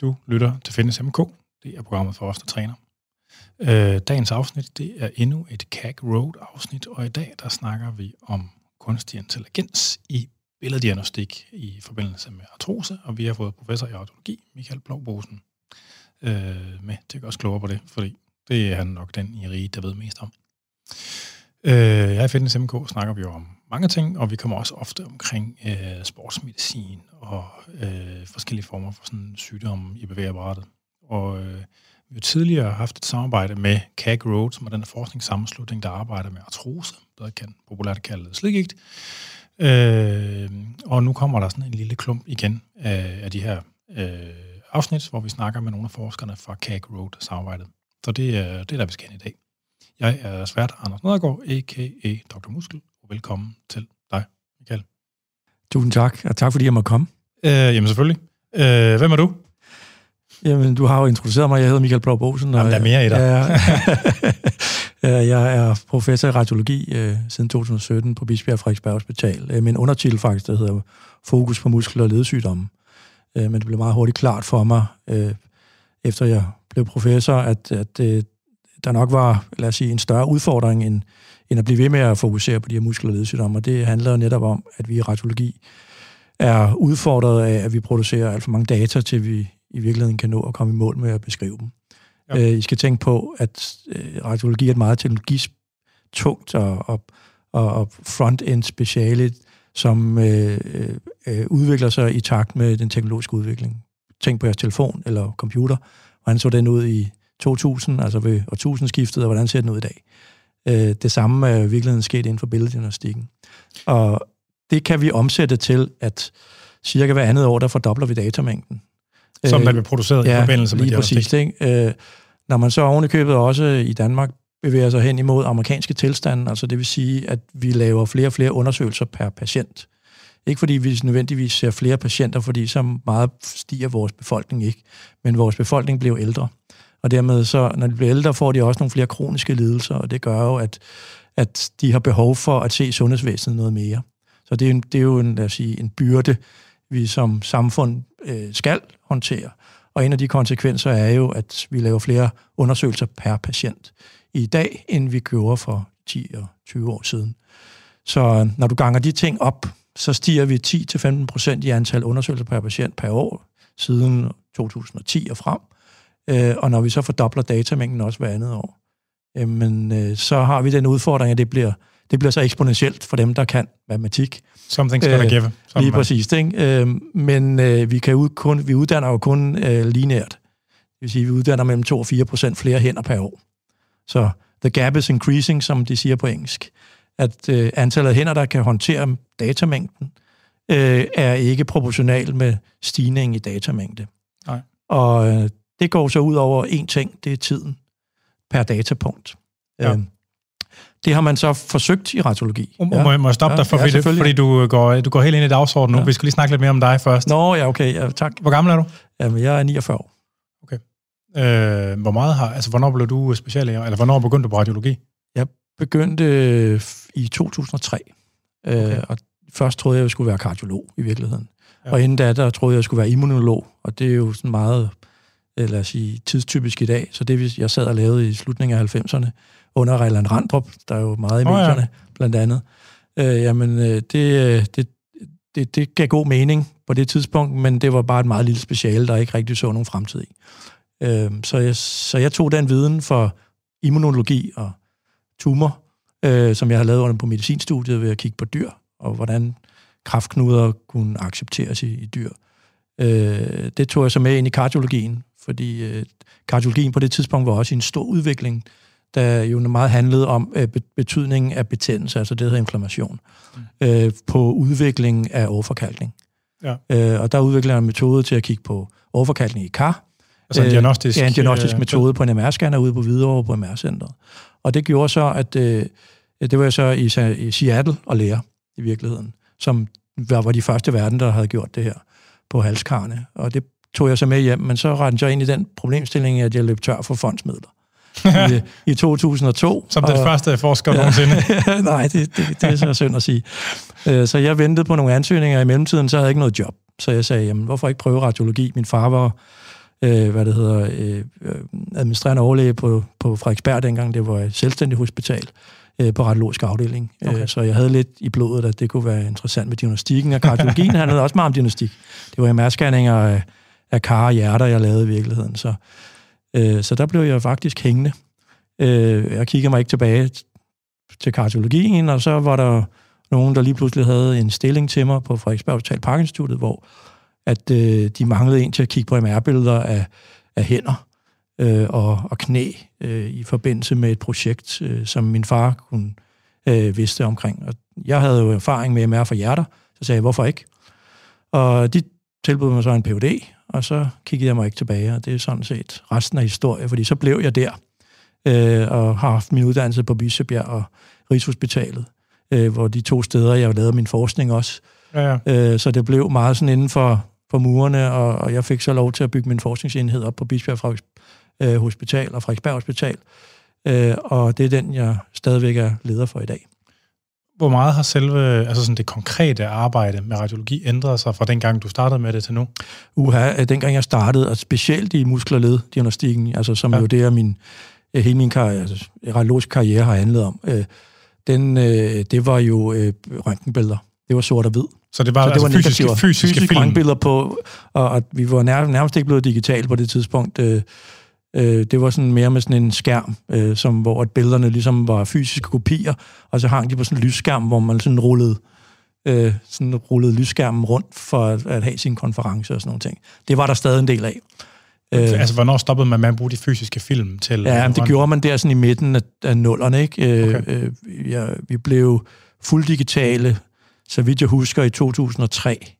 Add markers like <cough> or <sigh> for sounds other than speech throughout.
Du lytter til Fitness MK. Det er programmet for os, der træner. Øh, dagens afsnit, det er endnu et CAG Road afsnit, og i dag der snakker vi om kunstig intelligens i billeddiagnostik i forbindelse med artrose, og vi har fået professor i audiologi, Michael Blåbosen, øh, med til at gøre os klogere på det, fordi det er han nok den i rige, der ved mest om. Øh, jeg i Fitness MK snakker vi jo om mange ting, og vi kommer også ofte omkring øh, sportsmedicin og øh, forskellige former for sådan sygdomme i bevægeapparatet. Og øh, vi har tidligere haft et samarbejde med CAG Road, som er den forskningssammenslutning, der arbejder med artrose, der kan populært kaldet slidgigt. Øh, og nu kommer der sådan en lille klump igen af, af de her øh, afsnit, hvor vi snakker med nogle af forskerne fra CAG Road samarbejdet. Så det er, det er der, vi skal i dag. Jeg er svært Anders Nedergaard, a.k.a. Dr. Muskel, velkommen til dig, Michael. Tusind tak, og tak fordi jeg må komme. Øh, jamen selvfølgelig. Øh, hvem er du? Jamen, du har jo introduceret mig. Jeg hedder Michael Blå Bosen. Jamen, der er mere i dig. Jeg, <laughs> jeg er professor i radiologi øh, siden 2017 på Bispebjerg Frederiksberg Hospital. Øh, min undertitel faktisk, der hedder Fokus på muskler og ledsygdomme. Øh, men det blev meget hurtigt klart for mig, øh, efter jeg blev professor, at, at øh, der nok var, lad os sige, en større udfordring, end, end at blive ved med at fokusere på de her muskel- og ledsygdomme. Og det handler netop om, at vi i radiologi er udfordret af, at vi producerer alt for mange data, til vi i virkeligheden kan nå at komme i mål med at beskrive dem. Ja. Øh, I skal tænke på, at øh, radiologi er et meget teknologistungt og, og, og, og front-end speciale, som øh, øh, udvikler sig i takt med den teknologiske udvikling. Tænk på jeres telefon eller computer. Hvordan så den ud i 2000, altså ved årtusindskiftet, og hvordan ser den ud i dag? Øh, det samme er i virkeligheden sket inden for billeddiagnostikken. Og det kan vi omsætte til, at cirka hver andet år, der fordobler vi datamængden. Som man vil produceret ja, i forbindelse med lige præcis. Ikke? Øh, når man så oven i købet også i Danmark bevæger sig hen imod amerikanske tilstande, altså det vil sige, at vi laver flere og flere undersøgelser per patient. Ikke fordi vi nødvendigvis ser flere patienter, fordi så meget stiger vores befolkning ikke, men vores befolkning bliver ældre. Og dermed så, når de bliver ældre, får de også nogle flere kroniske lidelser, og det gør jo, at, at de har behov for at se sundhedsvæsenet noget mere. Så det er, en, det er jo en, lad os sige, en byrde, vi som samfund øh, skal håndtere. Og en af de konsekvenser er jo, at vi laver flere undersøgelser per patient i dag, end vi gjorde for 10 og 20 år siden. Så øh, når du ganger de ting op, så stiger vi 10-15 procent i antal undersøgelser per patient per år siden 2010 og frem. Øh, og når vi så fordobler datamængden også hver andet år, jamen, øh, så har vi den udfordring, at det bliver, det bliver så eksponentielt for dem, der kan matematik. Something's gonna give. Som lige præcis. Ikke? Øh, men øh, vi, kan ud, kun, vi uddanner jo kun øh, lineært. Det vil sige, at vi uddanner mellem 2 og 4 procent flere hænder per år. Så the gap is increasing, som de siger på engelsk. At øh, antallet af hænder, der kan håndtere datamængden, øh, er ikke proportional med stigningen i datamængde. Nej. Og øh, det går så ud over én ting, det er tiden per datapunkt. Ja. Øh, det har man så forsøgt i radiologi. Um, ja. Må, jeg, må stoppe ja, dig, for, ja, fordi, fordi du går, du går helt ind i dagsordenen nu. Ja. Vi skal lige snakke lidt mere om dig først. Nå, ja, okay. Ja, tak. Hvor gammel er du? Jamen, jeg er 49 år. Okay. Øh, hvor meget har, altså, hvornår blev du speciallæger, eller hvornår begyndte du på radiologi? Jeg begyndte øh, i 2003. Øh, okay. Øh, og først troede jeg, jeg skulle være kardiolog i virkeligheden. Ja. Og inden da, der troede jeg, jeg skulle være immunolog. Og det er jo sådan meget, lad os sige, tidstypisk i dag. Så det, jeg sad og lavede i slutningen af 90'erne, under Rejland Randrup, der er jo meget i oh, medierne, ja. blandt andet. Øh, jamen, øh, det, det, det, det gav god mening på det tidspunkt, men det var bare et meget lille speciale, der ikke rigtig så nogen fremtid i. Øh, så, jeg, så jeg tog den viden for immunologi og tumor, øh, som jeg har lavet under på medicinstudiet ved at kigge på dyr, og hvordan kraftknuder kunne accepteres i, i dyr. Øh, det tog jeg så med ind i kardiologien, fordi øh, kardiologien på det tidspunkt var også i en stor udvikling der jo meget handlede om øh, betydningen af betændelse, altså det hedder inflammation, mm. øh, på udviklingen af overforkalkning. Ja. Øh, og der udvikler en metode til at kigge på overforkalkning i kar. Altså en diagnostisk... Øh, ja, en diagnostisk øh, metode på en MR-scanner ude på Hvidovre på MR-centret. Og det gjorde så, at øh, det var jeg så i, i Seattle og lære i virkeligheden, som var, var de første verden, der havde gjort det her på halskarne. Og det tog jeg så med hjem, men så rendte jeg ind i den problemstilling, at jeg løb tør for fondsmidler <laughs> i, i 2002. Som den og, første forsker ja, nogensinde. <laughs> nej, det, det, det er så synd at sige. Øh, så jeg ventede på nogle ansøgninger. I mellemtiden så havde jeg ikke noget job. Så jeg sagde, jamen, hvorfor ikke prøve radiologi? Min far var øh, hvad det hedder, øh, administrerende overlæge på, på Frederiksberg dengang, det var et selvstændigt hospital øh, på radiologisk afdeling. Øh, okay. Øh, så jeg havde lidt i blodet, at det kunne være interessant med diagnostikken og kardiologien. Han havde også meget om diagnostik. Det var MR-scanninger af, kar og hjerter, jeg lavede i virkeligheden. Så, øh, så der blev jeg faktisk hængende. Øh, jeg kiggede mig ikke tilbage til kardiologien, og så var der nogen, der lige pludselig havde en stilling til mig på Frederiksberg Hospital Parkinstituttet, hvor at øh, de manglede en til at kigge på MR-billeder af, af hænder øh, og, og knæ øh, i forbindelse med et projekt, øh, som min far kunne øh, vidste omkring. Og jeg havde jo erfaring med MR for hjerter, så sagde jeg, hvorfor ikke? Og de tilbød mig så en PhD, og så kiggede jeg mig ikke tilbage, og det er sådan set resten af historien, fordi så blev jeg der, øh, og har haft min uddannelse på Bispebjerg og Rigshospitalet, øh, hvor de to steder, jeg lavede min forskning også. Ja, ja. Øh, så det blev meget sådan inden for, for murene, og, og jeg fik så lov til at bygge min forskningsenhed op på Bispebjerg øh, Hospital og Frederiksberg Hospital, øh, og det er den, jeg stadigvæk er leder for i dag. Hvor meget har selve, altså sådan det konkrete arbejde med radiologi ændret sig fra dengang, du startede med det til nu? Uha, dengang jeg startede, og specielt i muskler- og leddiagnostikken, altså som ja. jo det er min, hele min karriere, altså, radiologisk karriere har handlet om, øh, den, øh, det var jo øh, røntgenbilleder. Det var sort og hvid. Så det var, så det altså var fysiske, fysiske, fysiske film? røntgenbilleder på, og, og vi var nær, nærmest ikke blevet digitalt på det tidspunkt. Øh, øh, det var sådan mere med sådan en skærm, øh, som, hvor at billederne ligesom var fysiske kopier, og så hang de på sådan en lysskærm, hvor man sådan rullede, øh, sådan rullede lysskærmen rundt for at, at have sin konference og sådan nogle ting. Det var der stadig en del af. Øh, altså, hvornår stoppede man med at bruge de fysiske film til? Ja, men det gjorde man der sådan i midten af, af nullerne, ikke? Øh, okay. Øh, ja, vi blev fuld digitale, så vidt jeg husker, i 2003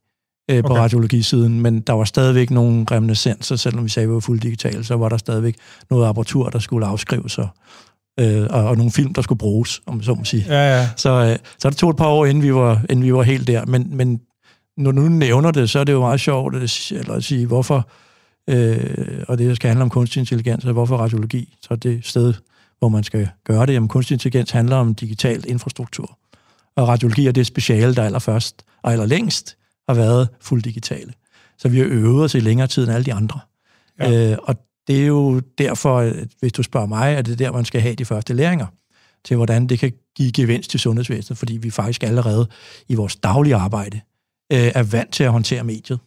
øh, på okay. radiologisiden, men der var stadigvæk nogle reminiscenser, selvom vi sagde, at vi var fuld digitale, så var der stadigvæk noget apparatur, der skulle afskrives, og, øh, og, og nogle film, der skulle bruges, om så må sige. Ja, ja. Så, øh, så det tog et par år, inden vi var, inden vi var helt der, men, men når du nævner det, så er det jo meget sjovt at, eller at sige, hvorfor øh, og det skal handle om kunstig intelligens, og hvorfor radiologi, så er det sted, hvor man skal gøre det. Jamen, kunstig intelligens handler om digital infrastruktur, og radiologi er det speciale, der allerførst og allerlængst har været fuldt digitale. Så vi har øvet os i længere tid end alle de andre. Ja. Øh, og det er jo derfor, hvis du spørger mig, at det er der, man skal have de første læringer til, hvordan det kan give gevinst til sundhedsvæsenet, fordi vi faktisk allerede i vores daglige arbejde øh, er vant til at håndtere mediet.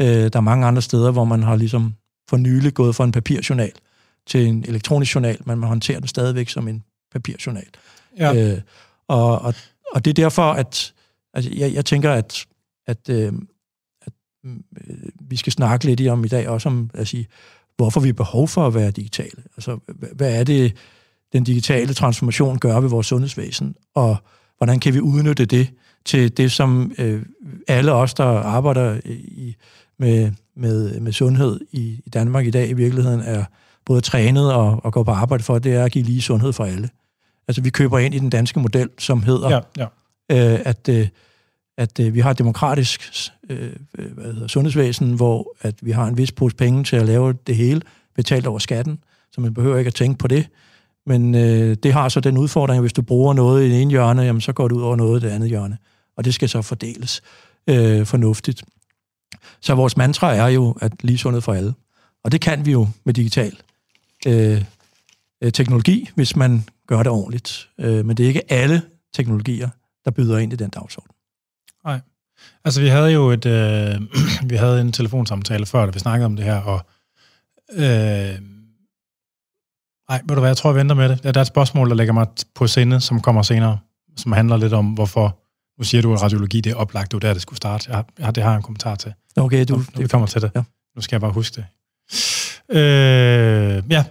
Øh, der er mange andre steder, hvor man har ligesom for nylig gået fra en papirjournal til en elektronisk journal, men man håndterer den stadigvæk som en papirjournal. Ja. Øh, og, og, og det er derfor, at altså, jeg, jeg tænker, at, at, øh, at øh, vi skal snakke lidt om i dag også om at sige, hvorfor vi har behov for at være digitale. Altså, hvad er det, den digitale transformation gør ved vores sundhedsvæsen, og hvordan kan vi udnytte det til det, som øh, alle os, der arbejder i med, med, med sundhed i, i Danmark i dag i virkeligheden er både trænet og, og går på arbejde for, det er at give lige sundhed for alle. Altså vi køber ind i den danske model, som hedder, ja, ja. Øh, at, øh, at øh, vi har et demokratisk øh, øh, hvad hedder, sundhedsvæsen, hvor at vi har en vis pose penge til at lave det hele, betalt over skatten, så man behøver ikke at tænke på det. Men øh, det har så den udfordring, at hvis du bruger noget i det ene hjørne, jamen, så går det ud over noget i det andet hjørne. Og det skal så fordeles øh, fornuftigt. Så vores mantra er jo, at lige sundhed for alle. Og det kan vi jo med digital øh, øh, teknologi, hvis man gør det ordentligt. Øh, men det er ikke alle teknologier, der byder ind i den dagsorden. Nej. Altså, vi havde jo et, øh, <clears throat> vi havde en telefonsamtale før, da vi snakkede om det her, og øh, nej, ved du hvad, jeg tror, jeg venter med det. Der er et spørgsmål, der lægger mig på sinde, som kommer senere, som handler lidt om, hvorfor nu siger du, at radiologi det er oplagt, det var der, det skulle starte. Jeg, jeg, det har jeg en kommentar til. Okay, du... Nu, vi kommer til det. Ja. Nu skal jeg bare huske det. Øh, ja.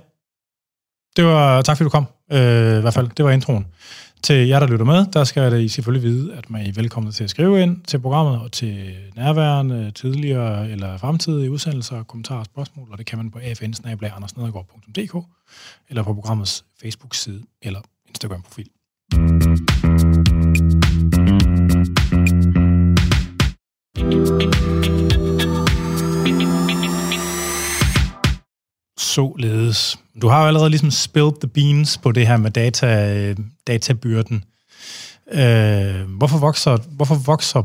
Det var, tak fordi du kom. Øh, I hvert fald, det var introen. Til jer, der lytter med, der skal I selvfølgelig vide, at man er velkommen til at skrive ind til programmet og til nærværende, tidligere eller fremtidige udsendelser, kommentarer og spørgsmål, og det kan man på afn eller på programmets Facebook-side eller Instagram-profil. Således. Du har jo allerede ligesom spilled the beans på det her med data, databyrden. Øh, hvorfor, vokser, hvorfor vokser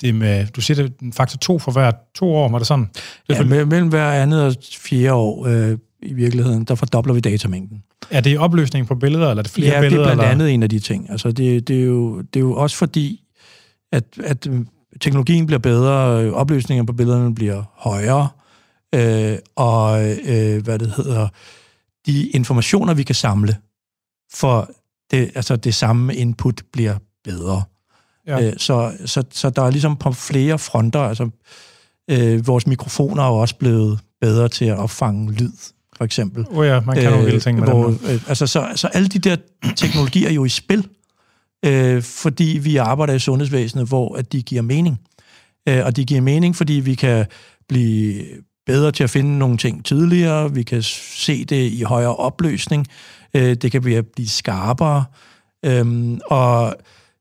det med, du siger det er faktor to for hver to år, var det sådan? Det ja, mellem hver andet og fjerde år øh, i virkeligheden, der fordobler vi datamængden. Er det opløsning på billeder, eller er det flere ja, billeder? det er blandt eller? andet en af de ting. Altså, det, det, er, jo, det er jo også fordi, at, at øh, teknologien bliver bedre, øh, opløsningen på billederne bliver højere, øh, og øh, hvad det hedder, de informationer, vi kan samle, for det, altså det samme input bliver bedre. Ja. Øh, så, så, så der er ligesom på flere fronter, altså øh, vores mikrofoner er jo også blevet bedre til at opfange lyd, for eksempel. Oh ja, man kan øh, nogle vilde ting med hvor, øh, altså, så, så alle de der teknologier er jo i spil, øh, fordi vi arbejder i sundhedsvæsenet, hvor at de giver mening. Øh, og de giver mening, fordi vi kan blive bedre til at finde nogle ting tidligere, vi kan se det i højere opløsning, øh, det kan blive, blive skarpere, øh, og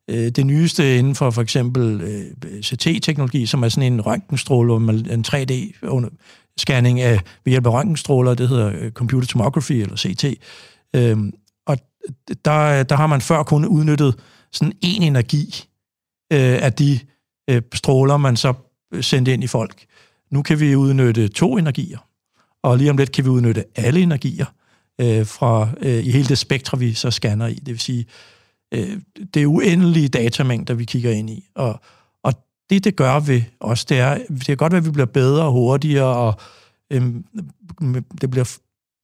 øh, det nyeste inden for for eksempel øh, CT-teknologi, som er sådan en røntgenstråle, en 3D-scanning af ved hjælp af røntgenstråler, det hedder øh, computer tomography eller CT. Øh, og der, der har man før kun udnyttet sådan en energi øh, af de øh, stråler, man så øh, sendte ind i folk. Nu kan vi udnytte to energier, og lige om lidt kan vi udnytte alle energier øh, fra øh, i hele det spektre, vi så scanner i. Det vil sige, øh, det er uendelige datamængder, vi kigger ind i. Og, og det, det gør vi også, det er, det kan godt være, at vi bliver bedre og hurtigere, og øh, det bliver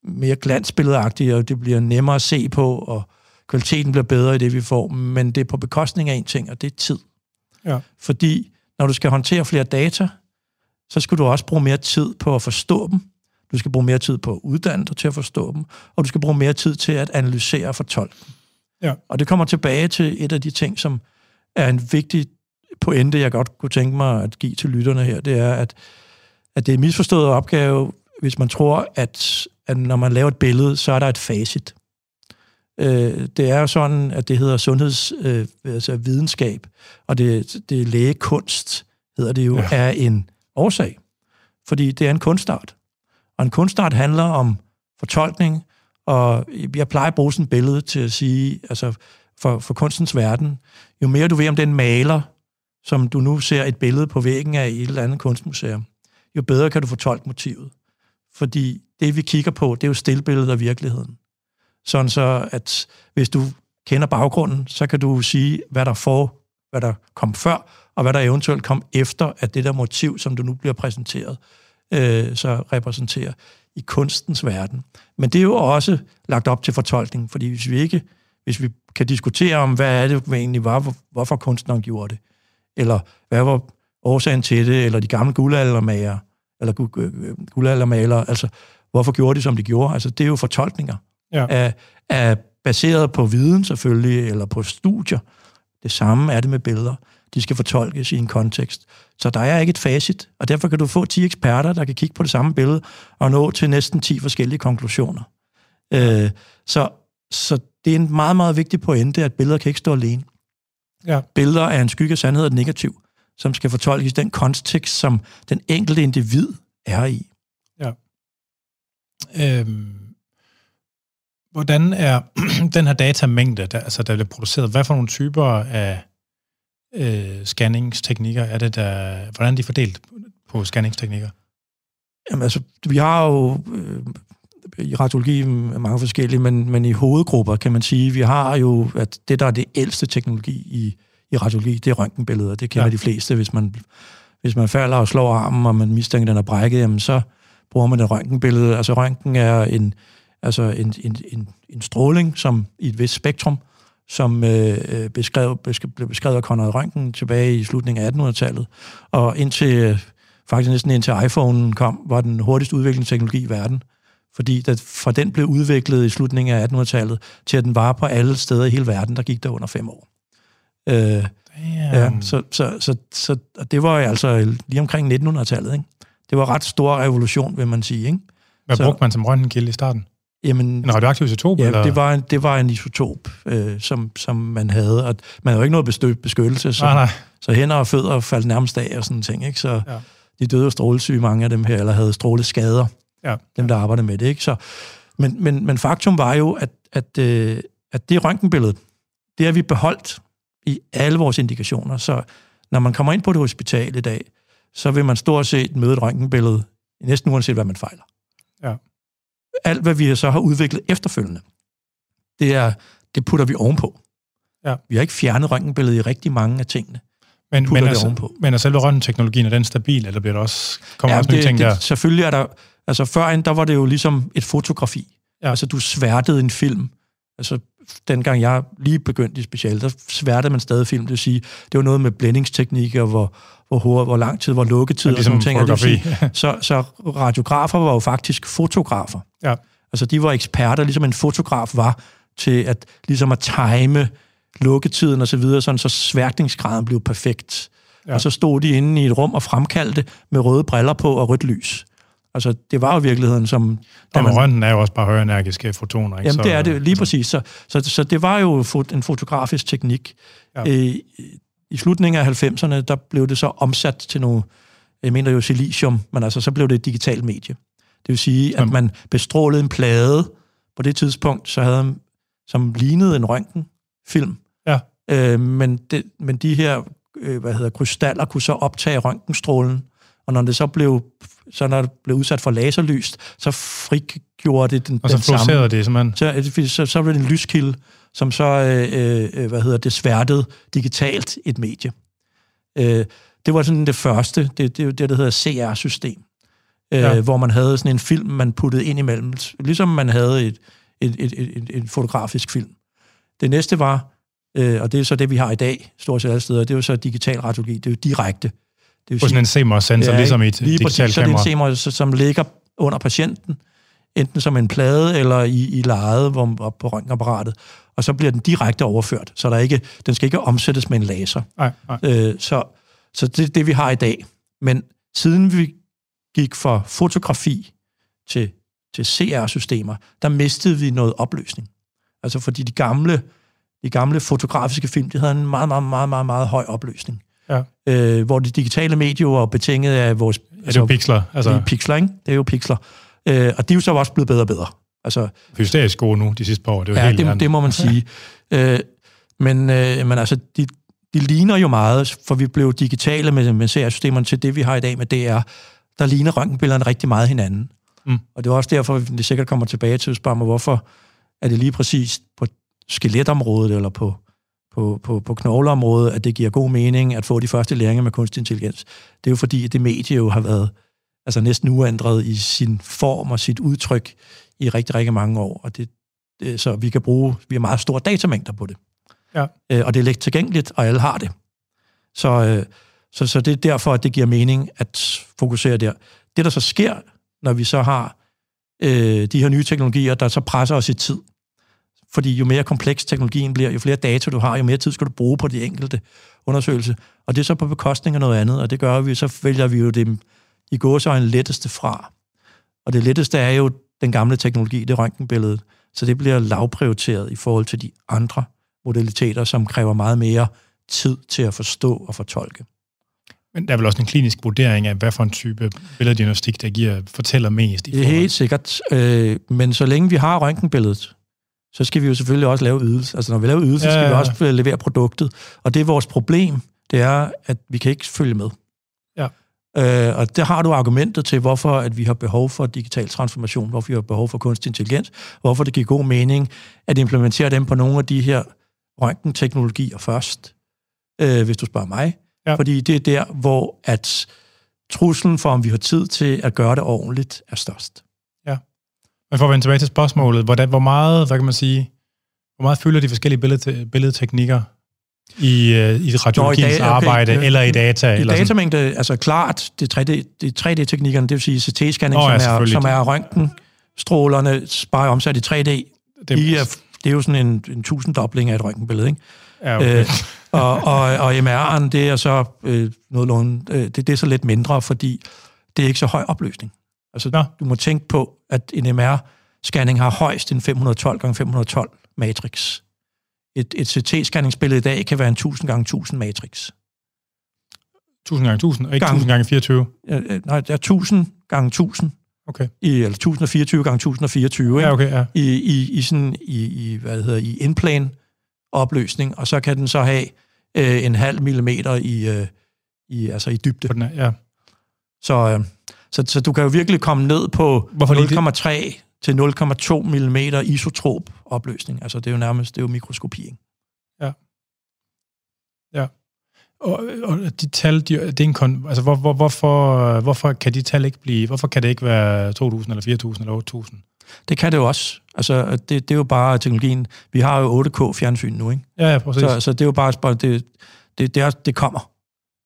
mere glansbilledagtigt, og det bliver nemmere at se på, og kvaliteten bliver bedre i det, vi får, men det er på bekostning af en ting, og det er tid. Ja. Fordi når du skal håndtere flere data, så skal du også bruge mere tid på at forstå dem. Du skal bruge mere tid på at uddanne dig til at forstå dem, og du skal bruge mere tid til at analysere og fortolke dem. Ja. Og det kommer tilbage til et af de ting, som er en vigtig pointe, jeg godt kunne tænke mig at give til lytterne her, det er, at, at det er en misforstået opgave, hvis man tror, at, at når man laver et billede, så er der et facit. Øh, det er jo sådan, at det hedder sundhedsvidenskab, øh, altså videnskab, og det, det lægekunst, hedder det jo, ja. er en årsag. Fordi det er en kunstart. Og en kunstart handler om fortolkning, og jeg plejer at bruge sådan et billede til at sige, altså for, for kunstens verden, jo mere du ved om den maler, som du nu ser et billede på væggen af i et eller andet kunstmuseum, jo bedre kan du fortolke motivet. Fordi det, vi kigger på, det er jo stillbilledet af virkeligheden. Sådan så, at hvis du kender baggrunden, så kan du sige, hvad der for, hvad der kom før, og hvad der eventuelt kom efter, at det der motiv, som du nu bliver præsenteret, øh, så repræsenterer i kunstens verden. Men det er jo også lagt op til fortolkning, fordi hvis vi ikke, hvis vi kan diskutere om, hvad er det egentlig var, hvor, hvorfor kunstneren gjorde det, eller hvad var årsagen til det, eller de gamle guldaldermager, eller guldaldermalere, altså hvorfor gjorde de, som de gjorde? Altså det er jo fortolkninger, ja. af, af baseret på viden selvfølgelig, eller på studier. Det samme er det med billeder. De skal fortolkes i en kontekst. Så der er ikke et facit, og derfor kan du få 10 eksperter, der kan kigge på det samme billede og nå til næsten 10 forskellige konklusioner. Øh, så, så det er en meget, meget vigtig pointe, at billeder kan ikke stå alene. Ja. Billeder er en skygge af sandhed og negativ, som skal fortolkes i den kontekst, som den enkelte individ er i. Ja. Øhm, hvordan er <clears throat> den her datamængde, der, altså, der bliver produceret, hvad for nogle typer af øh, scanningsteknikker er det, der, hvordan er de fordelt på scanningsteknikker? Jamen altså, vi har jo øh, i radiologi mange forskellige, men, men i hovedgrupper kan man sige, vi har jo, at det der er det ældste teknologi i, i radiologi, det er røntgenbilleder. Det kender ja. de fleste, hvis man, hvis man falder og slår armen, og man mistænker, den er brækket, jamen så bruger man et røntgenbillede. Altså røntgen er en, altså en, en, en, en stråling, som i et vist spektrum, som øh, øh beskrev, besk, blev beskrevet af Conrad Røntgen tilbage i slutningen af 1800-tallet. Og indtil, øh, faktisk næsten indtil iPhone kom, var den hurtigst udviklende teknologi i verden. Fordi da, fra den blev udviklet i slutningen af 1800-tallet, til at den var på alle steder i hele verden, der gik der under fem år. Øh, ja, så, så, så, så det var altså lige omkring 1900-tallet. Ikke? Det var ret stor revolution, vil man sige. Ikke? Hvad så, brugte man som røntgenkilde i starten? Jamen, en radioaktiv isotop? Ja, eller? Det, var en, det var en isotop, øh, som, som man havde. Og man havde jo ikke noget beskyttelse, så, nej, nej. så hænder og fødder faldt nærmest af og sådan ting. Ikke? Så ja. de døde af strålesyge, mange af dem her, eller havde stråleskader, ja. dem der arbejdede med det. Ikke? Så, men, men, men faktum var jo, at, at, øh, at det røntgenbillede, det har vi beholdt i alle vores indikationer. Så når man kommer ind på det hospital i dag, så vil man stort set møde et røntgenbillede, næsten uanset hvad man fejler. Alt, hvad vi så har udviklet efterfølgende, det, er, det putter vi ovenpå. Ja. Vi har ikke fjernet røntgenbilledet i rigtig mange af tingene. Men, men, altså, ovenpå. men er selve røntgenteknologien, er den stabil, eller bliver der også, kommer Ja, også nye det, ting det, der? Selvfølgelig er der... Altså førhen, der var det jo ligesom et fotografi. Ja. Altså du sværtede en film. Altså dengang jeg lige begyndte i special, der sværtede man stadig film. Det vil sige, det var noget med blændingsteknikker, hvor, hvor, hurtigt, hvor lang tid, hvor lukketid ligesom og sådan nogle ting. Og det sige, så, så radiografer var jo faktisk fotografer. Ja. Altså de var eksperter, ligesom en fotograf var, til at, ligesom at time lukketiden og så videre, sådan, så sværtningsgraden blev perfekt. Ja. Og så stod de inde i et rum og fremkaldte med røde briller på og rødt lys. Altså, det var jo virkeligheden som... Og med røntgen er jo også bare højenergiske fotoner, ikke? Jamen, det er det lige præcis. Så, så, så det var jo en fotografisk teknik. Ja. Øh, I slutningen af 90'erne, der blev det så omsat til nogle, jeg mener jo silicium, men altså så blev det et digitalt medie. Det vil sige, at man bestrålede en plade på det tidspunkt, så havde som lignede en røntgenfilm. Ja. Øh, men, det, men de her øh, hvad hedder, krystaller kunne så optage røntgenstrålen, og når det så blev, så når det blev udsat for laserlys, så frigjorde det den, Og så den samme det simpelthen. så, så, så blev det en lyskilde, som så, øh, øh, hvad hedder det, sværtede digitalt et medie. Øh, det var sådan det første, det, det, det der hedder CR-system, øh, Ja. hvor man havde sådan en film, man puttede ind imellem, ligesom man havde et, et, et, et, et, et fotografisk film. Det næste var, øh, og det er så det, vi har i dag, stort set alle steder, det er jo så digital radiologi, det er jo direkte. Det På sådan en CMOS-sensor, Ja, ligesom i et Lige digitalt præcis, så det er kamera. en CMOS, som ligger under patienten, enten som en plade eller i, i lejet hvor, op på røntgenapparatet, og så bliver den direkte overført, så der ikke, den skal ikke omsættes med en laser. Nej, nej. Øh, så, så det er det, vi har i dag. Men siden vi gik fra fotografi til, til CR-systemer, der mistede vi noget opløsning. Altså fordi de gamle, de gamle fotografiske film, de havde en meget, meget, meget, meget, meget høj opløsning. Ja. Øh, hvor de digitale medier var betinget af vores... Er det jo pixler? Altså, Altså, pixler, ikke? Det er jo pixler. Øh, og de er jo så også blevet bedre og bedre. Altså, hysterisk gode nu, de sidste par år. Det er jo ja, helt det, andet. det må man <laughs> sige. øh, men, øh, men altså, de, de ligner jo meget, for vi blev digitale med, med CR-systemerne til det, vi har i dag med DR. Der ligner røntgenbillederne rigtig meget hinanden. Mm. Og det er også derfor, vi sikkert kommer tilbage til at spørge mig, hvorfor er det lige præcis på skeletområdet eller på, på, på, på knogleområdet, at det giver god mening at få de første læringer med kunstig intelligens. Det er jo fordi, at det medie jo har været altså næsten uændret i sin form og sit udtryk i rigtig, rigtig mange år. Og det, det, så vi kan bruge, vi har meget store datamængder på det. Ja. Øh, og det er let tilgængeligt, og alle har det. Så, øh, så, så det er derfor, at det giver mening at fokusere der. Det, der så sker, når vi så har øh, de her nye teknologier, der så presser os i tid. Fordi jo mere kompleks teknologien bliver, jo flere data du har, jo mere tid skal du bruge på de enkelte undersøgelse. Og det er så på bekostning af noget andet, og det gør vi, så vælger vi jo det i gåsøjne letteste fra. Og det letteste er jo den gamle teknologi, det røntgenbilledet. Så det bliver lavprioriteret i forhold til de andre modaliteter, som kræver meget mere tid til at forstå og fortolke. Men der er vel også en klinisk vurdering af, hvad for en type billeddiagnostik, der giver, fortæller mest. I Det er helt sikkert. Øh, men så længe vi har røntgenbilledet, så skal vi jo selvfølgelig også lave ydelse. Altså når vi laver ydelse, Ja, skal ja, vi ja. også levere produktet. Og det er vores problem, det er, at vi kan ikke følge med. Ja. Øh, og der har du argumentet til, hvorfor at vi har behov for digital transformation, hvorfor vi har behov for kunstig intelligens, hvorfor det giver god mening at implementere dem på nogle af de her røntgenteknologier først, øh, hvis du spørger mig. Ja. Fordi det er der, hvor at truslen for, om vi har tid til at gøre det ordentligt, er størst. Men for at vende tilbage til spørgsmålet, hvordan, hvor meget, hvad kan man sige, hvor meget fylder de forskellige billede, billedteknikker i, øh, i radiologiens dag- okay, arbejde, øh, eller i data? I eller sådan? datamængde, altså klart, det 3D, det 3D-teknikkerne, det vil sige CT-scanning, Nå oh, ja, som, er, som er røntgenstrålerne, bare omsat i 3D. Det, De er, det er jo sådan en, en tusinddobling af et røntgenbillede, ikke? ja, okay. Øh, og, og, og MR'en, det er så øh, nogenlunde, øh, det, det er så lidt mindre, fordi det er ikke så høj opløsning. Altså, Nå. du må tænke på, at en MR-scanning har højst en 512 x 512 matrix. Et, et CT-scanningsbillede i dag kan være en 1000 x 1000 matrix. 1000 gange 1000, og ikke Gang. 1000 gange 24. Øh, øh, Nej, det er 1000 gange 1000, Okay. i, eller 1024 gange 1024, ikke? Ja, okay, ja. I, i, i sådan, i, i, hvad hedder, i indplane opløsning, og så kan den så have øh, en halv millimeter i, øh, i, altså i dybde. Den her, ja. Så, øh, så, så du kan jo virkelig komme ned på Hvorfor lige det? 0,3 til 0,2 mm isotrop opløsning. Altså det er jo nærmest det er jo mikroskopi. Ikke? Og, og de tal, de, det er en kon, altså hvor, hvor, hvorfor, hvorfor kan de tal ikke blive, hvorfor kan det ikke være 2.000 eller 4.000 eller 8.000? Det kan det jo også. Altså det, det er jo bare teknologien. Vi har jo 8K fjernsyn nu, ikke? Ja, ja, præcis. Så, så det er jo bare, det, det, det, er, det kommer.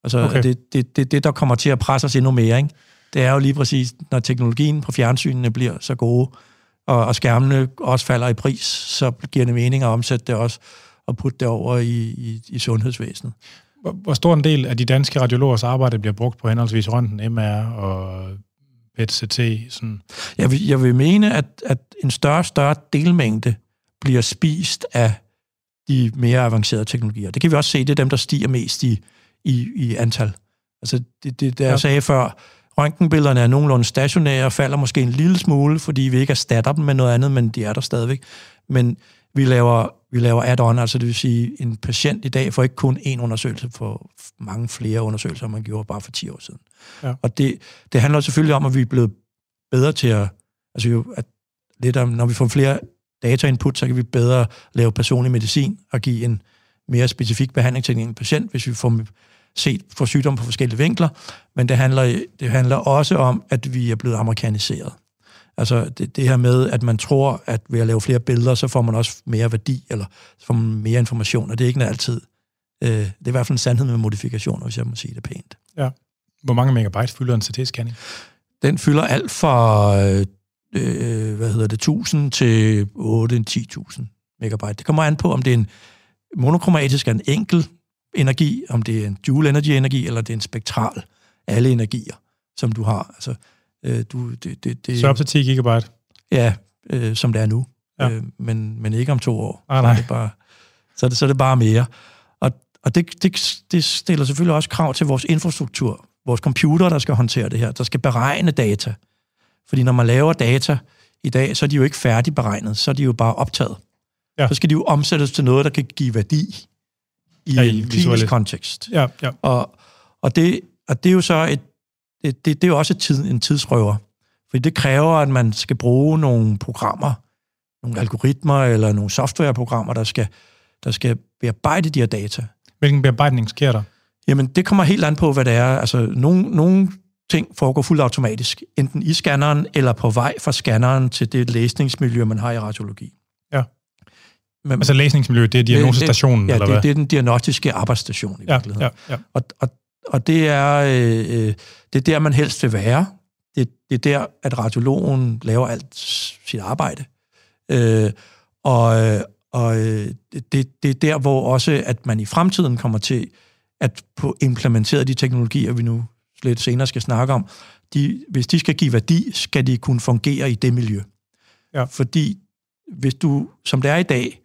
Altså okay. det, det, det, det, der kommer til at presse os endnu mere, ikke? Det er jo lige præcis, når teknologien på fjernsynene bliver så gode, og, og skærmene også falder i pris, så giver det mening at omsætte det også, og putte det over i, i, i sundhedsvæsenet. Hvor, hvor stor en del af de danske radiologers arbejde bliver brugt på henholdsvis røntgen, MR og PET-CT? Sådan. Jeg vil, jeg vil mene, at, at en større og større delmængde bliver spist af de mere avancerede teknologier. Det kan vi også se, det er dem, der stiger mest i, i, i antal. Altså, det, det, jeg Ja. sagde før, røntgenbillederne er nogenlunde stationære, og falder måske en lille smule, fordi vi ikke erstatter dem med noget andet, men de er der stadigvæk. Men vi laver, vi laver add-on, altså det vil sige, en patient i dag får ikke kun én undersøgelse, for mange flere undersøgelser, man gjorde bare for 10 år siden. Ja. Og det, det handler selvfølgelig om, at vi er blevet bedre til at, altså jo, at lidt om, når vi får flere data-input, så kan vi bedre lave personlig medicin og give en mere specifik behandling til en patient, hvis vi får set for sygdom på forskellige vinkler. Men det handler, det handler også om, at vi er blevet amerikaniseret. Altså det, det her med, at man tror, at ved at lave flere billeder, så får man også mere værdi, eller så får man mere information, og det er ikke altid. Øh, det er i hvert fald en sandhed med modifikationer, hvis jeg må sige det pænt. Hvor mange megabyte fylder en CT-scanning? Den fylder alt fra, øh, øh, hvad hedder det, 1000 til 8-10.000 megabyte. Det kommer an på, om det er en monokromatisk er en enkel energi, om det er en dual energy energi, eller det er en spektral, alle energier, som du har. Altså, øh, du, det, det, det, Så op til 10 gigabyte? Ja, øh, som det er nu. Ja. Øh, men, men ikke om to år. Ah, Så nej. er det bare, så, er det, så er det bare mere. Og, og det, det, det stiller selvfølgelig også krav til vores infrastruktur. Vores computer, der skal håndtere det her, der skal beregne data. Fordi når man laver data i dag, så er de jo ikke færdigberegnet, så er de jo bare optaget. Ja. Så skal de jo omsættes til noget, der kan give værdi i Ja, en visuelle- klinisk kontekst. Ja, ja. Og, og, det, og det er jo så et, det, det, det er jo også et tid, en tidsrøver. Fordi det kræver, at man skal bruge nogle programmer, nogle algoritmer eller nogle softwareprogrammer, der skal, der skal bearbejde de her data. Hvilken bearbejdning sker der? Jamen, det kommer helt an på, hvad det er. Altså, nogle, nogle ting foregår fuldt automatisk, enten i scanneren eller på vej fra scanneren til det læsningsmiljø, man har i radiologi. Ja. Men, Altså læsningsmiljøet, det er diagnosestationen, ja, eller det, hvad? det er den diagnostiske arbejdsstation i ja, virkeligheden. ja, ja. Og, og, og det, er, øh, øh, det er der, man helst vil være. Det, det er der, at radiologen laver alt sit arbejde. Øh, og og øh, det, det er der, hvor også, at man i fremtiden kommer til at få implementeret de teknologier, vi nu lidt senere skal snakke om. De, hvis de skal give værdi, skal de kunne fungere i det miljø. Ja. Fordi hvis du, som det er i dag,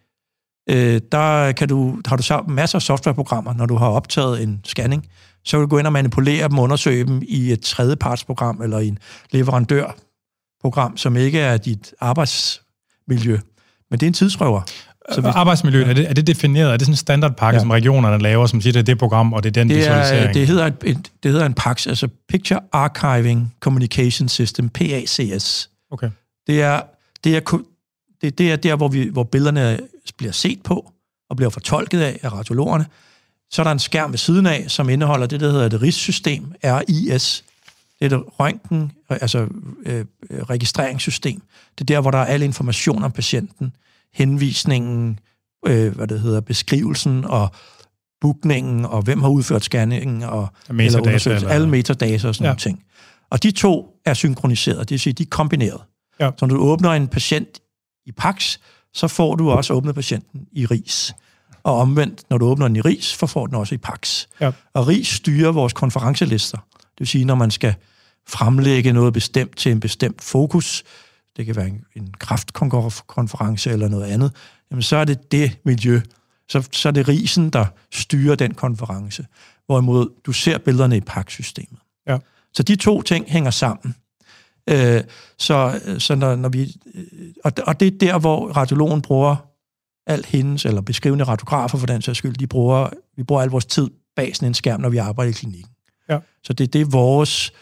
øh, der kan du, har du så masser af softwareprogrammer, når du har optaget en scanning, så kan du gå ind og manipulere dem undersøge dem i et tredjepartsprogram eller i en leverandørprogram, som ikke er dit arbejdsmiljø. Men det er en tidsrøver. Så hvis, Arbejdsmiljøet, er det, er det defineret? Er det sådan en standardpakke, ja. Ja. som regionerne laver, som siger, det er det program, og det er den Det, visualisering? er, det, hedder et, et, det hedder en PACS, altså Picture Archiving Communication System, PACS. Okay. Det er, det er, det, det er der, hvor, vi, hvor billederne bliver set på og bliver fortolket af, af radiologerne. Så er der en skærm ved siden af, som indeholder det, der hedder et RIS-system, RIS. Det er et røntgen, altså øh, registreringssystem. Det er der, hvor der er al information om patienten, henvisningen, øh, hvad det hedder, beskrivelsen og bookningen, og hvem har udført scanningen, og eller undersøgelsen, eller- alle metadata og sådan ja. nogle ting. Og de to er synkroniseret, det vil sige, de er kombineret. Ja. Så når du åbner en patient i PAX, så får du også åbnet patienten i RIS. Og omvendt, når du åbner den i RIS, så får den også i PAX. Ja. Og RIS styrer vores konferencelister. Det vil sige, når man skal fremlægge noget bestemt til en bestemt fokus, det kan være en, en kraftkonference eller noget andet, jamen så er det det miljø. Så, så er det risen, der styrer den konference. Hvorimod du ser billederne i PAX-systemet. Ja. Så de to ting hænger sammen. Øh, så så når, når vi, og, og det er der, hvor radiologen bruger alt hendes, eller beskrivende radiografer for den sags skyld, de bruger Vi bruger al vores tid bag sådan en skærm, når vi arbejder i klinikken. Ja. Så det, det er vores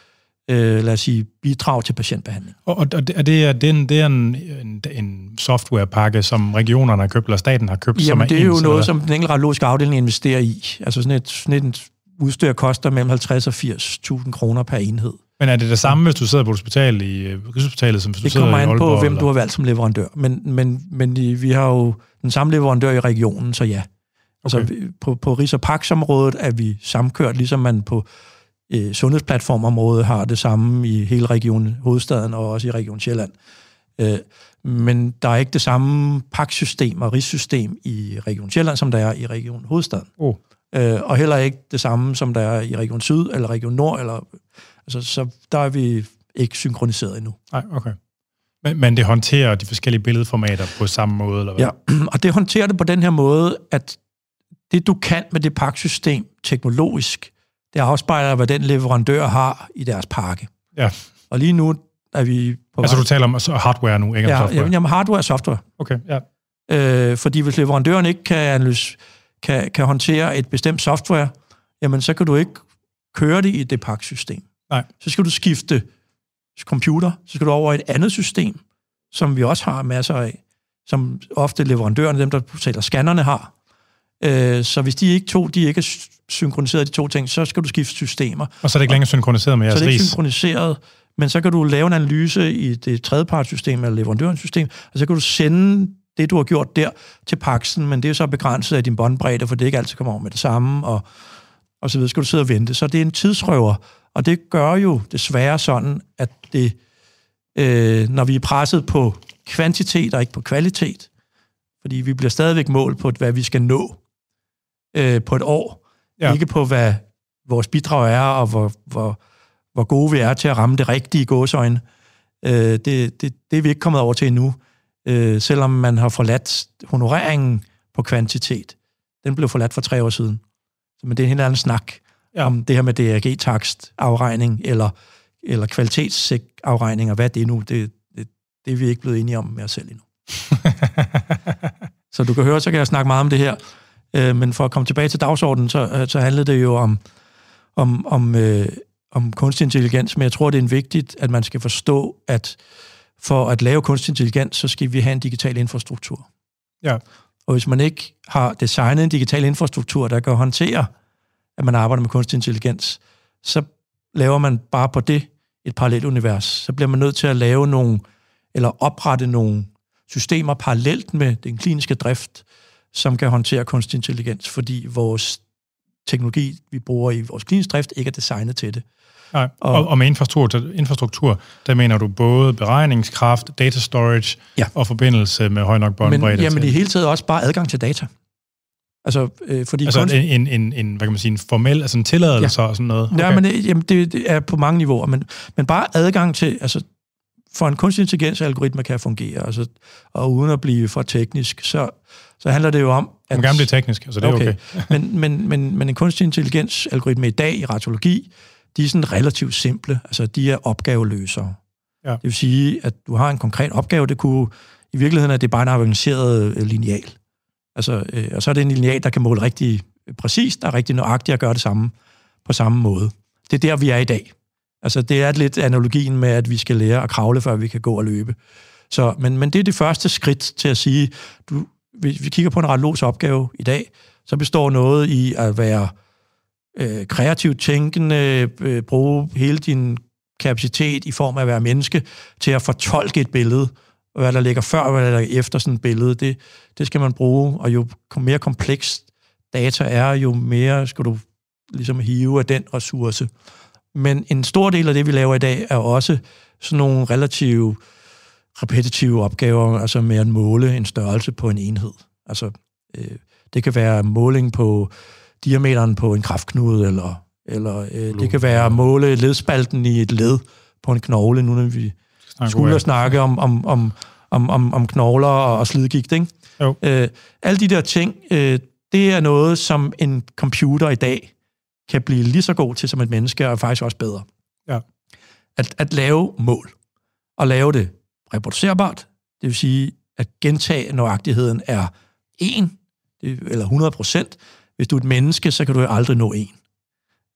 øh, lad os sige, bidrag til patientbehandling. Og, og er, det, er, det er, en, det er en, en, en softwarepakke, som regionerne har købt, eller staten har købt, Jamen, som er det er jo ens, noget, eller? som den enkelte radiologiske afdeling investerer i. Altså sådan et, sådan et udstyr koster mellem 50 og 80.000 kroner per enhed. Men er det det samme, hvis du sidder på et hospital i øh, Rigshospitalet, som hvis du Det sidder kommer i an Aalborg? på, hvem eller? du har valgt som leverandør. Men, men, men vi har jo den samme leverandør i regionen, så ja. Altså, Okay. vi- på, på Rig- og Pax-området er vi samkørt, ligesom man på øh, sundhedsplatformområdet har det samme i hele regionen Hovedstaden og også i Region Sjælland. Øh, men der er ikke det samme paksystem og rigssystem i Region Sjælland, som der er i Region Hovedstaden. Oh. Øh, og heller ikke det samme, som der er i Region Syd eller Region Nord. Eller, altså, så der er vi ikke synkroniseret endnu. Nej, okay. Men, men det håndterer de forskellige billedformater på samme måde, eller hvad? Ja, <clears throat> og det håndterer det på den her måde, at det du kan med det pakkesystem teknologisk, det afspejler, hvad den leverandør har i deres pakke. Ja. Og lige nu er vi på Altså, vej- du taler om hardware nu, ikke om ja, software? jamen, jamen, hardware og software. Okay, ja. Øh, fordi hvis leverandøren ikke kan, analyse, kan, kan håndtere et bestemt software, jamen så kan du ikke køre det i det pakkesystem. Nej. Så skal du skifte computer, så skal du over i et andet system, som vi også har masser af, som ofte leverandørerne, dem der sælger scannerne, har. Øh, så hvis de ikke to, de ikke er synkroniseret de to ting, så skal du skifte systemer. Og så er det ikke længere synkroniseret med Så jeres det er ikke ris? synkroniseret, men så kan du lave en analyse i det tredjepartssystem eller leverandørens system, og så kan du sende det, du har gjort der, til paksen, men det er så begrænset af din båndbredde, for det ikke altid kommer over med det samme, og, og så videre skal du sidde og vente. Så det er en tidsrøver, og det gør jo desværre sådan, at det, øh, når vi er presset på kvantitet og ikke på kvalitet, fordi vi bliver stadigvæk målt på, hvad vi skal nå øh, på et år, Ja. ikke på, hvad vores bidrag er, og hvor, hvor, hvor gode vi er til at ramme det rigtige gåsøjne. Øh, det, det, det er vi ikke kommet over til endnu, øh, selvom man har forladt honoreringen på kvantitet. Den blev forladt for tre år siden. Så, men det er en helt anden snak Ja. om det her med DRG-takst afregning eller, eller kvalitetsafregning, og hvad det er nu, det, det, det er vi ikke blevet enige om med os selv endnu. <laughs> Så du kan høre, så kan jeg snakke meget om det her. Øh, men for at komme tilbage til dagsordenen, så, øh, så handlede det jo om, om, om, øh, om kunstig intelligens, men jeg tror, det er vigtigt, at man skal forstå, at for at lave kunstig intelligens, så skal vi have en digital infrastruktur. Ja. Og hvis man ikke har designet en digital infrastruktur, der kan håndtere, at man arbejder med kunstig intelligens, så laver man bare på det et parallelt univers. Så bliver man nødt til at lave nogle, eller oprette nogle systemer parallelt med den kliniske drift, som kan håndtere kunstig intelligens, fordi vores teknologi, vi bruger i vores klinisk drift, ikke er designet til det. Nej, og, og, og med infrastruktur, infrastruktur, der mener du både beregningskraft, data storage Ja. og forbindelse med høj nok båndbredde. Men, jamen til- i hele taget også bare adgang til data. Altså, øh, fordi Altså kunst- en, en, en, hvad kan man sige, en formel, altså en tilladelse ja. og sådan noget? Ja, men det, jamen, det, det er på mange niveauer, men, men bare adgang til, altså for en kunstig intelligens-algoritme kan fungere, altså, og uden at blive for teknisk, så, så handler det jo om... Du må gerne blive teknisk, altså det er okay. okay. <laughs> men, men, men, men en kunstig intelligens-algoritme i dag i radiologi, de er sådan relativt simple, altså de er opgaveløsere. Ja. Det vil sige, at du har en konkret opgave, det kunne i virkeligheden er det bare en avanceret øh, lineal. Altså, øh, og så er det en lineal, der kan måle rigtig præcist, der er rigtig nøjagtigt at gøre det samme på samme måde. Det er der, vi er i dag. Altså, det er lidt analogien med, at vi skal lære at kravle, før vi kan gå og løbe. Så, men, men det er det første skridt til at sige, du, hvis vi kigger på en radiologs opgave i dag, så består noget i at være øh, kreativt tænkende, øh, bruge hele din kapacitet i form af at være menneske til at fortolke et billede, hvad der ligger før og hvad der ligger efter sådan et billede, det, det skal man bruge, og jo mere komplekst data er, jo mere skal du ligesom hive af den ressource. Men en stor del af det, vi laver i dag, er også sådan nogle relativt repetitive opgaver, altså med at måle en størrelse på en enhed. Altså, øh, det kan være måling på diameteren på en kraftknude, eller, eller øh, det kan være at måle ledspalten i et led på en knogle, nu når vi skulle snakke om, om, om, om, om, om knogler og, og slidgigt. Ikke? Jo. Øh, alle de der ting, øh, det er noget, som en computer i dag kan blive lige så god til som et menneske, og faktisk også bedre. Ja. At, at lave mål, og lave det reproducerbart, det vil sige, at gentage nøjagtigheden er 1 eller 100 procent, hvis du er et menneske, så kan du aldrig nå en.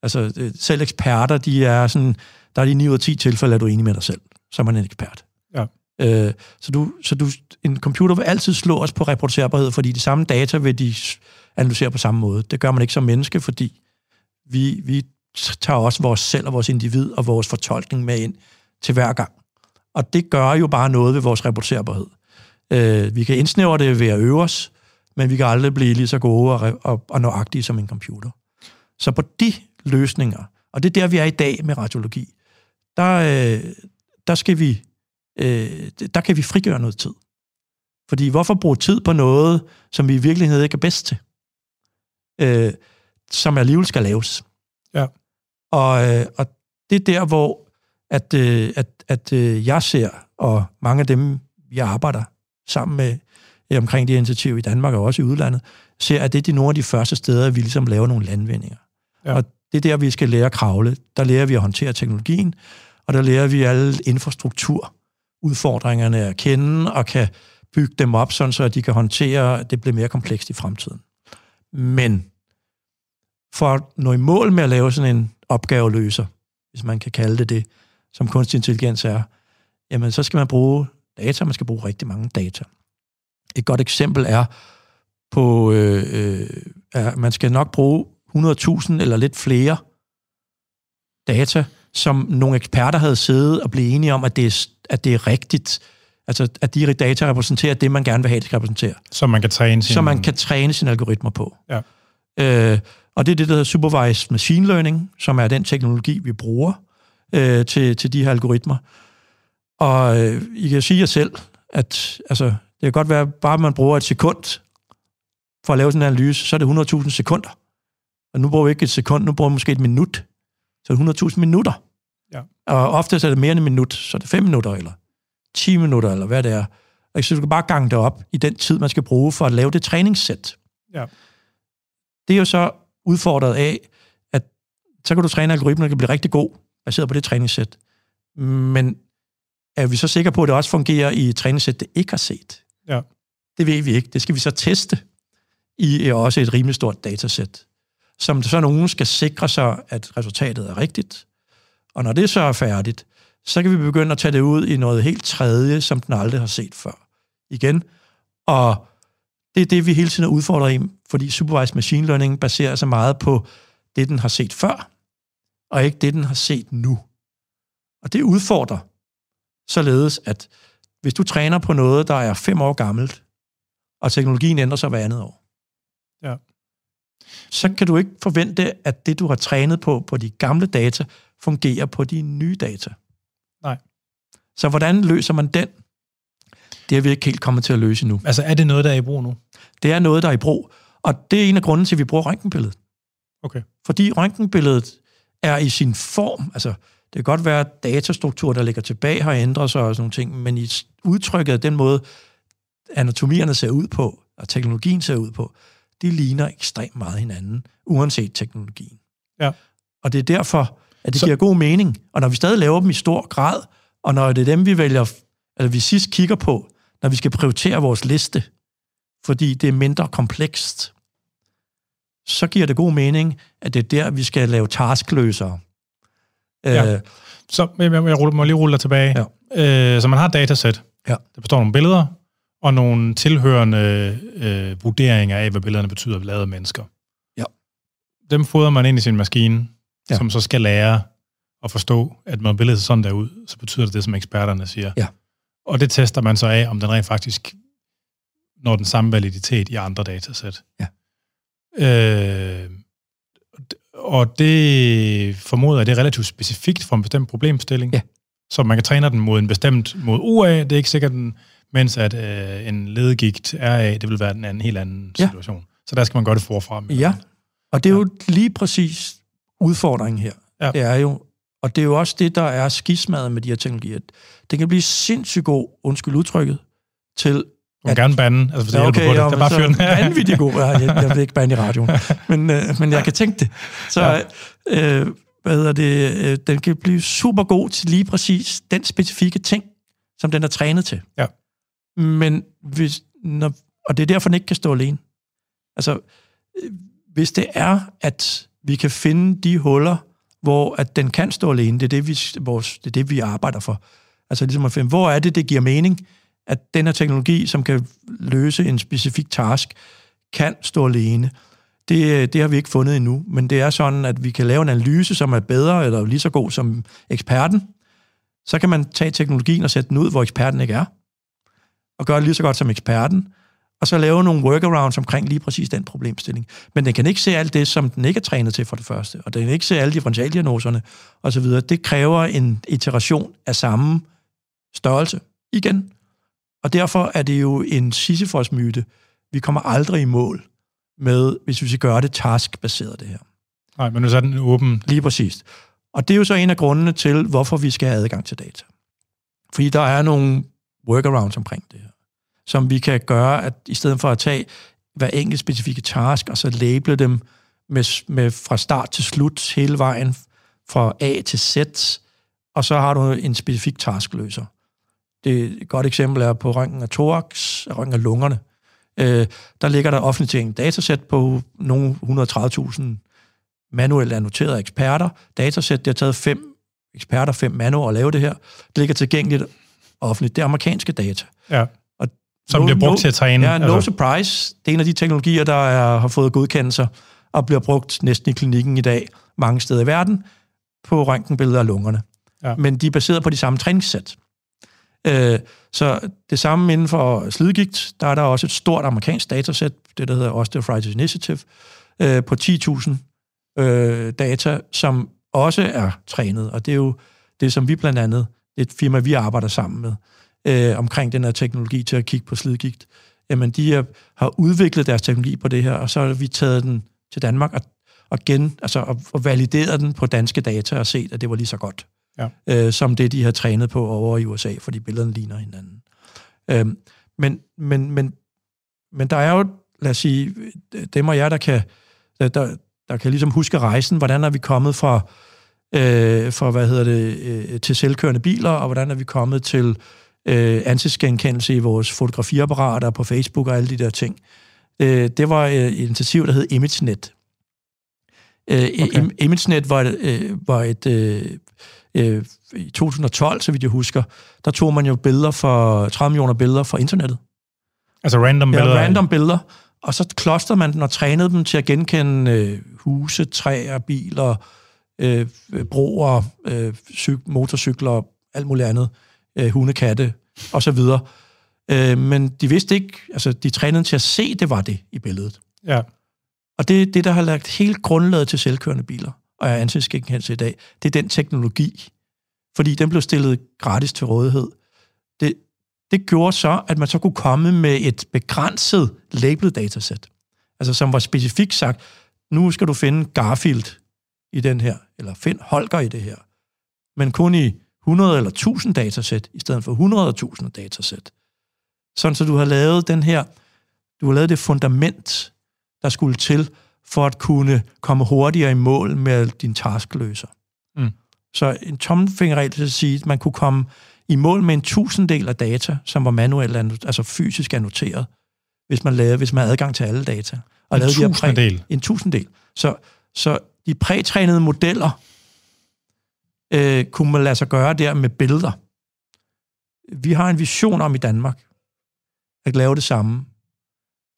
Altså, øh, selv eksperter, de er sådan, der er de 9 ud af 10 tilfælde, at du er enig med dig selv. Så er man en ekspert. Ja. Øh, så du, så du, en computer vil altid slå os på reproducerbarhed, fordi de samme data vil de analysere på samme måde. Det gør man ikke som menneske, fordi vi, vi tager også vores selv og vores individ og vores fortolkning med ind til hver gang. Og det gør jo bare noget ved vores reproducerbarhed. Øh, vi kan indsnævre det ved at øve os, men vi kan aldrig blive lige så gode og, og, og nøjagtige som en computer. Så på de løsninger, og det er der, vi er i dag med radiologi, der, øh, der, skal vi, øh, der kan vi frigøre noget tid. Fordi hvorfor bruge tid på noget, som vi i virkeligheden ikke er bedst til? Øh, som alligevel skal laves. Ja. Og, øh, og det er der, hvor at, øh, at, at øh, jeg ser, og mange af dem, jeg arbejder sammen med øh, omkring de initiativer i Danmark og også i udlandet, ser, at det er de nogle af de første steder, vi ligesom laver nogle landvindinger. Ja. Og det er der, vi skal lære at kravle. Der lærer vi at håndtere teknologien, og der lærer vi alle infrastrukturudfordringerne at kende, og kan bygge dem op, sådan så at de kan håndtere, at det bliver mere komplekst i fremtiden. Men for at nå i mål med at lave sådan en opgaveløser, hvis man kan kalde det det, som kunstig intelligens er, jamen så skal man bruge data, man skal bruge rigtig mange data. Et godt eksempel er på, øh, øh, er man skal nok bruge 100.000 eller lidt flere data, som nogle eksperter havde siddet og blevet enige om, at det er, at det er rigtigt, altså at de data repræsenterer det, man gerne vil have, det skal repræsentere. Så man kan træne sin... Så man kan træne sine algoritmer på. Ja. Øh, og det er det, der hedder Supervised Machine Learning, som er den teknologi, vi bruger øh, til, til de her algoritmer. Og øh, I kan sige jer selv, at altså, det kan godt være, bare man bruger et sekund for at lave sådan en analyse, så er det 100.000 sekunder. Og nu bruger vi ikke et sekund, nu bruger vi måske et minut. Så er det 100.000 minutter. Ja. Og ofte er det mere end en minut, så er det 5 minutter, eller 10 minutter, eller hvad det er. Og så du kan bare gange det op i den tid, man skal bruge for at lave det træningssæt. Ja. Det er jo så udfordret af, at så kan du træne algoritmen, der kan blive rigtig god, baseret på det træningssæt. Men er vi så sikre på, at det også fungerer i et træningssæt, det ikke har set? Ja. Det ved vi ikke. Det skal vi så teste i også et rimelig stort datasæt, som så nogen skal sikre sig, at resultatet er rigtigt. Og når det så er færdigt, så kan vi begynde at tage det ud i noget helt tredje, som den aldrig har set før. Igen. Og det er det, vi hele tiden er udfordret i, fordi supervised machine learning baserer sig meget på det, den har set før, og ikke det, den har set nu. Og det udfordrer således, at hvis du træner på noget, der er fem år gammelt, og teknologien ændrer sig hver andet år, ja så kan du ikke forvente, at det, du har trænet på, på de gamle data, fungerer på de nye data. Nej. Så hvordan løser man den? Det er vi ikke helt kommet til at løse nu. Altså er det noget, der er i brug nu? Det er noget, der er i brug. Og det er en af grunden til, at vi bruger røntgenbilledet. Okay. Fordi røntgenbilledet er i sin form, altså det kan godt være, at datastruktur, der ligger tilbage, har ændret sig og sådan nogle ting, men i udtrykket af den måde, anatomierne ser ud på, og teknologien ser ud på, de ligner ekstremt meget hinanden, uanset teknologien. Ja. Og det er derfor, at det Så... giver god mening. Og når vi stadig laver dem i stor grad, og når det er dem, vi vælger, eller vi sidst kigger på, når vi skal prioritere vores liste, fordi det er mindre komplekst, så giver det god mening, at det er der, vi skal lave taskløsere. Ja. Øh, så jeg, jeg, jeg må lige rulle dig tilbage. Ja. Øh, så man har et datasæt. Ja. Der består nogle billeder, og nogle tilhørende øh, vurderinger af, hvad billederne betyder lavet af mennesker. Ja. Dem fodrer man ind i sin maskine, ja. som så skal lære at forstå, at når billedet ser sådan der ud, så betyder det det, som eksperterne siger. Ja. Og det tester man så af, om den rent faktisk når den samme validitet i andre datasæt. Ja. Øh, og det formoder jeg, det er relativt specifikt for en bestemt problemstilling. Ja. Så man kan træne den mod en bestemt mod UA, det er ikke sikkert, den, mens at øh, en ledegigt RA, det vil være en anden, helt anden situation. Ja. Så der skal man gøre det forfra. Med ja, og det er jo lige præcis udfordringen her. Ja. Det er jo, og det er jo også det, der er skismadet med de her teknologier. Det kan blive sindssygt god, undskyld udtrykket, til du må gerne bande, altså for ja, okay, på det. det er bare fyren. Vanvittigt god. Jeg, jeg, jeg vil ikke bande i radioen, men, øh, men jeg kan tænke det. Så ja. øh, hvad hedder det, øh, den kan blive super god til lige præcis den specifikke ting, som den er trænet til. Ja. Men hvis, når, og det er derfor, den ikke kan stå alene. Altså, øh, hvis det er, at vi kan finde de huller, hvor at den kan stå alene, det er det, vi, vores, det er det, vi arbejder for. Altså ligesom at finde, hvor er det, det giver mening, at den her teknologi, som kan løse en specifik task, kan stå alene. Det, øh, det har vi ikke fundet endnu, men det er sådan, at vi kan lave en analyse, som er bedre eller lige så god som eksperten. Så kan man tage teknologien og sætte den ud, hvor eksperten ikke er, og gøre det lige så godt som eksperten, og så lave nogle workarounds omkring lige præcis den problemstilling. Men den kan ikke se alt det, som den ikke er trænet til for det første, og den kan ikke se alle differentialdiagnoserne osv. Det kræver en iteration af samme størrelse igen. Og derfor er det jo en Sisyphos-myte. Vi kommer aldrig i mål med, hvis vi skal gøre det task-baseret, det her. Nej, men nu er den åben. Lige præcis. Og det er jo så en af grundene til, hvorfor vi skal have adgang til data. Fordi der er nogle workarounds omkring det her, som vi kan gøre, at i stedet for at tage hver enkelt specifikke task, og så label dem med, med fra start til slut hele vejen fra A til Z, og så har du en specifik taskløser. Det et godt eksempel er på røntgen af thorax, røntgen af lungerne. Øh, der ligger der offentligt til en datasæt på nogle 130.000 manuelt annoterede eksperter. Datasæt, det har taget fem eksperter, fem manuer at lave det her. Det ligger tilgængeligt offentligt. Det er amerikanske data. Ja. Og som no, bliver brugt no, til at træne. Ja, no altså. surprise. Det er en af de teknologier, der er, har fået godkendelser og bliver brugt næsten i klinikken i dag mange steder i verden på røntgenbilleder af lungerne. Ja. Men de er baseret på de samme træningssæt. Øh, så det samme inden for slidgigt, der er der også et stort amerikansk datasæt, det der hedder Osteoarthritis Initiative, øh, på 10.000 øh, data, som også er trænet, og det er jo det, som vi blandt andet, et firma, vi arbejder sammen med, øh, omkring den her teknologi til at kigge på slidgigt. Jamen, de er, har udviklet deres teknologi på det her, og så har vi taget den til Danmark og, og, gen, altså, og, og valideret den på danske data og set, at det var lige så godt ja. øh, som det, de har trænet på over i USA, fordi billederne ligner hinanden. Øh, men, men, men, men der er jo, lad os sige, dem og jer, der kan, der, der kan ligesom huske rejsen, hvordan er vi kommet fra, øh, fra hvad hedder det, øh, til selvkørende biler, og hvordan er vi kommet til øh, ansigtsgenkendelse i vores fotografiapparater på Facebook og alle de der ting. Øh, det var øh, et initiativ, der hed ImageNet. Øh, okay. ImageNet var, øh, var et, øh, øh, i 2012, så vidt jeg husker, der tog man jo billeder for 30 millioner billeder fra internettet. Altså random billeder? Ja, random billeder. Og så klostrede man den og trænede dem til at genkende øh, huse, træer, biler, øh, broer, øh, cyk- motorcykler, alt muligt andet, øh, hunde, katte og så videre. Øh, men de vidste ikke, altså de trænede til at se, det var det i billedet. Ja. Og det er det, der har lagt helt grundlaget til selvkørende biler og er ansigtsgenkendelse i dag, det er den teknologi. Fordi den blev stillet gratis til rådighed. Det, det gjorde så, at man så kunne komme med et begrænset labeled datasæt. Altså som var specifikt sagt, nu skal du finde Garfield i den her, eller find Holger i det her. Men kun i 100 eller 1000 datasæt, i stedet for 100.000 datasæt. Sådan så du har lavet den her, du har lavet det fundament, der skulle til for at kunne komme hurtigere i mål med din taskløser. Mm. Så en tommelfingerregel til at sige, at man kunne komme i mål med en tusinddel af data, som var manuelt, altså fysisk annoteret, hvis man lavede, hvis man havde adgang til alle data. Og en lavede tusinddel? De præ, en tusinddel. Så, så de prætrænede modeller øh, kunne man lade sig gøre der med billeder. Vi har en vision om i Danmark at lave det samme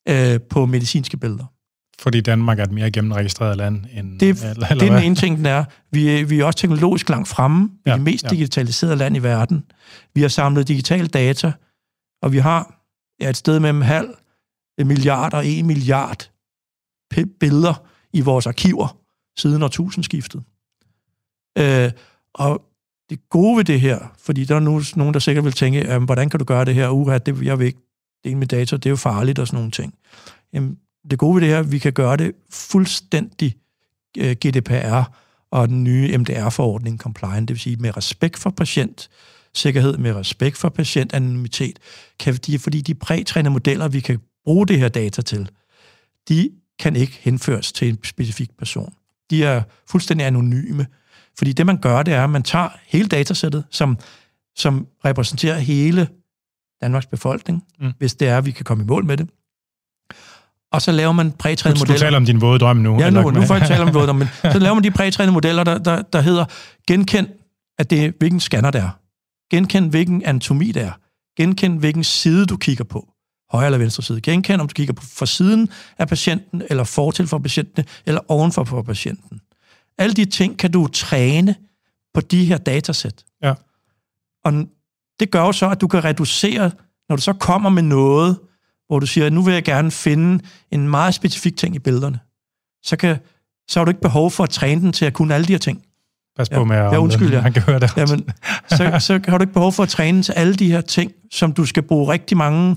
øh, på medicinske billeder. Fordi Danmark er et mere gennemregistreret land end... Det, eller, eller det er den ene ting, den er. Vi, vi er også teknologisk langt fremme. Vi er ja, det mest ja. digitaliserede land i verden. Vi har samlet digital data, og vi har ja, et sted mellem halv milliard og en milliard billeder i vores arkiver siden årtusindskiftet. Øh, og det gode ved det her, fordi der er nu, nogen, der sikkert vil tænke, hvordan kan du gøre det her? Uha, det, jeg vil ikke dele med data, det er jo farligt og sådan nogle ting. Jamen, det gode ved det her, vi kan gøre det fuldstændig øh, GDPR og den nye MDR-forordning compliant, det vil sige med respekt for patient, sikkerhed med respekt for patientanonymitet, kan de, fordi de prætrænede modeller, vi kan bruge det her data til, de kan ikke henføres til en specifik person. De er fuldstændig anonyme, fordi det, man gør, det er, at man tager hele datasættet, som, som repræsenterer hele Danmarks befolkning, mm. hvis det er, at vi kan komme i mål med det, og så laver man prætrænede modeller. Du taler om din våde drøm nu. Ja, nu, nu får jeg tale om våde drøm, men <laughs> så laver man de prætrænede modeller, der, der, der hedder genkend, at det er, hvilken scanner det er. Genkend, hvilken anatomi det er. Genkend, hvilken side du kigger på. Højre eller venstre side. Genkend, om du kigger på fra siden af patienten, eller fortil for patienten, eller ovenfor for patienten. Alle de ting kan du træne på de her datasæt. Ja. Og det gør jo så, at du kan reducere, når du så kommer med noget, hvor du siger, at nu vil jeg gerne finde en meget specifik ting i billederne, så, kan, så har du ikke behov for at træne den til at kunne alle de her ting. Pas på med. Ja, undskyld, ja. <laughs> Man kan høre det Jamen, så, så har du ikke behov for at træne til alle de her ting, som du skal bruge rigtig mange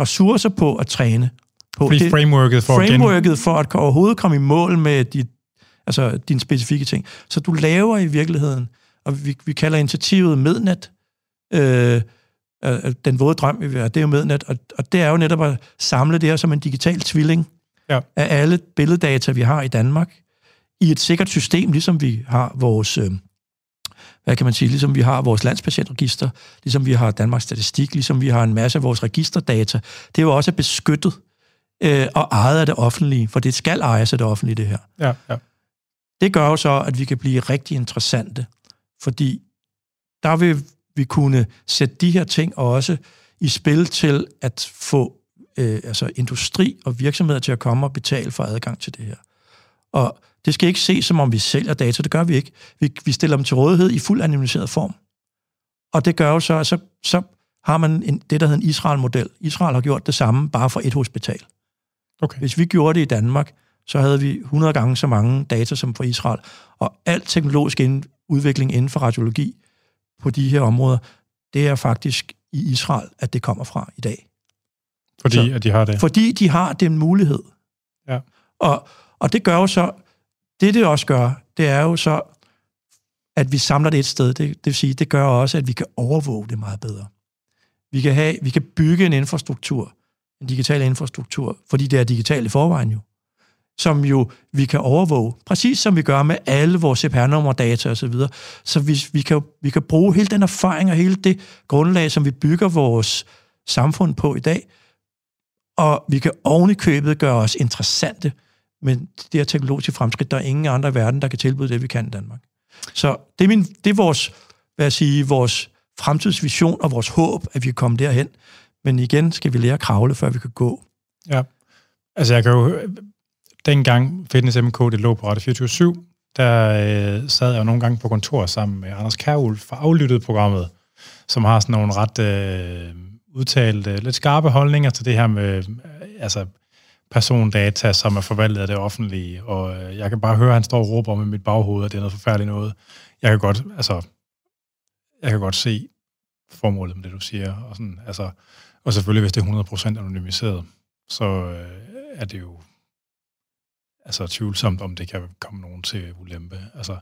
ressourcer på at træne. På. Fordi det, frameworket for frameworket at for at overhovedet komme i mål med dit, altså dine specifikke ting. Så du laver i virkeligheden, og vi, vi kalder initiativet Mednet, øh, øh, den våde drøm, vi det er jo Mednet, og, og det er jo netop at samle det her som en digital tvilling ja. af alle billeddata, vi har i Danmark, i et sikkert system, ligesom vi har vores, øh, hvad kan man sige, ligesom vi har vores landspatientregister, ligesom vi har Danmarks Statistik, ligesom vi har en masse af vores registerdata. Det er jo også beskyttet øh, og ejet af det offentlige, for det skal ejes af det offentlige, det her. Ja, ja. Det gør jo så, at vi kan blive rigtig interessante, fordi der vil vi kunne sætte de her ting også i spil til at få øh, altså industri og virksomheder til at komme og betale for adgang til det her. Og det skal ikke ses, som om vi sælger data. Det gør vi ikke. Vi, vi stiller dem til rådighed i fuld anonymiseret form. Og det gør jo så, at så, så har man en, det, der hedder en Israel-model. Israel har gjort det samme, bare for et hospital. Okay. Hvis vi gjorde det i Danmark, så havde vi 100 gange så mange data som for Israel. Og al teknologisk udvikling inden for radiologi på de her områder, det er faktisk i Israel, at det kommer fra i dag. Fordi så, at de har det? Fordi de har den mulighed. Ja. Og, og det gør jo så, det det også gør, det er jo så, at vi samler det et sted. Det, det vil sige, det gør også, at vi kan overvåge det meget bedre. Vi kan, have, vi kan bygge en infrastruktur, en digital infrastruktur, fordi det er digitalt i forvejen jo, som jo vi kan overvåge, præcis som vi gør med alle vores CPR-nummer, data osv. Så, så vi, vi, kan, vi kan bruge hele den erfaring og hele det grundlag, som vi bygger vores samfund på i dag, og vi kan oven i købet gøre os interessante men det her teknologiske fremskridt, der er ingen andre i verden, der kan tilbyde det, vi kan i Danmark. Så det er, min, det er vores, hvad jeg sige, vores fremtidsvision og vores håb, at vi kan komme derhen. Men igen skal vi lære at kravle, før vi kan gå. Ja, altså jeg kan jo... Dengang Fitness MK, det lå på Radio 24 der øh, sad jeg jo nogle gange på kontor sammen med Anders Kærhul fra Aflyttet programmet, som har sådan nogle ret øh, udtalte, lidt skarpe holdninger til det her med øh, altså, persondata, som er forvaltet af det offentlige, og øh, jeg kan bare høre, at han står og råber med mit baghoved, at det er noget forfærdeligt noget. Jeg kan godt, altså, jeg kan godt se formålet med det, du siger, og sådan, altså, og selvfølgelig, hvis det er 100% anonymiseret, så øh, er det jo altså tvivlsomt, om det kan komme nogen til ulempe. Altså,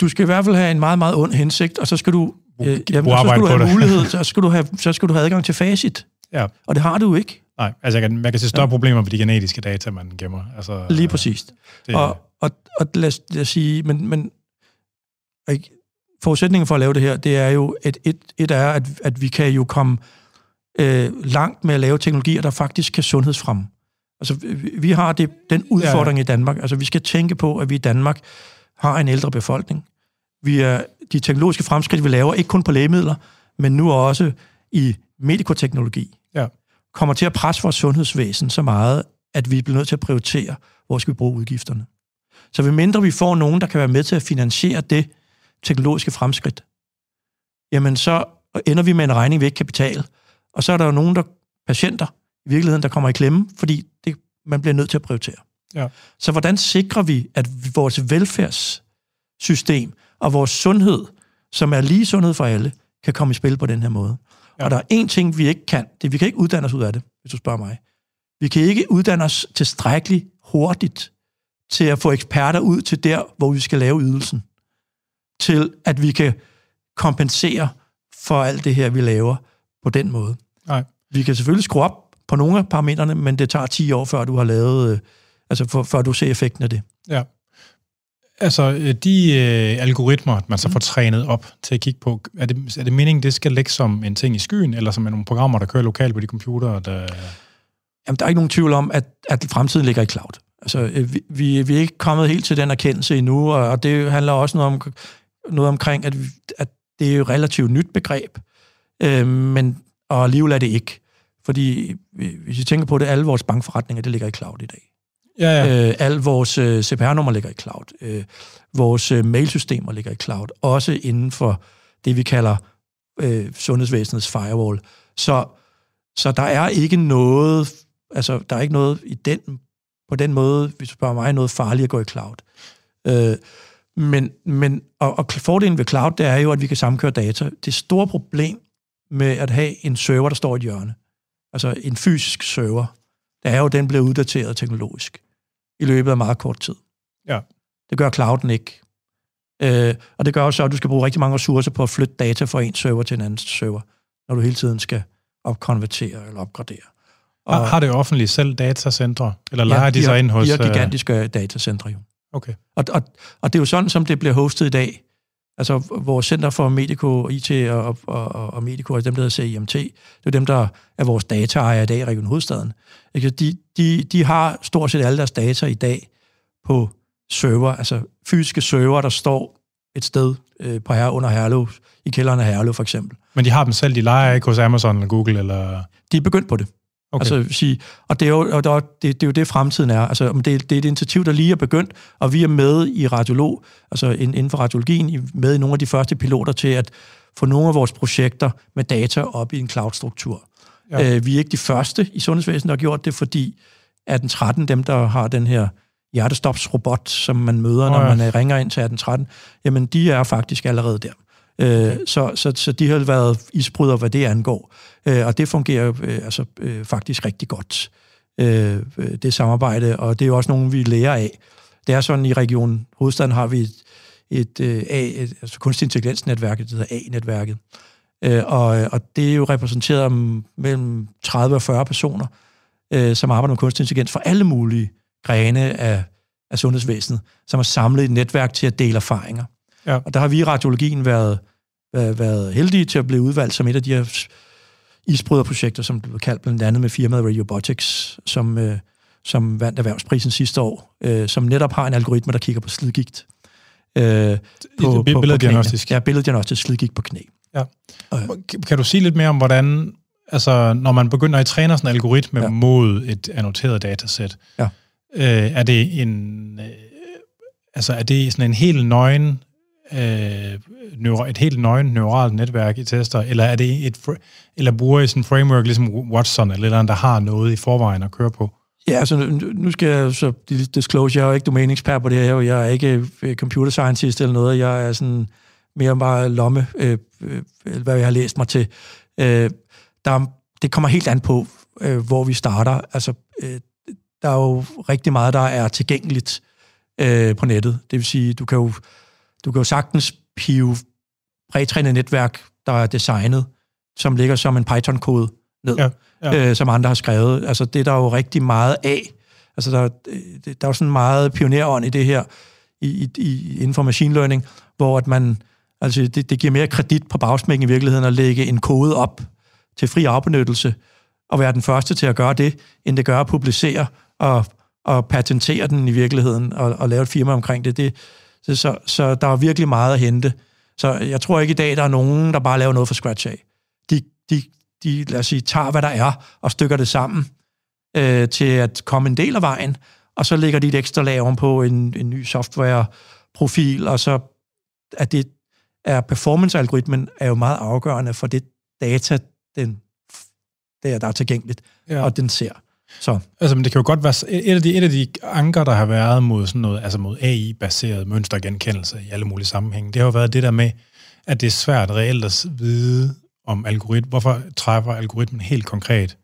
du skal i hvert fald have en meget, meget ond hensigt, og så skal du, øh, jamen, så skal du have mulighed, <laughs> så skal du have, så skal du have adgang til facit. Ja. Og det har du ikke. Nej, altså jeg kan, man kan se større ja. problemer med de genetiske data, man gemmer. Altså, Lige præcis. Det, og, og, og lad, os, lad os sige, men, men ikke, forudsætningen for at lave det her, det er jo, et, et, et er, at, at vi kan jo komme øh, langt med at lave teknologier, der faktisk kan sundhedsfremme. Altså, vi, vi har det, den udfordring ja, ja. i Danmark. Altså, vi skal tænke på, at vi i Danmark har en ældre befolkning. Vi er, de teknologiske fremskridt, vi laver, ikke kun på lægemidler, men nu også i medikoteknologi. Ja kommer til at presse vores sundhedsvæsen så meget, at vi bliver nødt til at prioritere, hvor skal vi bruge udgifterne. Så ved mindre vi får nogen, der kan være med til at finansiere det teknologiske fremskridt, jamen så ender vi med en regning, vi ikke kan betale. Og så er der jo nogen, der patienter i virkeligheden, der kommer i klemme, fordi det, man bliver nødt til at prioritere. Ja. Så hvordan sikrer vi, at vores velfærdssystem og vores sundhed, som er lige sundhed for alle, kan komme i spil på den her måde? Ja. Og der er én ting, vi ikke kan. Det, vi kan ikke uddanne os ud af det, hvis du spørger mig. Vi kan ikke uddanne os tilstrækkeligt hurtigt til at få eksperter ud til der, hvor vi skal lave ydelsen. Til at vi kan kompensere for alt det her, vi laver på den måde. Nej. Vi kan selvfølgelig skrue op på nogle af parametrene, men det tager 10 år, før du har lavet, øh, altså for, før du ser effekten af det. Ja. Altså, øh, de øh, algoritmer, man så mm. får trænet op til at kigge på, er det, er det meningen, det skal ligge som en ting i skyen, eller som nogle programmer, der kører lokalt på de computere? Der... Jamen, der er ikke nogen tvivl om, at, at fremtiden ligger i cloud. Altså, øh, vi, vi, vi er ikke kommet helt til den erkendelse endnu, og, og det handler også noget, om, noget omkring, at, at det er jo et relativt nyt begreb, øh, men og alligevel er det ikke. Fordi hvis I tænker på det, alle vores bankforretninger, det ligger i cloud i dag. Ja, ja. Øh, al vores øh, CPR-nummer ligger i cloud. Øh, vores øh, mailsystemer ligger i cloud. Også inden for det, vi kalder øh, sundhedsvæsenets firewall. Så, så der er ikke noget, altså der er ikke noget i den, på den måde, hvis du spørger mig, noget farligt at gå i cloud. Øh, men, men og, og fordelen ved cloud, det er jo, at vi kan samkøre data. Det store problem med at have en server, der står i et hjørne, altså en fysisk server, det er jo, at den bliver uddateret teknologisk i løbet af meget kort tid. Ja. Det gør clouden ikke. Øh, og det gør også, at du skal bruge rigtig mange ressourcer på at flytte data fra en server til en anden server, når du hele tiden skal opkonvertere eller opgradere. Og, har, har det offentligt selv datacentre, eller leger ja, de, de sig ind hos... de har øh, gigantiske datacentre jo. Okay. Og, og, og det er jo sådan, som det bliver hostet i dag. Altså, vores Center for Medico, IT og, og, og, og Medico, altså dem, der hedder CIMT, det er dem, der er vores dataejer i dag i Region Hovedstaden. Ikke? De, de, de har stort set alle deres data i dag på server, altså fysiske server, der står et sted øh, på her, under Herlev, i kælderen af Herlev for eksempel. Men de har dem selv, de leger ikke hos Amazon eller Google? Eller? De er begyndt på det. Okay. Altså, sige, og det er, jo, og det, er, det, det er jo det, fremtiden er. Altså, det, det er et initiativ, der lige er begyndt, og vi er med i radiolog, altså inden for radiologien, med i nogle af de første piloter til at få nogle af vores projekter med data op i en cloud-struktur. Ja. Øh, vi er ikke de første i sundhedsvæsenet, der har gjort det, fordi at den 13, dem der har den her hjertestopsrobot, som man møder, oh, ja. når man øh, ringer ind til 1813, jamen de er faktisk allerede der. Øh, okay. så, så, så de har været isbryder, hvad det angår. Øh, og det fungerer øh, altså, øh, faktisk rigtig godt, øh, det samarbejde, og det er jo også nogen, vi lærer af. Det er sådan, i Region Hovedstaden har vi et, et, øh, A, et altså kunstig intelligensnetværk, det hedder A-netværket. Øh, og, og det er jo repræsenteret om mellem 30 og 40 personer, øh, som arbejder med kunstig intelligens for alle mulige grene af, af sundhedsvæsenet, som har samlet et netværk til at dele erfaringer. Ja. Og der har vi i radiologien været, været, været heldige til at blive udvalgt som et af de her isbryderprojekter, som blev kaldt blandt andet med firmaet Radiobotics, som, øh, som vandt erhvervsprisen sidste år, øh, som netop har en algoritme, der kigger på slidgigt. Øh, på, på, billeddiagnostisk. Ja, billeddiagnostisk slidgigt på knæ. Ja. Kan du sige lidt mere om, hvordan, altså når man begynder at træne sådan en algoritme ja. mod et annoteret datasæt, ja. øh, er det en, øh, altså er det sådan en helt nøgen øh, et helt nøgen neuralt netværk i tester, eller er det et, eller bruger I sådan en framework ligesom Watson, eller eller andet, der har noget i forvejen at køre på? Ja, altså nu skal jeg så disclose, jeg er jo ikke domæneekspert på det her, jeg er ikke øh, computer scientist eller noget, jeg er sådan mere bare lomme, øh, øh, hvad jeg har læst mig til. Øh, der, det kommer helt an på, øh, hvor vi starter. Altså, øh, der er jo rigtig meget, der er tilgængeligt øh, på nettet. Det vil sige, du kan jo du kan jo sagtens pive prætrænet netværk, der er designet, som ligger som en Python-kode ned, ja, ja. Øh, som andre har skrevet. Altså, det er der jo rigtig meget af. Altså, der, der er jo sådan meget pionerånd i det her, i, i, i, inden for machine learning, hvor at man, altså, det, det giver mere kredit på bagsmækken i virkeligheden at lægge en kode op til fri afbenyttelse, og være den første til at gøre det, end det gør at publicere og, og patentere den i virkeligheden, og, og lave et firma omkring det. Det, så, så, så der er virkelig meget at hente. Så jeg tror ikke i dag, der er nogen, der bare laver noget fra scratch af. De, de, de lad os sige, tager, hvad der er, og stykker det sammen øh, til at komme en del af vejen, og så lægger de et ekstra lag på en, en ny software-profil, og så er det er performance-algoritmen er jo meget afgørende for det data, den, der, der er tilgængeligt, ja. og den ser. Så. Altså, men det kan jo godt være, et af, de, et af de anker, der har været mod sådan noget, altså mod AI-baseret mønstergenkendelse i alle mulige sammenhænge, det har jo været det der med, at det er svært reelt at vide om algoritmen, hvorfor træffer algoritmen helt konkret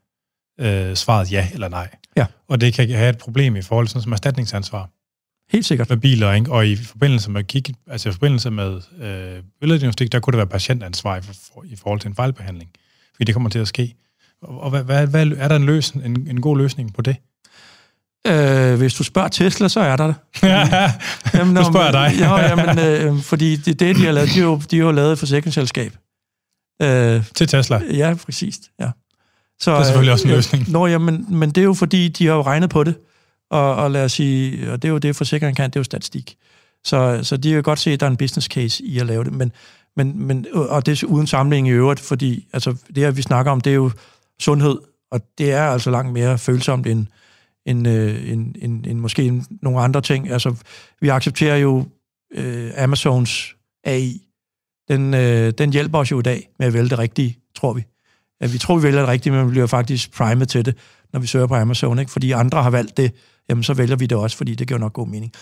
øh, svaret ja eller nej. Ja. Og det kan have et problem i forhold til sådan som erstatningsansvar. Helt sikkert. Med biler, ikke? og i forbindelse med kig, altså i forbindelse med øh, billeddiagnostik, der kunne det være patientansvar i, for, i forhold til en fejlbehandling. Fordi det kommer til at ske. Og hvad, hvad, hvad, er der en, løsning, en, en god løsning på det? Øh, hvis du spørger Tesla, så er der det. <laughs> jamen, nu spørger dig. <laughs> ja, jamen, øh, fordi det, det, de har lavet, de har, de har lavet et forsikringsselskab. Øh, Til Tesla? Ja, præcis. Ja. Så, Det er selvfølgelig også en øh, løsning. Nå, ja, men, men det er jo fordi, de har jo regnet på det. Og, og lad os sige, og det er jo det, forsikringen kan, det er jo statistik. Så, så de kan godt se, at der er en business case i at lave det, men, men, men og det er uden sammenligning i øvrigt, fordi altså, det her, vi snakker om, det er jo sundhed, og det er altså langt mere følsomt end, end, øh, end, end, end måske en, nogle andre ting. Altså, vi accepterer jo øh, Amazons AI. Den, øh, den hjælper os jo i dag med at vælge det rigtige, tror vi. Ja, vi tror, vi vælger det rigtige, men vi bliver faktisk primet til det, når vi søger på Amazon. Ikke? Fordi andre har valgt det, jamen så vælger vi det også, fordi det giver nok god mening.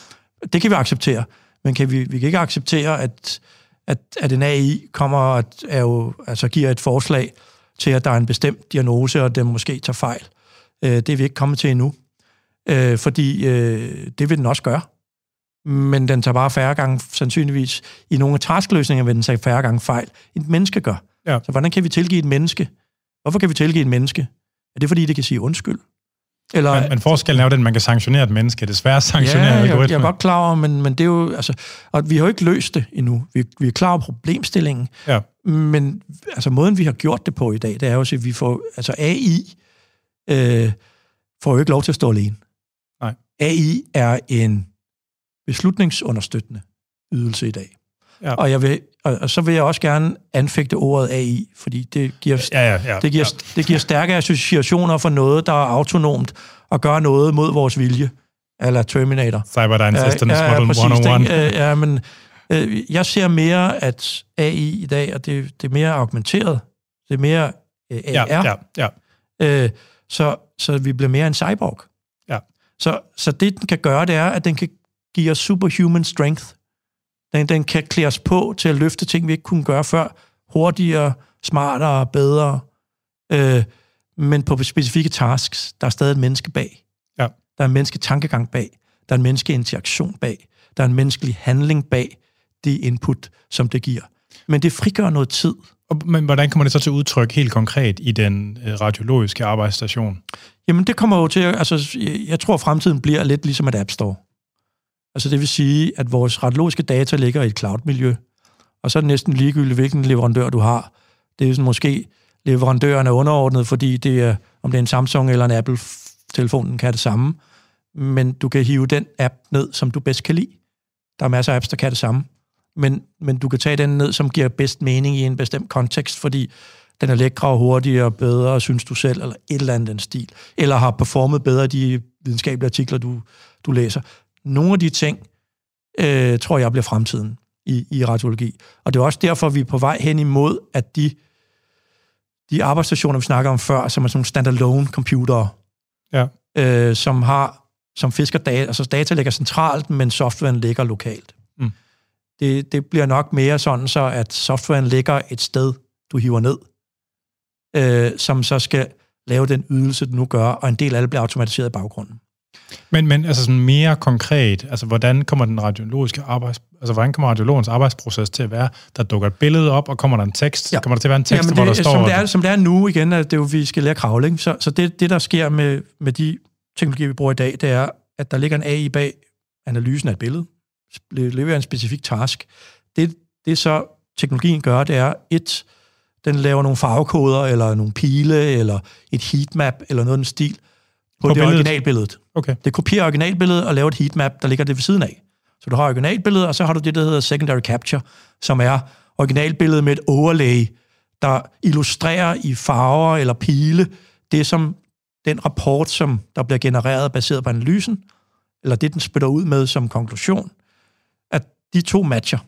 Det kan vi acceptere, men kan vi, vi kan ikke acceptere, at, at, at en AI kommer og er jo, altså giver et forslag til, at der er en bestemt diagnose, og den måske tager fejl. Øh, det er vi ikke kommet til endnu, øh, fordi øh, det vil den også gøre. Men den tager bare færre gange, sandsynligvis. I nogle taskløsninger vil den tage færre gange fejl, end et menneske gør. Ja. Så hvordan kan vi tilgive et menneske? Hvorfor kan vi tilgive et menneske? Er det, fordi det kan sige undskyld? Eller, Men, men forskellen er jo den, at man kan sanktionere et menneske. Desværre sanktionere ja, jeg, jeg er godt klar over, men, men det er jo, altså, og vi har jo ikke løst det endnu. Vi, vi er klar over problemstillingen, Ja. men altså, måden, vi har gjort det på i dag, det er jo, at vi får, altså AI øh, får jo ikke lov til at stå alene. Nej. AI er en beslutningsunderstøttende ydelse i dag. Ja. Og, jeg vil, og, og så vil jeg også gerne anfægte ordet AI, fordi det giver Ja, ja, ja. det giver, ja. det giver stærke associationer for noget, der er autonomt og gør noget mod vores vilje, eller Terminator. Cyberdyne Systems ja, ja, Model præcis, 101. ikke? Øh, Ja, men øh, jeg ser mere, at AI i dag, og det, det er mere argumenteret, det er mere øh, AR, Ja, ja, ja. Øh, så, så vi bliver mere en cyborg. Ja. Så, så det, den kan gøre, det er, at den kan give os superhuman strength. Den, den kan klæde os på til at løfte ting, vi ikke kunne gøre før. Hurtigere, smartere, bedre. Øh, men på specifikke tasks, der er stadig et menneske bag. Ja. Der er en mennesketankegang bag. Der er en menneskeinteraktion bag. Der er en menneskelig handling bag det input, som det giver. Men det frigør noget tid. Og, men hvordan kommer det så til udtryk helt konkret i den øh, radiologiske arbejdsstation? Jamen, det kommer jo til, altså, jeg tror, fremtiden bliver lidt ligesom et App Store. Altså, det vil sige, at vores radiologiske data ligger i et cloud-miljø, og så er det næsten ligegyldigt, hvilken leverandør du har. Det er sådan, måske leverandøren er underordnet, fordi det er, om det er en Samsung eller en Apple-telefon, den kan det samme. Men du kan hive den app ned, som du bedst kan lide. Der er masser af apps, der kan det samme. Men, men du kan tage den ned, som giver bedst mening i en bestemt kontekst, fordi den er lækre og hurtigere og bedre, synes du selv, eller et eller andet den stil. Eller har performet bedre de videnskabelige artikler, du, du læser. Nogle af de ting, øh, tror jeg, bliver fremtiden i, i radiologi. Og det er også derfor, vi er på vej hen imod, at de, de arbejdsstationer, vi snakker om før, som er sådan nogle standalone computere, Ja. øh, som har som fisker data, altså data ligger centralt, men softwaren ligger lokalt. Mm. Det, det bliver nok mere sådan, så at softwaren ligger et sted, du hiver ned, øh, som så skal lave den ydelse, den nu gør, og en del af det bliver automatiseret i baggrunden. Men, men altså sådan mere konkret, altså hvordan kommer den radiologiske arbejds, altså hvordan kommer radiologens arbejdsproces til at være? Der dukker et billede op, og kommer der en tekst? Ja. Kommer der til at være en tekst, hvor det, der står... som, det er, som det er nu igen, at det er jo, vi skal lære at kravle. Ikke? Så, så det, det, der sker med, med de teknologier, vi bruger i dag, det er, at der ligger en AI bag analysen af et billede, leverer en specifik task. Det, det så teknologien gør, det er, et, den laver nogle farvekoder, eller nogle pile, eller et heatmap, eller noget den stil, på, På det billedet? originalbillede. Okay. Det kopierer originalbilledet og laver et heatmap, der ligger det ved siden af. Så du har originalbilledet, og så har du det, der hedder secondary capture, som er originalbilledet med et overlay, der illustrerer i farver eller pile det, som den rapport, som der bliver genereret baseret på analysen, eller det, den spytter ud med som konklusion, at de to matcher.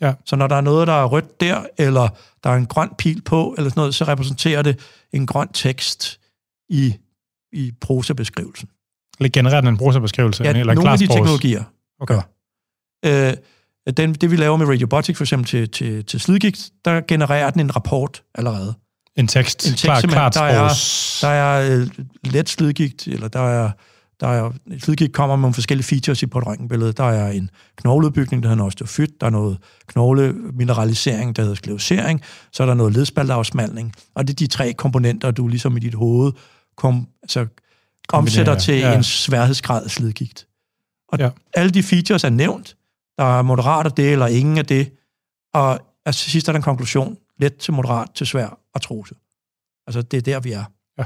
Ja. Så når der er noget, der er rødt der, eller der er en grøn pil på, eller sådan noget, så repræsenterer det en grøn tekst i, i prosabeskrivelsen. Eller genererer den en brugerbeskrivelse? Ja, eller en nogle af de teknologier Okay. gør. Øh, den, det vi laver med Radiobotics for eksempel til, til, til slidgigt, der genererer den en rapport allerede. En tekst. En tekst, Klar, klart der er-. Der er øh, let slidgigt, eller der er, der er slidgigt kommer med nogle forskellige features i på et røntgenbillede. Der er en knogleudbygning, der hedder osteofyt, der er noget knoglemineralisering, der hedder sklerosering, så er der noget ledspalteafsmalning, og det er de tre komponenter, du ligesom i dit hoved kom, altså, omsætter til ja. en sværhedsgrad af slidgigt. Og Ja. alle de features er nævnt. Der er moderat af det, eller ingen af det. Og altså, til sidst er der en konklusion. Let til moderat til svær artrose. Altså, det er der, vi er. Ja.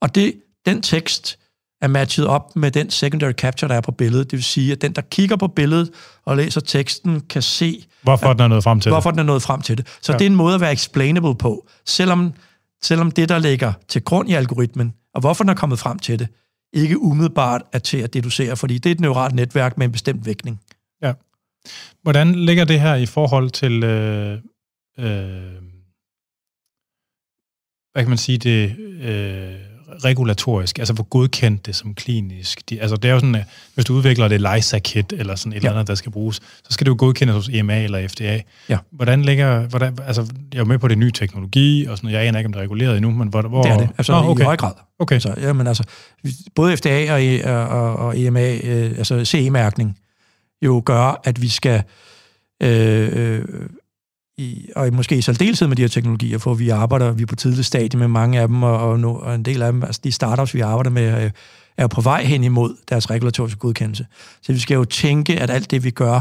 Og det, den tekst er matchet op med den secondary capture, der er på billedet. Det vil sige, at den, der kigger på billedet og læser teksten, kan se... Hvorfor at, den er nået frem til Hvorfor den er nået frem til det. Så Ja. det er en måde at være explainable på, selvom, selvom det, der ligger til grund i algoritmen, og hvorfor den er kommet frem til det, ikke umiddelbart er til at deducere, fordi det er et neuralt netværk med en bestemt vægtning. Ja. Hvordan ligger det her i forhold til... Øh, øh, hvad kan man sige, det øh, regulatorisk, altså hvor godkendt det som klinisk. De, altså det er jo sådan, at hvis du udvikler det LISA-kit eller sådan et ja. Ja. eller andet, der skal bruges, så skal det jo godkendes hos EMA eller FDA. Ja. Hvordan ligger, hvordan, altså jeg er jo med på det nye teknologi og sådan noget, jeg aner ikke, om det er reguleret endnu, men hvor, hvor Det er det, altså Nå, okay. i høj grad. Okay, Så, jamen, altså, både FDA og, E- og, og, og EMA, øh, altså CE-mærkning, jo gør, at vi skal, øh, øh, i, og måske i særdeleshed med de her teknologier, for vi arbejder, vi er på tidlig stadie med mange af dem, og, og, no, og en del af dem, altså de startups, vi arbejder med, øh, er på vej hen imod deres regulatoriske godkendelse. Så vi skal jo tænke, at alt det, vi gør,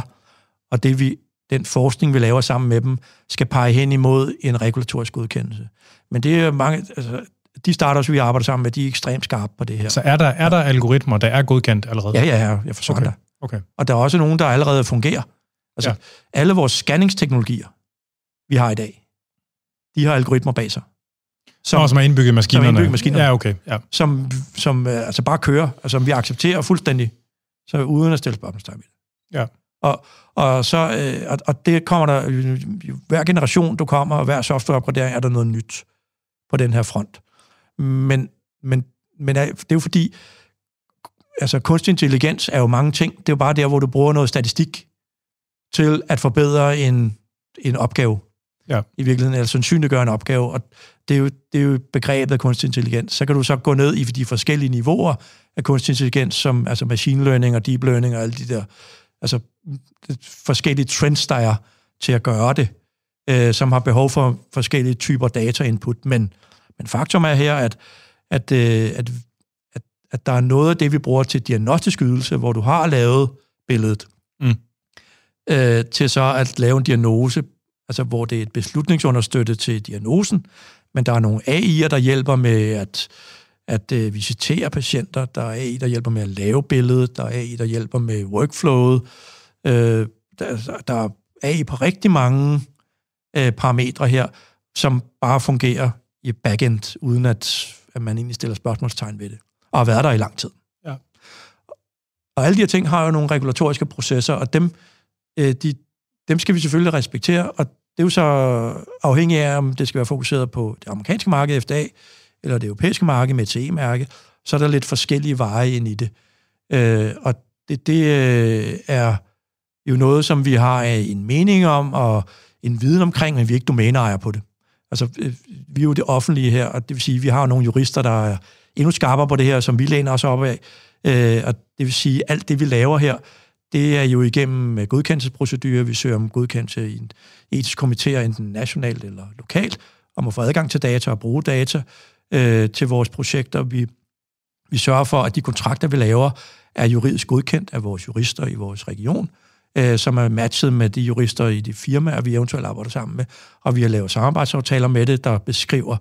og det vi, den forskning, vi laver sammen med dem, skal pege hen imod en regulatorisk godkendelse. Men det er mange, altså, de startups, vi arbejder sammen med, de er ekstremt skarpe på det her. så er der, er der algoritmer, der er godkendt allerede? Ja, ja, ja, jeg forstår Okay. dig. Okay. Og der er også nogen, der allerede fungerer. Altså, ja. alle vores scanningsteknologier, vi har i dag, de har algoritmer bag sig. Som, Nå, som er indbygget i maskinerne? indbygget i maskinerne. Ja, okay. Ja. Som, som øh, altså bare kører, og som vi accepterer fuldstændig, så uden at stille spørgsmålstegn ved det. Ja. Og, og, så, øh, og, og det kommer der, hver generation du kommer, og hver softwareopgradering, er der noget nyt på den her front. Men, men, men er- det er jo fordi, altså kunstig intelligens er jo mange ting. Det er jo bare der, hvor du bruger noget statistik til at forbedre en, en opgave. Ja. I virkeligheden, eller sandsynliggøre en opgave. Og det er, jo, det er jo begrebet kunstig intelligens. Så kan du så gå ned i de forskellige niveauer af kunstig intelligens, som altså machine learning og deep learning og alle de der altså, forskellige trends, der er til at gøre det, øh, som har behov for forskellige typer data-input. Men, men faktum er her, at, at, øh, at, at, at der er noget af det, vi bruger til diagnostisk ydelse, hvor du har lavet billedet, Mm. øh, til så at lave en diagnose, altså hvor det er et beslutningsunderstøtte til diagnosen, men der er nogle AI'er, der hjælper med at, at øh, visitere patienter, der er AI, der hjælper med at lave billedet, der er AI, der hjælper med workflowet, øh, der, der er AI på rigtig mange øh, parametre her, som bare fungerer i backend, uden at, at man egentlig stiller spørgsmålstegn ved det, og har været der i lang tid. Ja. Og alle de her ting har jo nogle regulatoriske processer, og dem, øh, de, dem skal vi selvfølgelig respektere, og det er jo så afhængigt af, om det skal være fokuseret på det amerikanske marked FDA, eller det europæiske marked med et CE-mærke, så er der lidt forskellige veje ind i det. Øh, og det, det øh, er jo noget, som vi har en mening om, og en viden omkring, men vi er ikke domæneejer på det. Altså, øh, vi er jo det offentlige her, og det vil sige, at vi har nogle jurister, der er endnu skarpere på det her, som vi læner os op af. Øh, og det vil sige, at alt det, vi laver her, det er jo igennem øh, godkendelsesprocedurer. Vi søger om godkendelse i en etisk komité, enten nationalt eller lokalt, om at få adgang til data og bruge data øh, til vores projekter. Vi, vi sørger for, at de kontrakter, vi laver, er juridisk godkendt af vores jurister i vores region, øh, som er matchet med de jurister i de firmaer, vi eventuelt arbejder sammen med. Og vi har lavet samarbejdsaftaler med det, der beskriver,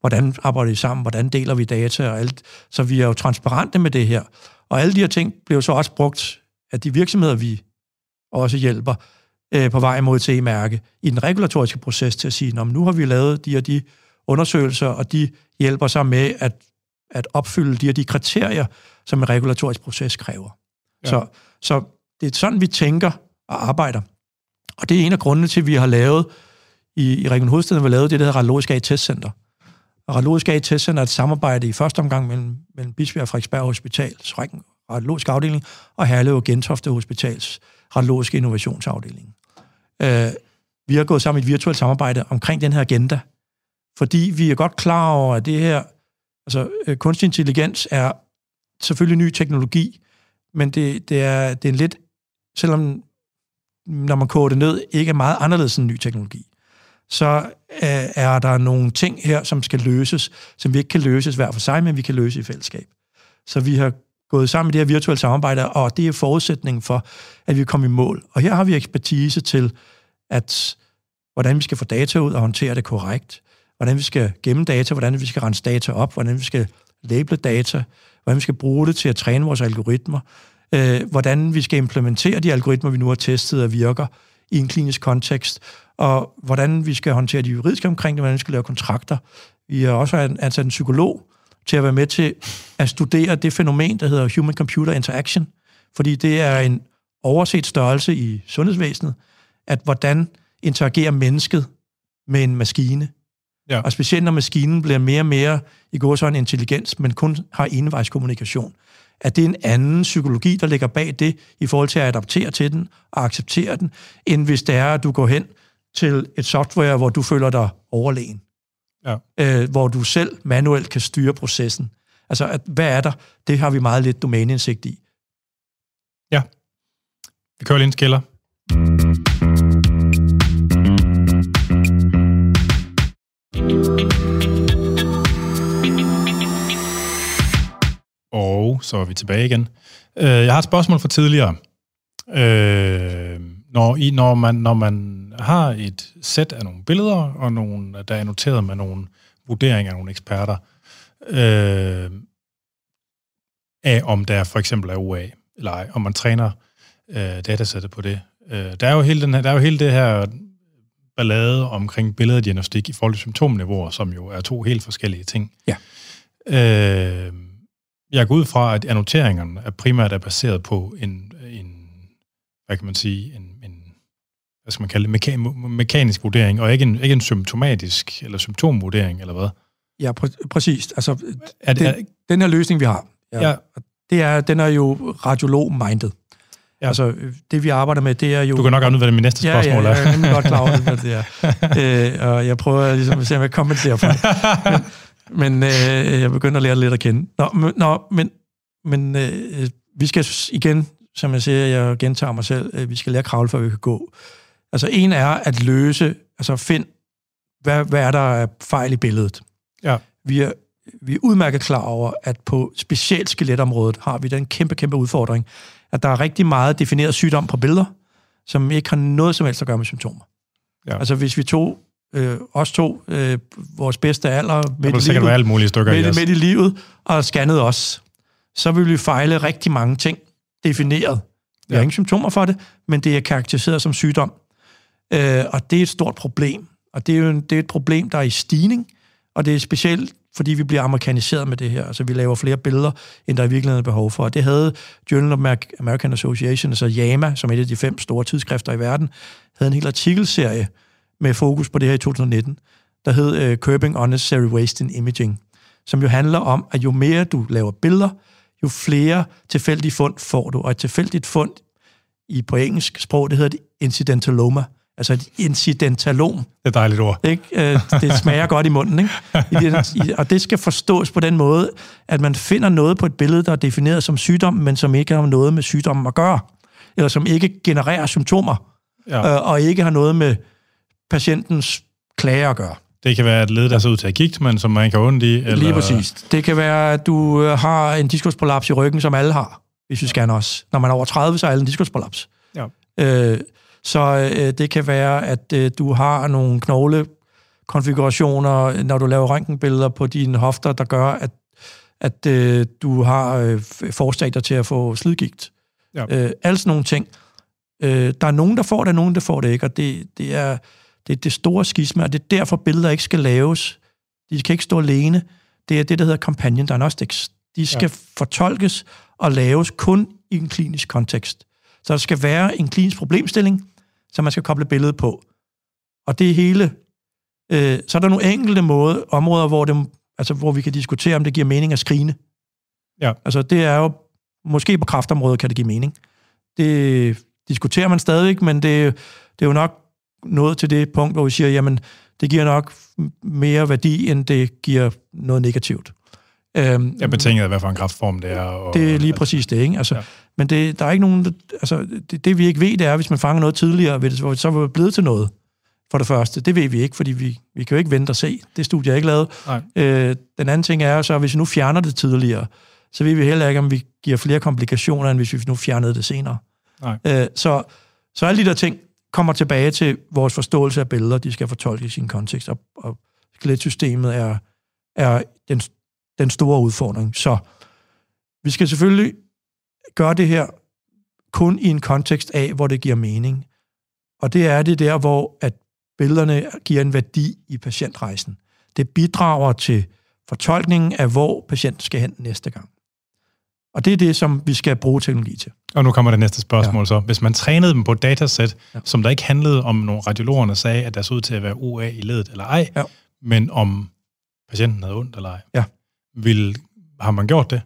hvordan arbejder vi sammen, hvordan deler vi data og alt. Så vi er jo transparente med det her. Og alle de her ting bliver så også brugt af de virksomheder, vi også hjælper øh, på vej mod et CE-mærke i den regulatoriske proces til at sige, nu har vi lavet de og de undersøgelser, og de hjælper sig med at, at opfylde de og de kriterier, som en regulatorisk proces kræver. Ja. Så, så det er sådan, vi tænker og arbejder. Og det er en af grundene til, at vi har lavet, i, i Region Hovedstaden har vi lavet det, der hedder Radiologisk AI Testcenter. Og Radiologisk AI Testcenter er et samarbejde i første omgang mellem, mellem Bispebjerg og Frederiksberg Hospitals radiologiske afdeling og Herlev og Gentofte Hospitals radiologiske innovationsafdeling. Øh, vi har gået sammen i et virtuelt samarbejde omkring den her agenda, fordi vi er godt klar over, at det her, altså øh, kunstig intelligens er selvfølgelig ny teknologi, men det, det, er, det er en lidt, selvom når man koger det ned, ikke er meget anderledes end ny teknologi, så øh, er der nogle ting her, som skal løses, som vi ikke kan løses hver for sig, men vi kan løse i fællesskab. Så vi har gået sammen i det her virtuelle samarbejde, og det er forudsætningen for, at vi kommer i mål. Og her har vi ekspertise til, at hvordan vi skal få data ud og håndtere det korrekt, hvordan vi skal gemme data, hvordan vi skal rense data op, hvordan vi skal label data, hvordan vi skal bruge det til at træne vores algoritmer, øh, hvordan vi skal implementere de algoritmer, vi nu har testet og virker i en klinisk kontekst, og hvordan vi skal håndtere de juridiske omkring det, hvordan vi skal lave kontrakter. Vi har også ansat en psykolog til at være med til at studere det fænomen, der hedder human-computer interaction, fordi det er en overset størrelse i sundhedsvæsenet, at hvordan interagerer mennesket med en maskine. Ja. Og specielt når maskinen bliver mere og mere i går sådan intelligens, men kun har envejskommunikation. At det er en anden psykologi, der ligger bag det, i forhold til at adaptere til den og acceptere den, end hvis det er, at du går hen til et software, hvor du føler dig overlegen. Ja. Øh, hvor du selv manuelt kan styre processen. Altså, at, hvad er der? Det har vi meget lidt domæneindsigt i. Ja. Vi kører lige en skiller. Og så er vi tilbage igen. Øh, jeg har et spørgsmål fra tidligere. Øh, når, I, når, man, når man har et sæt af nogle billeder, og nogle, der er noteret med nogle vurderinger af nogle eksperter, øh, af om der for eksempel er UA, eller ej, om man træner øh, datasættet på det. Øh, der, er jo hele den her, der er jo hele det her ballade omkring billeddiagnostik i forhold til symptomniveauer, som jo er to helt forskellige ting. Ja. Øh, jeg går ud fra, at annoteringerne er primært er baseret på en, en hvad kan man sige, en hvad skal man kalde det, meka- mekanisk vurdering, og ikke en, ikke en symptomatisk eller symptomvurdering, eller hvad? Ja, præ- præcis. Altså, er det, den, er, den her løsning, vi har, ja, ja. Det er, den er jo radiolog-minded. Ja. Altså, det vi arbejder med, det er jo... Du kan nok afnyde, hvad det min næste spørgsmål ja, er. Ja, jeg er godt klar over, hvad det er. <laughs> øh, og jeg prøver ligesom at se, om jeg kommenterer for det. <laughs> Men, men øh, jeg begynder at lære lidt at kende. Nå, men, nå, men, men øh, vi skal igen, som jeg siger, jeg gentager mig selv, øh, vi skal lære at kravle, før vi kan gå. Altså, en er at løse, altså find, hvad, hvad er der af fejl i billedet? Ja. Vi er, vi er udmærket klar over, at på specielt skeletområdet har vi den kæmpe, kæmpe udfordring, at der er rigtig meget defineret sygdom på billeder, som ikke har noget som helst at gøre med symptomer. Ja. Altså hvis vi tog øh, os to, øh, vores bedste alder, midt i, livet, alt mulige stykker midt, i midt i livet, og scannede os, så vil vi fejle rigtig mange ting defineret. Vi ja. har ingen symptomer for det, men det er karakteriseret som sygdom. Øh, og det er et stort problem. Og det er jo en, det er et problem, der er i stigning, og det er specielt fordi vi bliver amerikaniseret med det her. Altså, vi laver flere billeder, end der i virkeligheden er behov for. Og det havde Journal of American Association, altså JAMA, som er et af de fem store tidsskrifter i verden, havde en hel artikelserie med fokus på det her i 2019, der hed uh, Curbing Unnecessary Waste in Imaging, som jo handler om, at jo mere du laver billeder, jo flere tilfældige fund får du. Og et tilfældigt fund i på engelsk sprog, det hedder det incidentaloma. Altså et incidentalom. Det er et dejligt ord. Ikke? Øh, det smager godt i munden. Ikke? Og det skal forstås på den måde, at man finder noget på et billede, der er defineret som sygdom, men som ikke har noget med sygdommen at gøre. Eller som ikke genererer symptomer. Ja. Øh, og ikke har noget med patientens klager at gøre. Det kan være et led, der ser ud til at gigt, men som man kan ondt i. Eller... Lige præcis. Det kan være, at du øh, har en diskusprolaps i ryggen, som alle har, hvis vi scanner os. Når man er over 30, så er alle en diskusprolaps. Ja. Øh, så øh, det kan være, at øh, du har nogle knoglekonfigurationer, når du laver røntgenbilleder på dine hofter, der gør, at, at øh, du har øh, forstadier til at få slidgigt. Ja. Øh, alle sådan nogle ting. Øh, der er nogen, der får det, og nogen, der får det ikke, og det, det er det, det store skisma, og det er derfor, billeder ikke skal laves. De skal ikke stå alene. Det er det, der hedder companion diagnostics. De skal ja. fortolkes og laves kun i en klinisk kontekst. Så der skal være en klinisk problemstilling, som man skal koble billedet på. Og det hele... Øh, så er der nogle enkelte måde, områder, hvor, det, altså, hvor vi kan diskutere, om det giver mening at skrine. Ja. Altså, det er jo... Måske på kraftområdet kan det give mening. Det diskuterer man stadig, men det, det er jo nok nået til det punkt, hvor vi siger, jamen, det giver nok mere værdi, end det giver noget negativt. Øhm, jeg betinget hvad for en kraftform det er. Og, det er lige præcis det, ikke? Altså, ja. Men det, der er ikke nogen... Altså, det, det, vi ikke ved, det er, hvis man fanger noget tidligere, det, så var det blevet til noget. For det første. Det ved vi ikke, fordi vi, vi kan jo ikke vente og se. Det studie er ikke lavet. Øh, den anden ting er så, at hvis vi nu fjerner det tidligere, så ved vi heller ikke, om vi giver flere komplikationer, end hvis vi nu fjernede det senere. Nej. Øh, så, så alle de der ting kommer tilbage til vores forståelse af billeder. De skal fortolkes i sin kontekst, og, og skeletsystemet er, er den den store udfordring. Så vi skal selvfølgelig gøre det her kun i en kontekst af, hvor det giver mening. Og det er det der, hvor at billederne giver en værdi i patientrejsen. Det bidrager til fortolkningen af, hvor patienten skal hen næste gang. Og det er det, som vi skal bruge teknologi til. Og nu kommer det næste spørgsmål ja. så. Hvis man trænede dem på et datasæt, ja. som der ikke handlede om nogle radiologerne sagde, at der så ud til at være UA i ledet eller ej, ja. men om patienten havde ondt eller ej, ja. Vil, har man gjort det?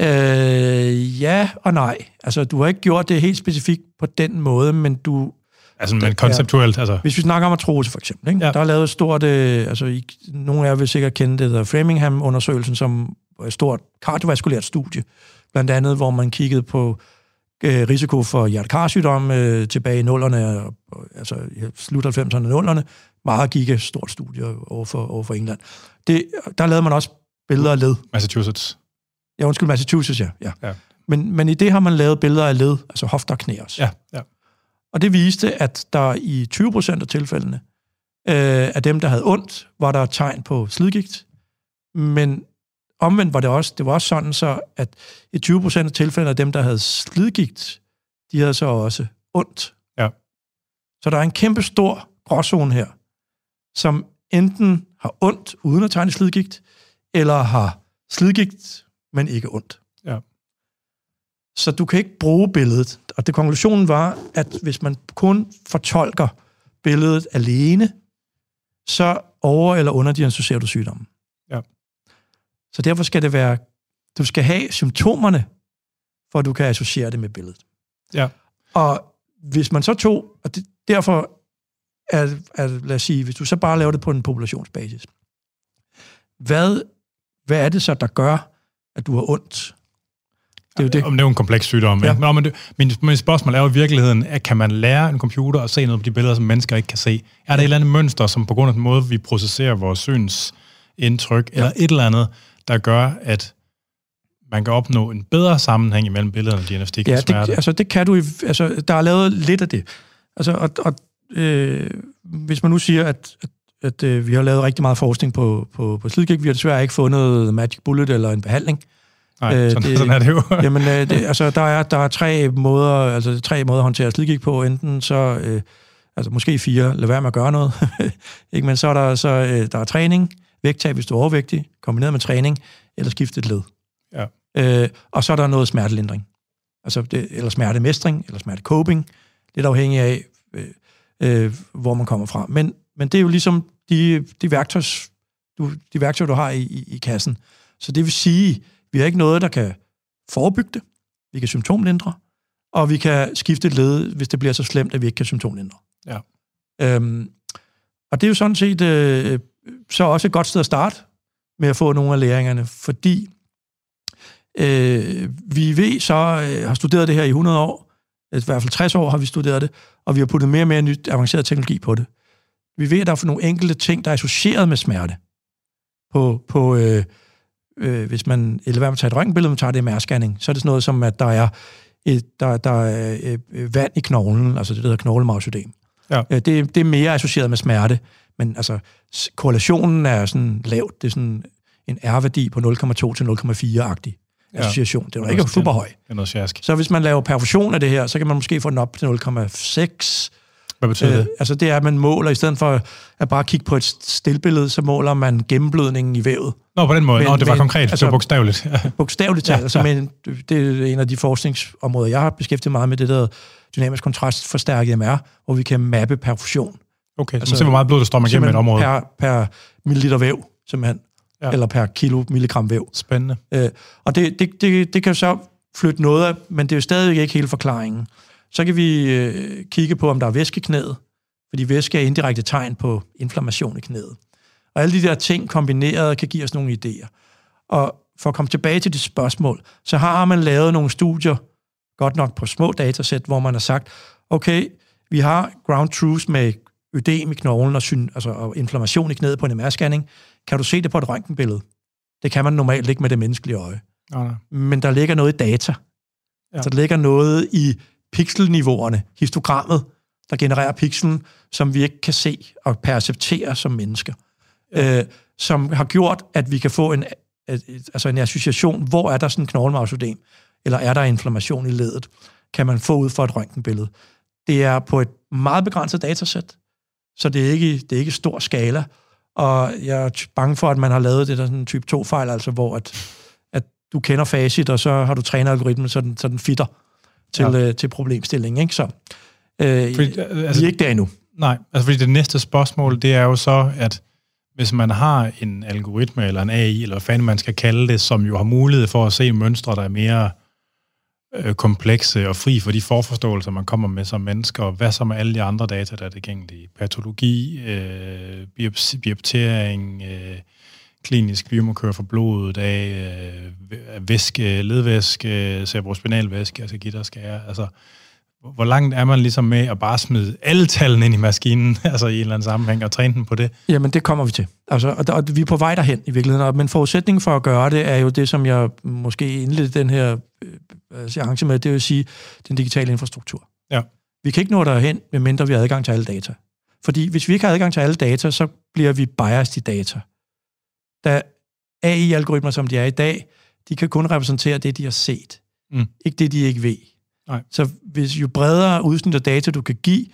Øh, ja og nej. Altså, du har ikke gjort det helt specifikt på den måde, men du... Altså, men konceptuelt, ja. altså... Hvis vi snakker om artrose, for eksempel, ikke? Ja. der er lavet et stort... Øh, altså, I, nogle af jer vil sikkert kende det, der Framingham-undersøgelsen, som er et stort kardiovaskulært studie, blandt andet, hvor man kiggede på øh, risiko for hjertekarsygdom øh, tilbage i nullerne, altså slut 90'erne og nullerne. Meget giga stort studie over for, over for England. Det, der lavede man også billeder af led. Massachusetts. Ja, undskyld, Massachusetts, ja. ja. ja. Men, men i det har man lavet billeder af led, altså hofter og knæ også. Ja, ja. Og det viste, at der i 20 procent af tilfældene øh, af dem, der havde ondt, var der tegn på slidgigt. Men omvendt var det også, det var også sådan så, at i 20 procent af tilfældene af dem, der havde slidgigt, de havde så også ondt. Ja. Så der er en kæmpe stor gråzone her, som enten har ondt uden at tegne slidgigt, eller har slidgigt men ikke ondt. Ja. Så du kan ikke bruge billedet. Og det konklusionen var, at hvis man kun fortolker billedet alene, så over- eller underdiagnostiserer du sygdommen. Ja. Så derfor skal det være, du skal have symptomerne, for at du kan associere det med billedet. Ja. Og hvis man så tog, og det, derfor er, er, lad os sige, hvis du så bare laver det på en populationsbasis, hvad, hvad er det så, der gør, at du har ondt. Det er jo det. Om det er jo en kompleks sygdom. Ja. Nå, men det, min, min spørgsmål er jo i virkeligheden, at kan man lære en computer at se noget på de billeder, som mennesker ikke kan se? Er der et eller andet mønster, som på grund af den måde, vi processerer vores synsindtryk, ja. eller et eller andet, der gør, at man kan opnå en bedre sammenhæng imellem billederne og diagnostik ja, det, altså det kan du, altså der er lavet lidt af det. Altså, og, og øh, hvis man nu siger, at, at, at øh, vi har lavet rigtig meget forskning på, på, på slidgigt, vi har desværre ikke fundet magic bullet eller en behandling, Nej, øh, sådan, det, sådan er det jo. <laughs> jamen, øh, det, altså, der er, der er tre måder, altså tre måder at håndtere slidgigt på. Enten så, øh, altså måske fire, lad være med at gøre noget. <laughs> ikke? Men så er der, så, øh, der er træning, vægttab, hvis du er overvægtig, kombineret med træning, eller skifte et led. Ja. Øh, og så er der noget smertelindring. Altså, det, eller smertemestring, eller smertekoping. Lidt afhængig af, øh, øh, hvor man kommer fra. Men, men det er jo ligesom de, de, værktøjs, du, de værktøjer, du har i, i, i kassen. Så det vil sige, vi har ikke noget, der kan forebygge det. Vi kan symptomlindre, og vi kan skifte et led, hvis det bliver så slemt, at vi ikke kan symptomlindre. Ja. Øhm, og det er jo sådan set øh, så også et godt sted at starte med at få nogle af læringerne, fordi øh, vi ved så, øh, har studeret det her i 100 år, i hvert fald 60 år har vi studeret det, og vi har puttet mere og mere nyt avanceret teknologi på det. Vi ved, at der er nogle enkelte ting, der er associeret med smerte. På, på øh, øh, hvis man, eller hvad man tager et røntgenbillede, man tager det MR-scanning, så er det sådan noget som, at der er, et, der, der er øh, vand i knoglen, altså det, der hedder knoglemavsødem. Ja. Øh, det, det er mere associeret med smerte, men altså korrelationen er sådan lavt. Det er sådan en R-værdi på 0,2 til 0,4-agtig association. Det er jo ikke super høj. Det er noget sjask. Så hvis man laver perfusion af det her, så kan man måske få den op til 0,6 hvad betyder øh, det? Altså det er, at man måler, i stedet for at bare kigge på et stillbillede, så måler man gennemblødningen i vævet. Nå, på den måde. Men, Nå, det var men, konkret. Altså, det var bogstaveligt. <laughs> bogstaveligt talt. Ja, altså, ja. Men, det er en af de forskningsområder, jeg har beskæftiget meget med, det der dynamisk kontrast forstærket MR, hvor vi kan mappe perfusion. Okay, altså, så hvor meget blod, der man igennem et område. Per, per milliliter væv, simpelthen. Ja. Eller per kilo milligram væv. Spændende. Øh, og det, det, det, det kan så flytte noget af, men det er jo stadig ikke hele forklaringen. Så kan vi øh, kigge på, om der er væske i knæet, fordi væske er indirekte tegn på inflammation i knæet. Og alle de der ting kombineret kan give os nogle idéer. Og for at komme tilbage til det spørgsmål, så har man lavet nogle studier, godt nok på små datasæt, hvor man har sagt, okay, vi har ground truth med ødem i knoglen og, syn, altså, og inflammation i knæet på en MR-scanning. Kan du se det på et røntgenbillede? Det kan man normalt ikke med det menneskelige øje. Okay. Men der ligger noget i data. Ja. Så der ligger noget i pixelniveauerne, histogrammet, der genererer pixelen, som vi ikke kan se og perceptere som mennesker. Øh, som har gjort, at vi kan få en altså en association, hvor er der sådan en knoglemarvsødem, eller er der inflammation i ledet, kan man få ud fra et røntgenbillede. Det er på et meget begrænset datasæt, så det er ikke, det er ikke stor skala, og jeg er bange for, at man har lavet det der sådan type 2-fejl, altså hvor at, at du kender facit, og så har du trænet algoritmen, så den, så den fitter til, ja. øh, til problemstillingen. Ikke? Så øh, fordi, altså, vi er ikke der endnu. Nej, altså fordi det næste spørgsmål, det er jo så, at hvis man har en algoritme eller en AI, eller hvad fanden man skal kalde det, som jo har mulighed for at se mønstre, der er mere øh, komplekse og fri for de forforståelser, man kommer med som mennesker, og hvad så med alle de andre data, der er tilgængelige? Patologi, øh, bioptering, øh, klinisk biomarkør for blodet af, øh, væske, ledvæske, cerebrospinalvæske, altså gitterskære, altså hvor langt er man ligesom med at bare smide alle tallene ind i maskinen, <laughs> altså i en eller anden sammenhæng, og træne den på det? Jamen, det kommer vi til. Altså, og, og vi er på vej derhen i virkeligheden, men forudsætningen for at gøre det er jo det, som jeg måske indledte den her øh, seance med, det vil sige den digitale infrastruktur. Ja. Vi kan ikke nå derhen, medmindre vi har adgang til alle data. Fordi hvis vi ikke har adgang til alle data, så bliver vi biased i data. Da AI-algoritmer, som de er i dag, de kan kun repræsentere det, de har set. Mm. Ikke det, de ikke ved. Nej. Så hvis jo bredere udsnit af data du kan give,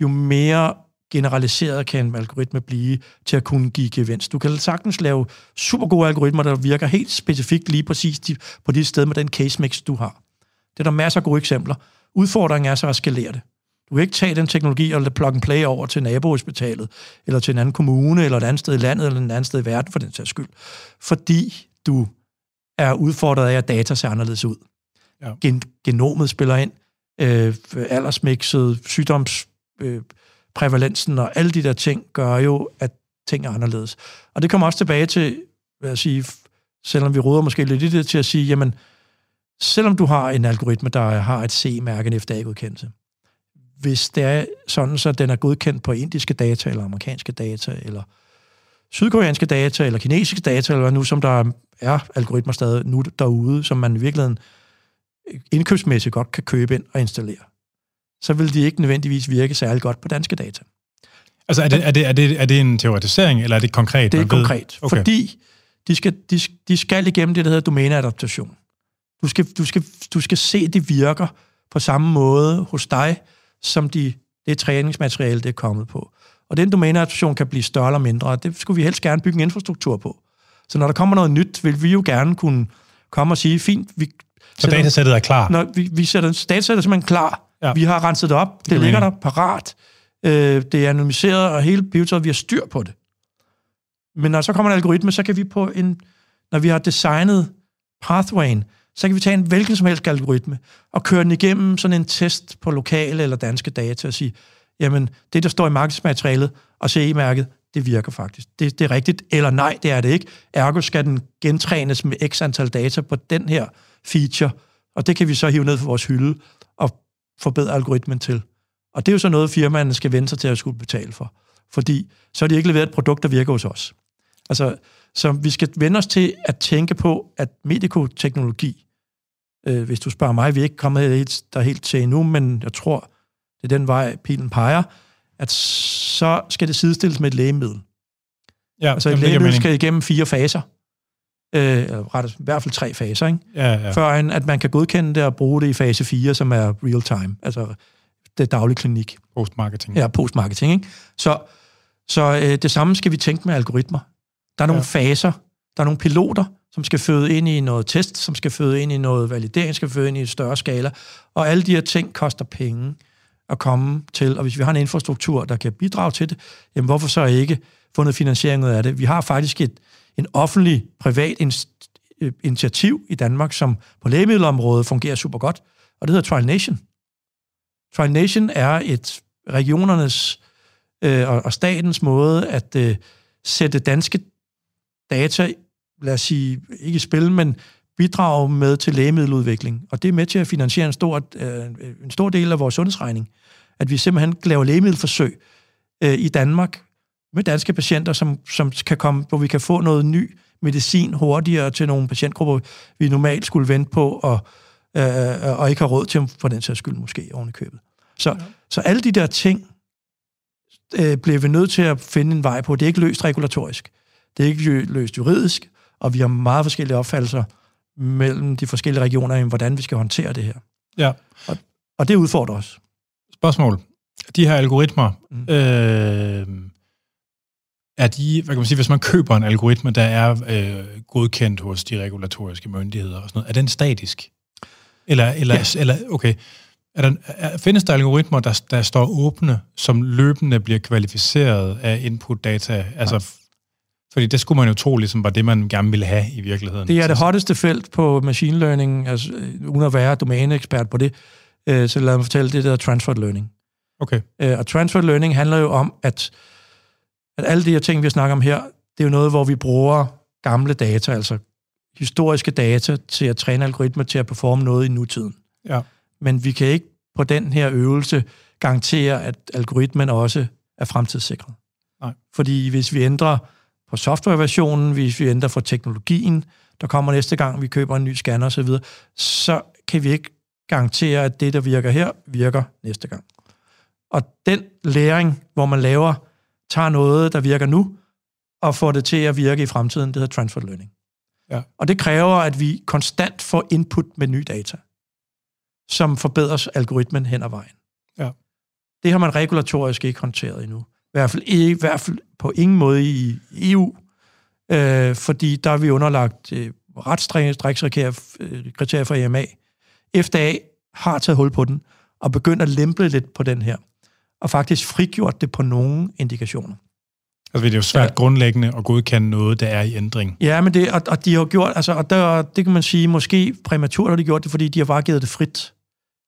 jo mere generaliseret kan en algoritme blive til at kunne give gevinst. Du kan sagtens lave super gode algoritmer, der virker helt specifikt lige præcis på det sted med den case mix, du har. Det er der masser af gode eksempler. Udfordringen er så at skalere det. Du kan ikke tage den teknologi og plug and play over til nabohospitalet, eller til en anden kommune, eller et andet sted i landet, eller et andet sted i verden for den sags skyld. Fordi du er udfordret af, at data ser anderledes ud ja. gen, genomet spiller ind, øh, aldersmixet, sygdomsprævalensen øh, og alle de der ting gør jo, at ting er anderledes. Og det kommer også tilbage til, hvad jeg sige, selvom vi råder måske lidt i det, til at sige, jamen, selvom du har en algoritme, der har et C-mærke, en FDA-godkendelse, hvis det er sådan, så den er godkendt på indiske data, eller amerikanske data, eller sydkoreanske data, eller kinesiske data, eller hvad nu, som der er algoritmer stadig nu derude, som man i virkeligheden indkøbsmæssigt godt kan købe ind og installere, så vil de ikke nødvendigvis virke særlig godt på danske data. Altså er det, er det, er det, er det en teoretisering, eller er det konkret? Det er konkret, okay. fordi de skal, de, de skal igennem det, der hedder domæneadaptation. Du skal, du, skal, du skal se, at det virker på samme måde hos dig, som de, det træningsmateriale, det er kommet på. Og den domæneadaptation kan blive større eller mindre, og det skulle vi helst gerne bygge en infrastruktur på. Så når der kommer noget nyt, vil vi jo gerne kunne komme og sige, fint, vi, så datasættet er klar? Når vi, vi sætter datasættet er simpelthen klar. Ja. Vi har renset det op. Det, det ligger der parat. Øh, det er anonymiseret, og hele biotaget, vi har styr på det. Men når så kommer en algoritme, så kan vi på en... Når vi har designet pathwayen, så kan vi tage en hvilken som helst algoritme og køre den igennem sådan en test på lokale eller danske data og sige, jamen, det, der står i markedsmaterialet og CE-mærket, det virker faktisk. Det, det er rigtigt, eller nej, det er det ikke. Ergo skal den gentrænes med x antal data på den her feature, og det kan vi så hive ned fra vores hylde og forbedre algoritmen til. Og det er jo så noget, firmaerne skal vende sig til at skulle betale for. Fordi så har de ikke leveret et produkt, der virker hos os. Altså, så vi skal vende os til at tænke på, at medikoteknologi, øh, hvis du spørger mig, vi er ikke kommet helt, der helt til endnu, men jeg tror, det er den vej, pilen peger, at så skal det sidestilles med et lægemiddel. Ja, altså et lægemiddel skal igennem fire faser øh, ret, i hvert fald tre faser, ikke? Ja, ja. før en, at man kan godkende det og bruge det i fase 4, som er real time, altså det daglige klinik. Postmarketing. Ja, postmarketing. Ikke? Så, så øh, det samme skal vi tænke med algoritmer. Der er nogle ja. faser, der er nogle piloter, som skal føde ind i noget test, som skal føde ind i noget validering, skal føde ind i et større skala, og alle de her ting koster penge at komme til, og hvis vi har en infrastruktur, der kan bidrage til det, jamen hvorfor så ikke få noget finansiering ud af det? Vi har faktisk et, en offentlig-privat øh, initiativ i Danmark, som på lægemiddelområdet fungerer super godt, og det hedder Trial Nation. Trial Nation er et regionernes øh, og, og statens måde at øh, sætte danske data, lad os sige, ikke spil, men bidrage med til lægemiddeludvikling. Og det er med til at finansiere en stor, øh, en stor del af vores sundhedsregning. At vi simpelthen laver lægemiddelforsøg øh, i Danmark med danske patienter, som, som kan komme, hvor vi kan få noget ny medicin hurtigere til nogle patientgrupper, vi normalt skulle vente på, og, øh, og ikke har råd til, for den sags skyld måske oven i købet. Så, ja. så alle de der ting øh, bliver vi nødt til at finde en vej på. Det er ikke løst regulatorisk. Det er ikke løst juridisk, Og vi har meget forskellige opfattelser mellem de forskellige regioner, hvordan vi skal håndtere det her. Ja. Og, og det udfordrer os. Spørgsmål. De her algoritmer, mm. øh, er de, hvad kan man sige, hvis man køber en algoritme, der er øh, godkendt hos de regulatoriske myndigheder og sådan noget, er den statisk? Eller, eller, ja. eller okay, er der, er, findes der algoritmer, der, der står åbne, som løbende bliver kvalificeret af input-data? Altså, ja. Fordi det skulle man jo tro, ligesom var det, man gerne ville have i virkeligheden. Det er det hotteste felt på machine learning, altså, uden at være domæneekspert på det, øh, så lad mig fortælle det, der transfer learning. Okay. Øh, og transfer learning handler jo om, at, at alle de her ting, vi snakker om her, det er jo noget, hvor vi bruger gamle data, altså historiske data, til at træne algoritmer til at performe noget i nutiden. Ja. Men vi kan ikke på den her øvelse garantere, at algoritmen også er fremtidssikret. Nej. Fordi hvis vi ændrer på softwareversionen, hvis vi ændrer for teknologien, der kommer næste gang, vi køber en ny scanner osv., så kan vi ikke garantere, at det, der virker her, virker næste gang. Og den læring, hvor man laver, tager noget, der virker nu, og får det til at virke i fremtiden, det hedder transfer learning. Ja. Og det kræver, at vi konstant får input med ny data, som forbedres algoritmen hen ad vejen. Ja. Det har man regulatorisk ikke håndteret endnu. I hvert fald, ikke, i hvert fald på ingen måde i EU, øh, fordi der er vi underlagt øh, ret strenge kriterier for EMA. FDA har taget hul på den, og begyndt at lempe lidt på den her, og faktisk frigjort det på nogle indikationer. Altså, det er jo svært ja. grundlæggende at godkende noget, der er i ændring. Ja, men det, og, og de har gjort, altså, og der, det kan man sige, måske præmaturt har de gjort det, fordi de har bare givet det frit.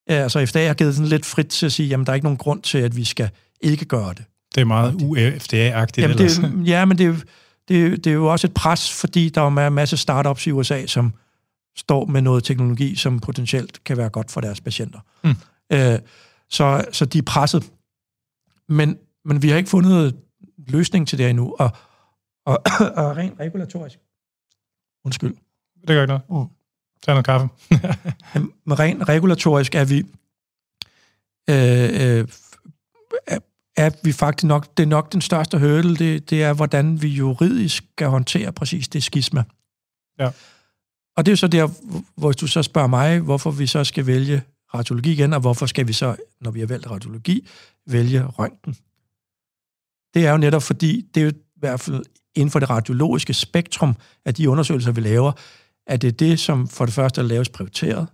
Ja, altså, FDA har givet sådan lidt frit til at sige, jamen, der er ikke nogen grund til, at vi skal ikke gøre det. Det er meget UFDA-agtigt jamen, det, Ja, men det, det, det er jo også et pres, fordi der er en masse startups i USA, som står med noget teknologi, som potentielt kan være godt for deres patienter. Mm. Øh, så, så de er presset. Men, men vi har ikke fundet løsning til det endnu, og, og, <coughs> og rent regulatorisk. Undskyld. Det gør ikke noget. Mm. Tag noget kaffe. <laughs> Men rent regulatorisk er vi øh, øh, er, vi faktisk nok, det er nok den største hurdle, det, det er, hvordan vi juridisk skal håndtere præcis det skisma. Ja. Og det er så der, hvor du så spørger mig, hvorfor vi så skal vælge radiologi igen, og hvorfor skal vi så, når vi har valgt radiologi, vælge røntgen? Det er jo netop fordi, det er jo i hvert fald inden for det radiologiske spektrum af de undersøgelser, vi laver, at det er det, som for det første er laves prioriteret.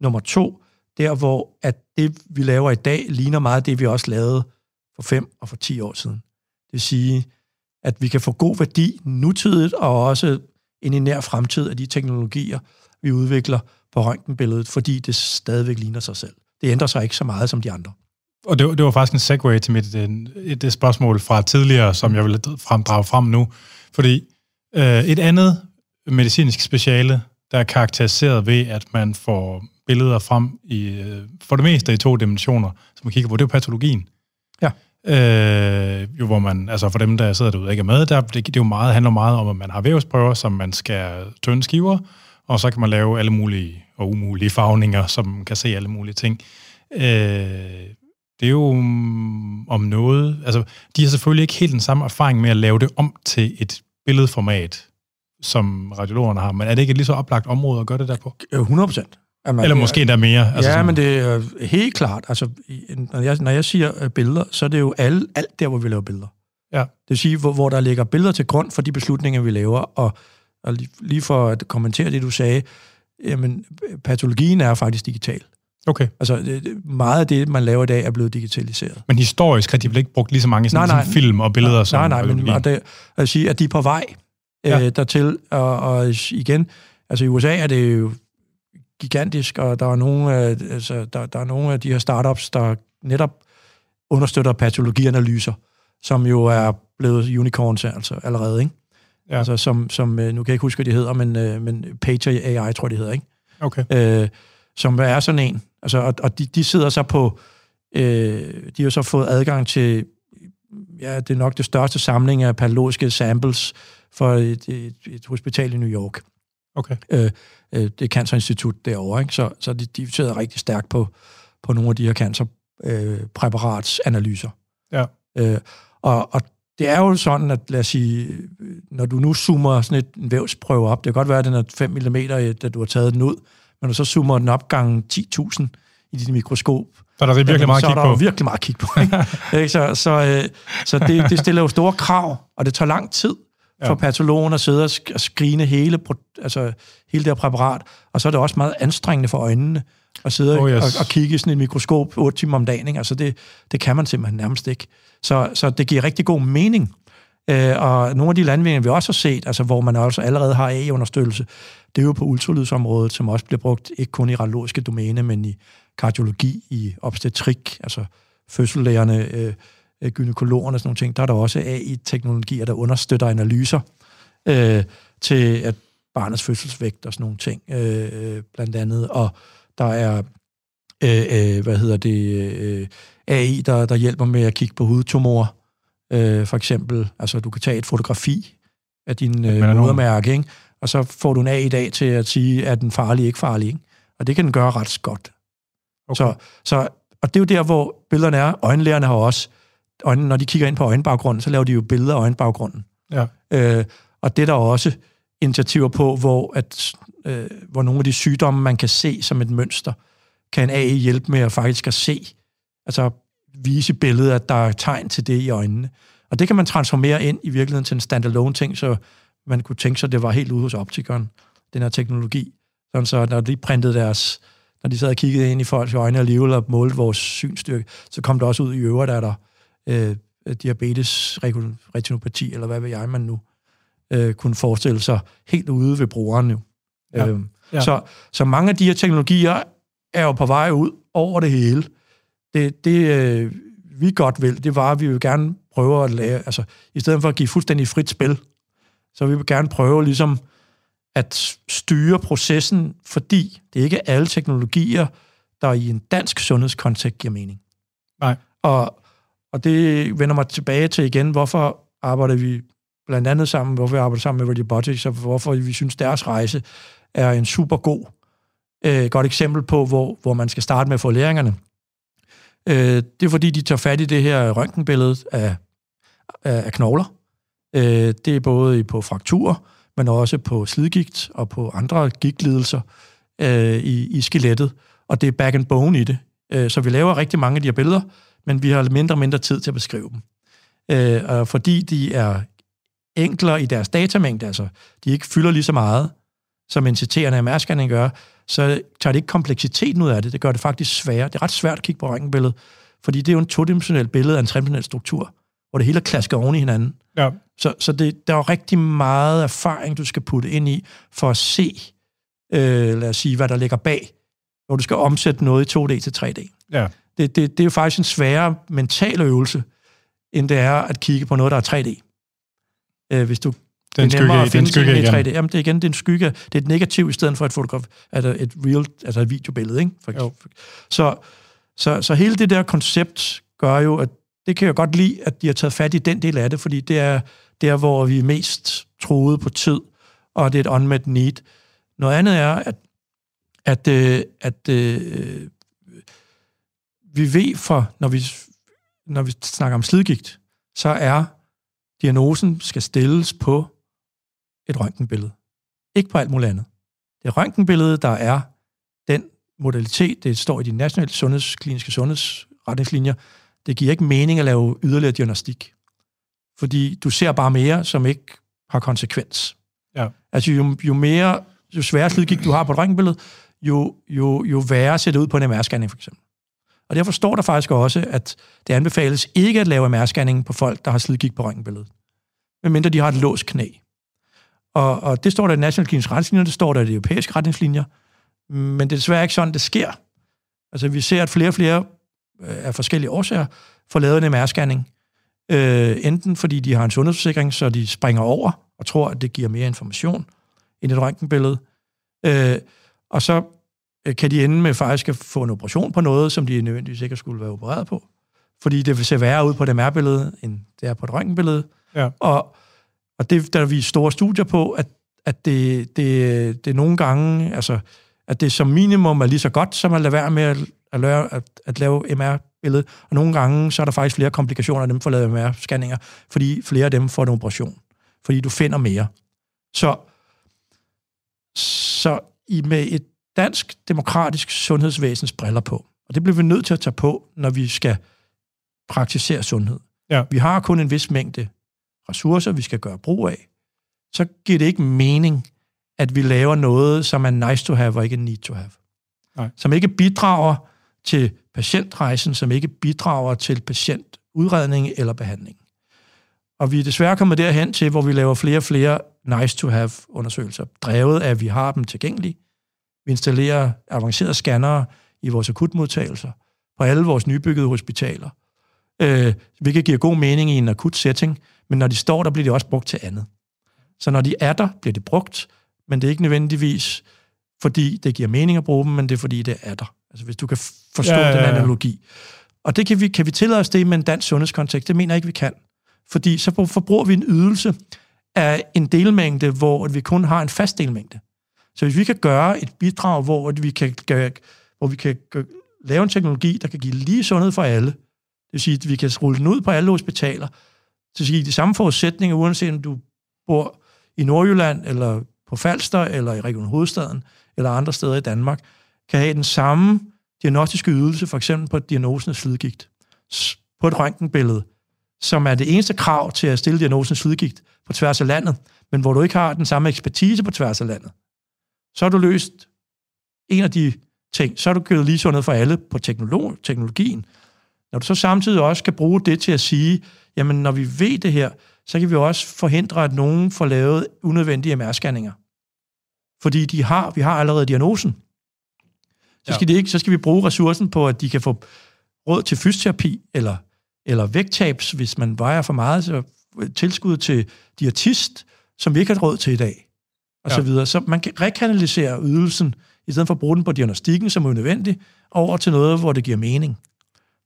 Nummer to, der hvor at det, vi laver i dag, ligner meget det, vi også lavede for fem og for ti år siden. Det vil sige, at vi kan få god værdi nutidigt, og også ind i nær fremtid af de teknologier, vi udvikler på røntgenbilledet, fordi det stadigvæk ligner sig selv. Det ændrer sig ikke så meget som de andre. Og det, det var faktisk en segue til mit øh, et, et spørgsmål fra tidligere, som jeg vil fremdrage frem nu. Fordi øh, et andet medicinsk speciale, der er karakteriseret ved, at man får billeder frem i, øh, for det meste i to dimensioner, som man kigger på, det er patologien. Øh, jo, hvor man, altså for dem, der sidder derude ikke er med, der, det, det jo meget, handler meget om, at man har vævsprøver, som man skal tynde skiver, og så kan man lave alle mulige og umulige farvninger, som kan se alle mulige ting. Øh, det er jo om noget... Altså, de har selvfølgelig ikke helt den samme erfaring med at lave det om til et billedformat, som radiologerne har, men er det ikke et lige så oplagt område at gøre det der på? Øh, 100 procent. Eller måske der mere? Altså ja, sådan. men det er helt klart. Altså, når jeg, når jeg siger øh, billeder, så er det jo alle, alt der, hvor vi laver billeder. Ja. Det vil sige, hvor, hvor der ligger billeder til grund for de beslutninger, vi laver, og og lige for at kommentere det, du sagde, jamen, patologien er faktisk digital. Okay. Altså, meget af det, man laver i dag, er blevet digitaliseret. Men historisk har de vel ikke brugt lige så mange sådan, nej, nej, film og billeder nej, som Nej, nej, men og det, at sige, at de er på vej ja. øh, dertil, og, og igen, altså i USA er det jo gigantisk, og der er nogle, altså, der, der er nogle af de her startups, der netop understøtter patologianalyser, som jo er blevet unicorns altså allerede, ikke? Ja. Altså, som, som, øh, nu kan jeg ikke huske, hvad de hedder, men, øh, men Pager AI, tror jeg, de hedder, ikke? Okay. Øh, som er sådan en. Altså, og, og de, de sidder så på, øh, de har så fået adgang til, ja, det er nok det største samling af patologiske samples for et, et, et hospital i New York. Okay. Øh, øh, det er Cancerinstitut derovre, ikke? Så, så de, de sidder rigtig stærkt på, på nogle af de her cancerpræparatsanalyser. Øh, ja. Øh, og, og det er jo sådan, at lad os sige, når du nu zoomer sådan et, en vævsprøve op, det kan godt være, at den er 5 mm, da du har taget den ud, men du så zoomer den op gange 10.000 i dit mikroskop, så er der virkelig jamen, meget så at er kigge der jo på. virkelig meget at kigge på. <laughs> Ikke? så så, øh, så det, det stiller jo store krav, og det tager lang tid for Ja. patologen at sidde og sk- og skrine hele, altså, hele det her præparat, og så er det også meget anstrengende for øjnene at sidde Oh, yes. og, og kigge i sådan et mikroskop 8 timer om dagen. Ikke? Altså det, det kan man simpelthen nærmest ikke. Så, så det giver rigtig god mening. Øh, og nogle af de landvindinger, vi også har set, altså hvor man også allerede har AI-understøttelse, det er jo på ultralydsområdet, som også bliver brugt ikke kun i radiologiske domæne, men i kardiologi, i obstetrik, altså fødselslægerne, øh, øh, gynekologerne og sådan nogle ting. Der er der også AI-teknologier, der understøtter analyser øh, til at barnets fødselsvægt og sådan nogle ting, øh, øh, blandt andet. Og der er, øh, øh, hvad hedder det, øh, AI, der, der hjælper med at kigge på hudtumorer, øh, for eksempel. Altså, du kan tage et fotografi af din øh, modermærke, ikke? og så får du en AI i dag til at sige, er den farlig, ikke farlig. Ikke? Og det kan den gøre ret godt. Okay. Så, så, og det er jo der, hvor billederne er. Øjenlægerne har også, øjne, når de kigger ind på øjenbaggrunden, så laver de jo billeder af øjenbaggrunden. Ja. Øh, og det er der også initiativer på, hvor, at, øh, hvor nogle af de sygdomme, man kan se som et mønster, kan AI hjælpe med at faktisk at se, altså vise billedet, at der er tegn til det i øjnene. Og det kan man transformere ind i virkeligheden til en standalone ting, så man kunne tænke sig, at det var helt ude hos optikeren, den her teknologi. Sådan så, når de printede deres, når de sad og kiggede ind i folks øjne alligevel og målte vores synsstyrke, så kom der også ud i øvrigt, at der øh, diabetes, retinopati, eller hvad ved jeg, man nu øh, kunne forestille sig helt ude ved brugeren nu. Ja. Øhm, Ja. så, så mange af de her teknologier er jo på vej ud over det hele. Det, det øh, vi godt vil, det var, at vi vil gerne prøve at lave, altså i stedet for at give fuldstændig frit spil, så vi vil gerne prøve ligesom at styre processen, fordi det er ikke alle teknologier, der i en dansk sundhedskontekst giver mening. Nej. Og, og det vender mig tilbage til igen, hvorfor arbejder vi blandt andet sammen, hvorfor vi arbejder sammen med Robotics, og hvorfor vi synes, deres rejse er en super god, øh, godt eksempel på, hvor, hvor man skal starte med at få læringerne. Øh, det er fordi, de tager fat i det her røntgenbillede af, af, af knogler. Øh, det er både på frakturer, men også på slidgigt og på andre gigtlidelser øh, i, i skelettet. Og det er back and bone i det. Øh, så vi laver rigtig mange af de her billeder, men vi har mindre og mindre tid til at beskrive dem. Øh, og fordi de er enklere i deres datamængde, altså de ikke fylder lige så meget, som en citerende MR-scanning gør, så tager det ikke kompleksiteten ud af det. Det gør det faktisk sværere. Det er ret svært at kigge på røntgenbilledet, fordi det er jo en todimensionel billede af en tredimensionel struktur, hvor det hele er klasket oven i hinanden. Ja. Så, så det, der er jo rigtig meget erfaring, du skal putte ind i, for at se, øh, lad os sige, hvad der ligger bag, hvor du skal omsætte noget i 2D til 3D. Ja. Det, det, det er jo faktisk en sværere mental øvelse, end det er at kigge på noget, der er 3D. Øh, hvis du det er nemmere at finde skygge tingene i igen. 3D. Jamen, det er igen det er en skygge. Det er et negativ i stedet for et fotograf, altså et real, altså et videobillede, ikke? For, Jo. så, så, så hele det der koncept gør jo, at det kan jeg godt lide, at de har taget fat i den del af det, fordi det er der, hvor vi er mest troede på tid, og det er et unmet need. Noget andet er, at, at, øh, at øh, vi ved for, når vi, når vi snakker om slidgigt, så er diagnosen skal stilles på et røntgenbillede. Ikke på alt muligt andet. Det er røntgenbilledet, der er den modalitet, det står i de nationale sundhedskliniske sundhedsretningslinjer. Det giver ikke mening at lave yderligere diagnostik. Fordi du ser bare mere, som ikke har konsekvens. Ja. Altså jo, jo mere, jo sværere slidgigt du har på et røntgenbillede, jo, jo, jo værre ser det ud på en MR-scanning for eksempel. Og derfor står der faktisk også, at det anbefales ikke at lave MR-scanning på folk, der har slidgigt på røntgenbilledet. Medmindre de har et låst knæ. Og, og det står der i National Kings retningslinjer, det står der i de europæiske retningslinjer. Men det er desværre ikke sådan, det sker. Altså vi ser, at flere og flere øh, af forskellige årsager får lavet en MR-scanning. Øh, enten fordi de har en sundhedsforsikring, så de springer over og tror, at det giver mere information end et røntgenbillede. Øh, og så kan de ende med faktisk at få en operation på noget, som de nødvendigvis ikke skulle være opereret på. Fordi det vil se værre ud på et MR-billede, end det er på et røntgenbillede. Ja. Og, og det der er vi store studier på, at, at det, det, det nogle gange, altså, at det som minimum er lige så godt, som at lade være med at, at, lave, at, at lave MR billede, og nogle gange så er der faktisk flere komplikationer af dem for lavet med scanninger, fordi flere af dem får en operation, fordi du finder mere. Så, så i med et dansk demokratisk sundhedsvæsens briller på, og det bliver vi nødt til at tage på, når vi skal praktisere sundhed. Ja. Vi har kun en vis mængde ressourcer, vi skal gøre brug af. Så giver det ikke mening, at vi laver noget, som er nice to have og ikke need to have. Nej. Som ikke bidrager til patientrejsen, som ikke bidrager til patientudredning eller behandling. Og vi er desværre kommet derhen til, hvor vi laver flere og flere nice-to-have-undersøgelser, drevet af, at vi har dem tilgængelige. Vi installerer avancerede scannere i vores akutmodtagelser, på alle vores nybyggede hospitaler, øh, hvilket giver god mening i en akut setting, men når de står der, bliver de også brugt til andet. Så når de er der, bliver de brugt, men det er ikke nødvendigvis, fordi det giver mening at bruge dem, men det er fordi, det er der. Altså hvis du kan forstå ja, ja, ja. den analogi. Og det kan vi, kan vi tillade os det med en dansk sundhedskontekst? Det mener jeg ikke, vi kan. Fordi så forbruger vi en ydelse af en delmængde, hvor vi kun har en fast delmængde. Så hvis vi kan gøre et bidrag, hvor vi kan, hvor vi kan lave en teknologi, der kan give lige sundhed for alle, det vil sige, at vi kan rulle den ud på alle hospitaler, så sige de samme forudsætninger, uanset om du bor i Nordjylland, eller på Falster, eller i Region Hovedstaden, eller andre steder i Danmark, kan have den samme diagnostiske ydelse, for eksempel på diagnosen af slidgigt, på et røntgenbillede, som er det eneste krav til at stille diagnosen af slidgigt på tværs af landet, men hvor du ikke har den samme ekspertise på tværs af landet, så har du løst en af de ting. Så har du givet lige sundhed for alle på teknolog, teknologien. Når du så samtidig også kan bruge det til at sige, jamen når vi ved det her, så kan vi også forhindre, at nogen får lavet unødvendige MR-scanninger. Fordi de har, vi har allerede diagnosen. Så skal, ja. de ikke, så skal vi bruge ressourcen på, at de kan få råd til fysioterapi, eller, eller vægttabs, hvis man vejer for meget, så tilskud til diætist, som vi ikke har råd til i dag, og ja. så videre. Så man kan rekanalisere ydelsen, i stedet for at bruge den på diagnostikken, som er unødvendig, over til noget, hvor det giver mening.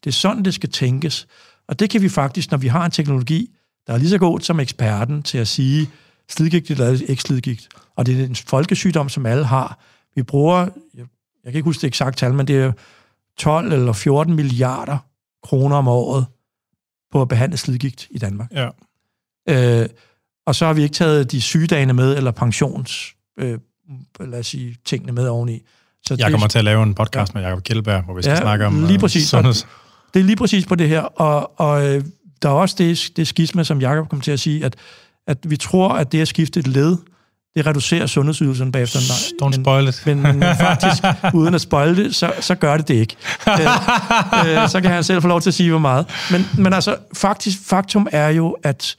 Det er sådan, det skal tænkes. Og det kan vi faktisk, når vi har en teknologi, der er lige så god som eksperten til at sige, slidgigt eller ikke slidgigt. Og det er en folkesygdom, som alle har. Vi bruger, jeg kan ikke huske det eksakt tal, men det er 12 eller 14 milliarder kroner om året på at behandle slidgigt i Danmark. Ja. Øh, og så har vi ikke taget de sygedagene med, eller pensions, øh, lad os sige, tingene med oveni. Så jeg det, kommer til at lave en podcast ja. med Jacob Kjellberg, hvor vi skal ja, snakke om lige øh, præcis. sundheds... Det er lige præcis på det her, og, og øh, der er også det, det skisme, som Jacob kom til at sige, at, at vi tror, at det at skifte et led, det reducerer sundhedsydelsen bagefter. Don't men, spoil it. Men, men faktisk, uden at spoil det, så, så gør det det ikke. øh, øh, så kan han selv få lov til at sige, hvor meget. Men, men altså, faktisk, faktum er jo, at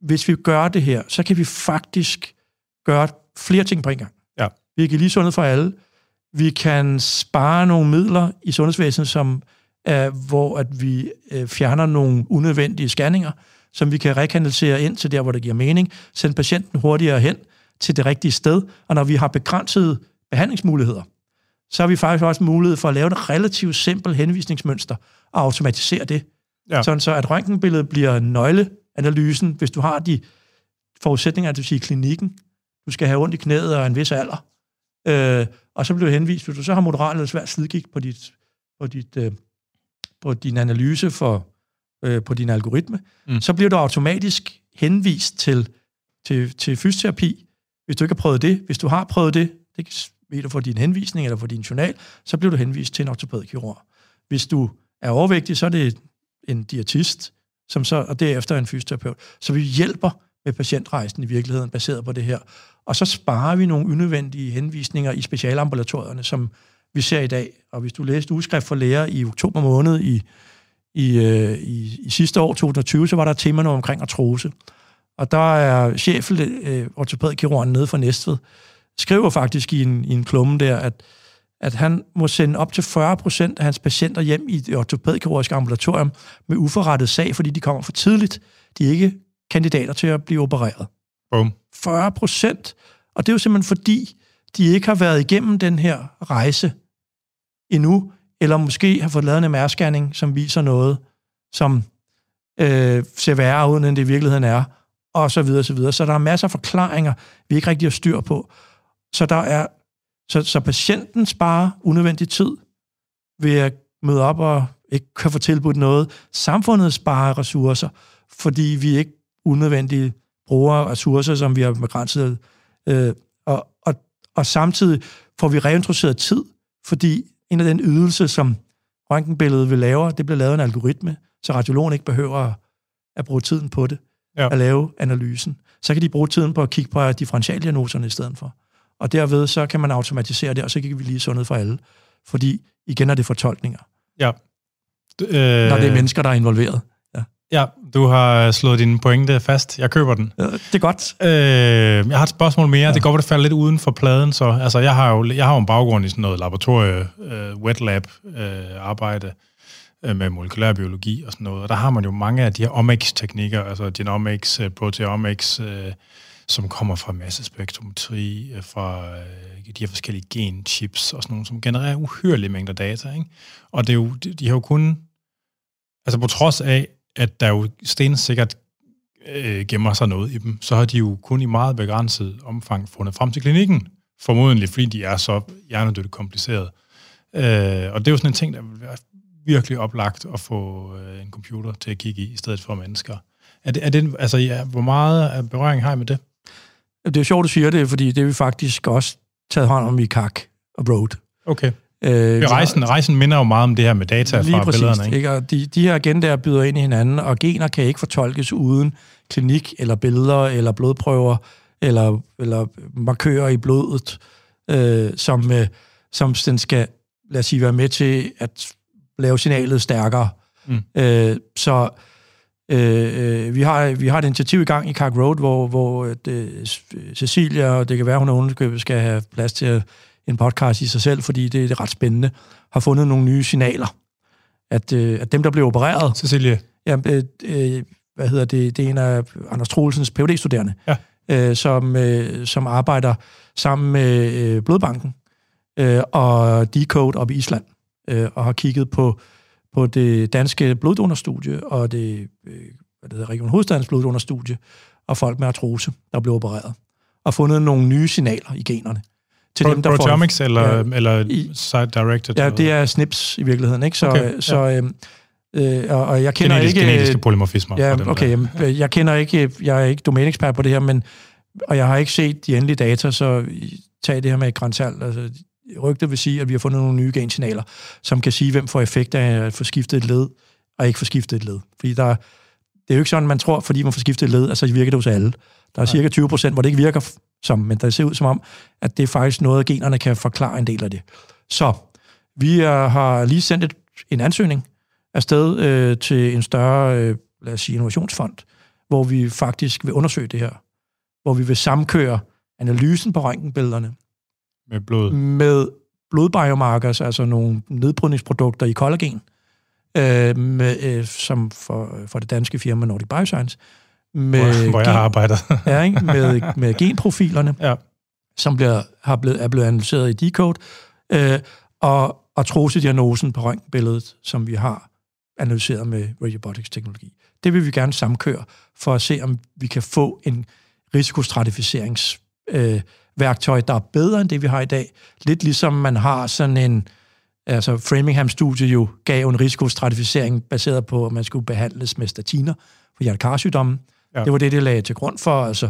hvis vi gør det her, så kan vi faktisk gøre flere ting på en gang. Ja. Vi kan lige sundhed for alle. Vi kan spare nogle midler i sundhedsvæsenet, som er, hvor at vi øh, fjerner nogle unødvendige scanninger, som vi kan rekanalisere ind til der, hvor det giver mening, sende patienten hurtigere hen til det rigtige sted, og når vi har begrænsede behandlingsmuligheder, så har vi faktisk også mulighed for at lave et relativt simpelt henvisningsmønster og automatisere det. Ja. Sådan så, at røntgenbilledet bliver nøgleanalysen, hvis du har de forudsætninger, det vil sige klinikken, du skal have ondt i knæet og en vis alder, øh, og så bliver du henvist, hvis du så har moderat eller svært slidgigt på, dit, på, dit, øh, på din analyse for, øh, på din algoritme, mm. så bliver du automatisk henvist til, til, til fysioterapi, hvis du ikke har prøvet det. Hvis du har prøvet det, det ved du for din henvisning eller for din journal, så bliver du henvist til en ortopædkirurg. Hvis du er overvægtig, så er det en diætist, som så, og derefter en fysioterapeut. Så vi hjælper med patientrejsen i virkeligheden, baseret på det her. Og så sparer vi nogle unødvendige henvisninger i specialambulatorierne, som vi ser i dag. Og hvis du læste udskrift for læger i oktober måned i, i, øh, i, i sidste år, 2020, så var der et tema omkring artrose. Og der er chefen, øh, ortopædkirurgen nede for Næstved, skriver faktisk i en, i en klumme der, at, at han må sende op til 40 procent af hans patienter hjem i det ortopædkirurgiske ambulatorium med uforrettet sag, fordi de kommer for tidligt. De er ikke kandidater til at blive opereret. Boom. 40 procent. Og det er jo simpelthen fordi, de ikke har været igennem den her rejse endnu, eller måske har fået lavet en mr som viser noget, som øh, ser værre ud, end det i virkeligheden er, og så videre, så videre. Så der er masser af forklaringer, vi ikke rigtig har styr på. Så der er så, så patienten sparer unødvendig tid ved at møde op og ikke kan få tilbudt noget. Samfundet sparer ressourcer, fordi vi ikke unødvendigt bruger ressourcer, som vi har begrænset. Øh, og, og, og samtidig får vi reintroduceret tid, fordi en af den ydelse, som røntgenbilledet vil lave, det bliver lavet en algoritme, så radiologen ikke behøver at bruge tiden på det, ja. at lave analysen. Så kan de bruge tiden på at kigge på differentialdiagnoserne i stedet for. Og derved så kan man automatisere det, og så kan vi lige sundhed for alle. Fordi igen er det fortolkninger. Ja. Øh, Når det er mennesker, der er involveret. Ja. ja, du har slået din pointe fast. Jeg køber den. Ja, det er godt. Øh, jeg har et spørgsmål mere. Ja. Det går, at det falder lidt uden for pladen. Så, altså, jeg har jo jeg har jo en baggrund i sådan noget laboratorie, øh, wet lab øh, arbejde øh, med molekylær biologi og sådan noget. Og der har man jo mange af de her omics-teknikker, altså genomics, øh, proteomics, øh, som kommer fra massespektrometri, øh, fra øh, de her forskellige genchips og sådan nogle, som genererer uhyrlige mængder data. Ikke? Og det er jo, de, de har jo kun, altså på trods af, at der jo stensikkert øh, gemmer sig noget i dem, så har de jo kun i meget begrænset omfang fundet frem til klinikken, formodentlig fordi de er så hjernedødt kompliceret. Øh, og det er jo sådan en ting, der vil være virkelig oplagt at få øh, en computer til at kigge i, i stedet for mennesker. Er det, er det, altså, ja, hvor meget berøring har I med det? Det er sjovt, du siger det, fordi det er vi faktisk også taget hånd om i KAK og Road. Okay. Øh, rejsen, rejsen minder jo meget om det her med data fra præcis, billederne. Ikke? Ikke? Og de, de her agendaer byder ind i hinanden, og gener kan ikke fortolkes uden klinik, eller billeder, eller blodprøver, eller, eller markører i blodet, øh, som, øh, som den skal, lad os sige, være med til at lave signalet stærkere. Mm. Øh, så Øh, øh, vi, har, vi har et initiativ i gang i Cark Road, hvor, hvor det, Cecilia, og det kan være, hun er underskøbet, skal have plads til en podcast i sig selv, fordi det, det er ret spændende, har fundet nogle nye signaler. At, øh, at dem, der blev opereret... Cecilia? Ja, øh, øh, hvad hedder det? Det er en af Anders Troelsens phd studerende ja. øh, som, øh, som arbejder sammen med øh, Blodbanken øh, og Decode op i Island, øh, og har kigget på på det danske bloddonorstudie og det, øh, hvad det hedder, Region Hovedstadens bloddonorstudie og folk med artrose, der blev opereret, og fundet nogle nye signaler i generne. Til Pro- dem, der Proteomics får, eller, ja, eller site-directed? Ja, det er SNPs i virkeligheden. Ikke? Så, okay, så, ja. Øhm, øh, og, og jeg kender Genetisk, ikke... Genetiske polymorfismer. Ja, dem, okay, jamen, jeg kender ikke... Jeg er ikke domæneekspert på det her, men og jeg har ikke set de endelige data, så tag det her med grænsalt. Altså, rygter vil sige, at vi har fundet nogle nye gensignaler, som kan sige, hvem får effekt af at få skiftet et led, og ikke få skiftet et led. Fordi der, det er jo ikke sådan, man tror, fordi man får skiftet et led, altså virker det hos alle. Der er cirka 20 procent, hvor det ikke virker som, men der ser ud som om, at det er faktisk noget, generne kan forklare en del af det. Så vi er, har lige sendt et, en ansøgning afsted øh, til en større, øh, lad os sige, innovationsfond, hvor vi faktisk vil undersøge det her. Hvor vi vil samkøre analysen på røntgenbillederne med blod? Med blodbiomarkers, altså nogle nedbrydningsprodukter i kollagen, øh, med, øh, som for, for det danske firma Nordic Bioscience. Med hvor, hvor jeg gen, arbejder. <laughs> ja, ikke? Med, med <laughs> genprofilerne, ja. som bliver, har blevet, er blevet analyseret i Decode, øh, og artrosediagnosen på røntgenbilledet, som vi har analyseret med radiobotics-teknologi. Det vil vi gerne samkøre, for at se, om vi kan få en risikostratificerings øh, værktøj, der er bedre end det, vi har i dag. Lidt ligesom man har sådan en, altså Framingham-studie jo gav en risikostratificering baseret på, at man skulle behandles med statiner for hjertekarsygdomme. Ja. Det var det, det lagde til grund for. Altså,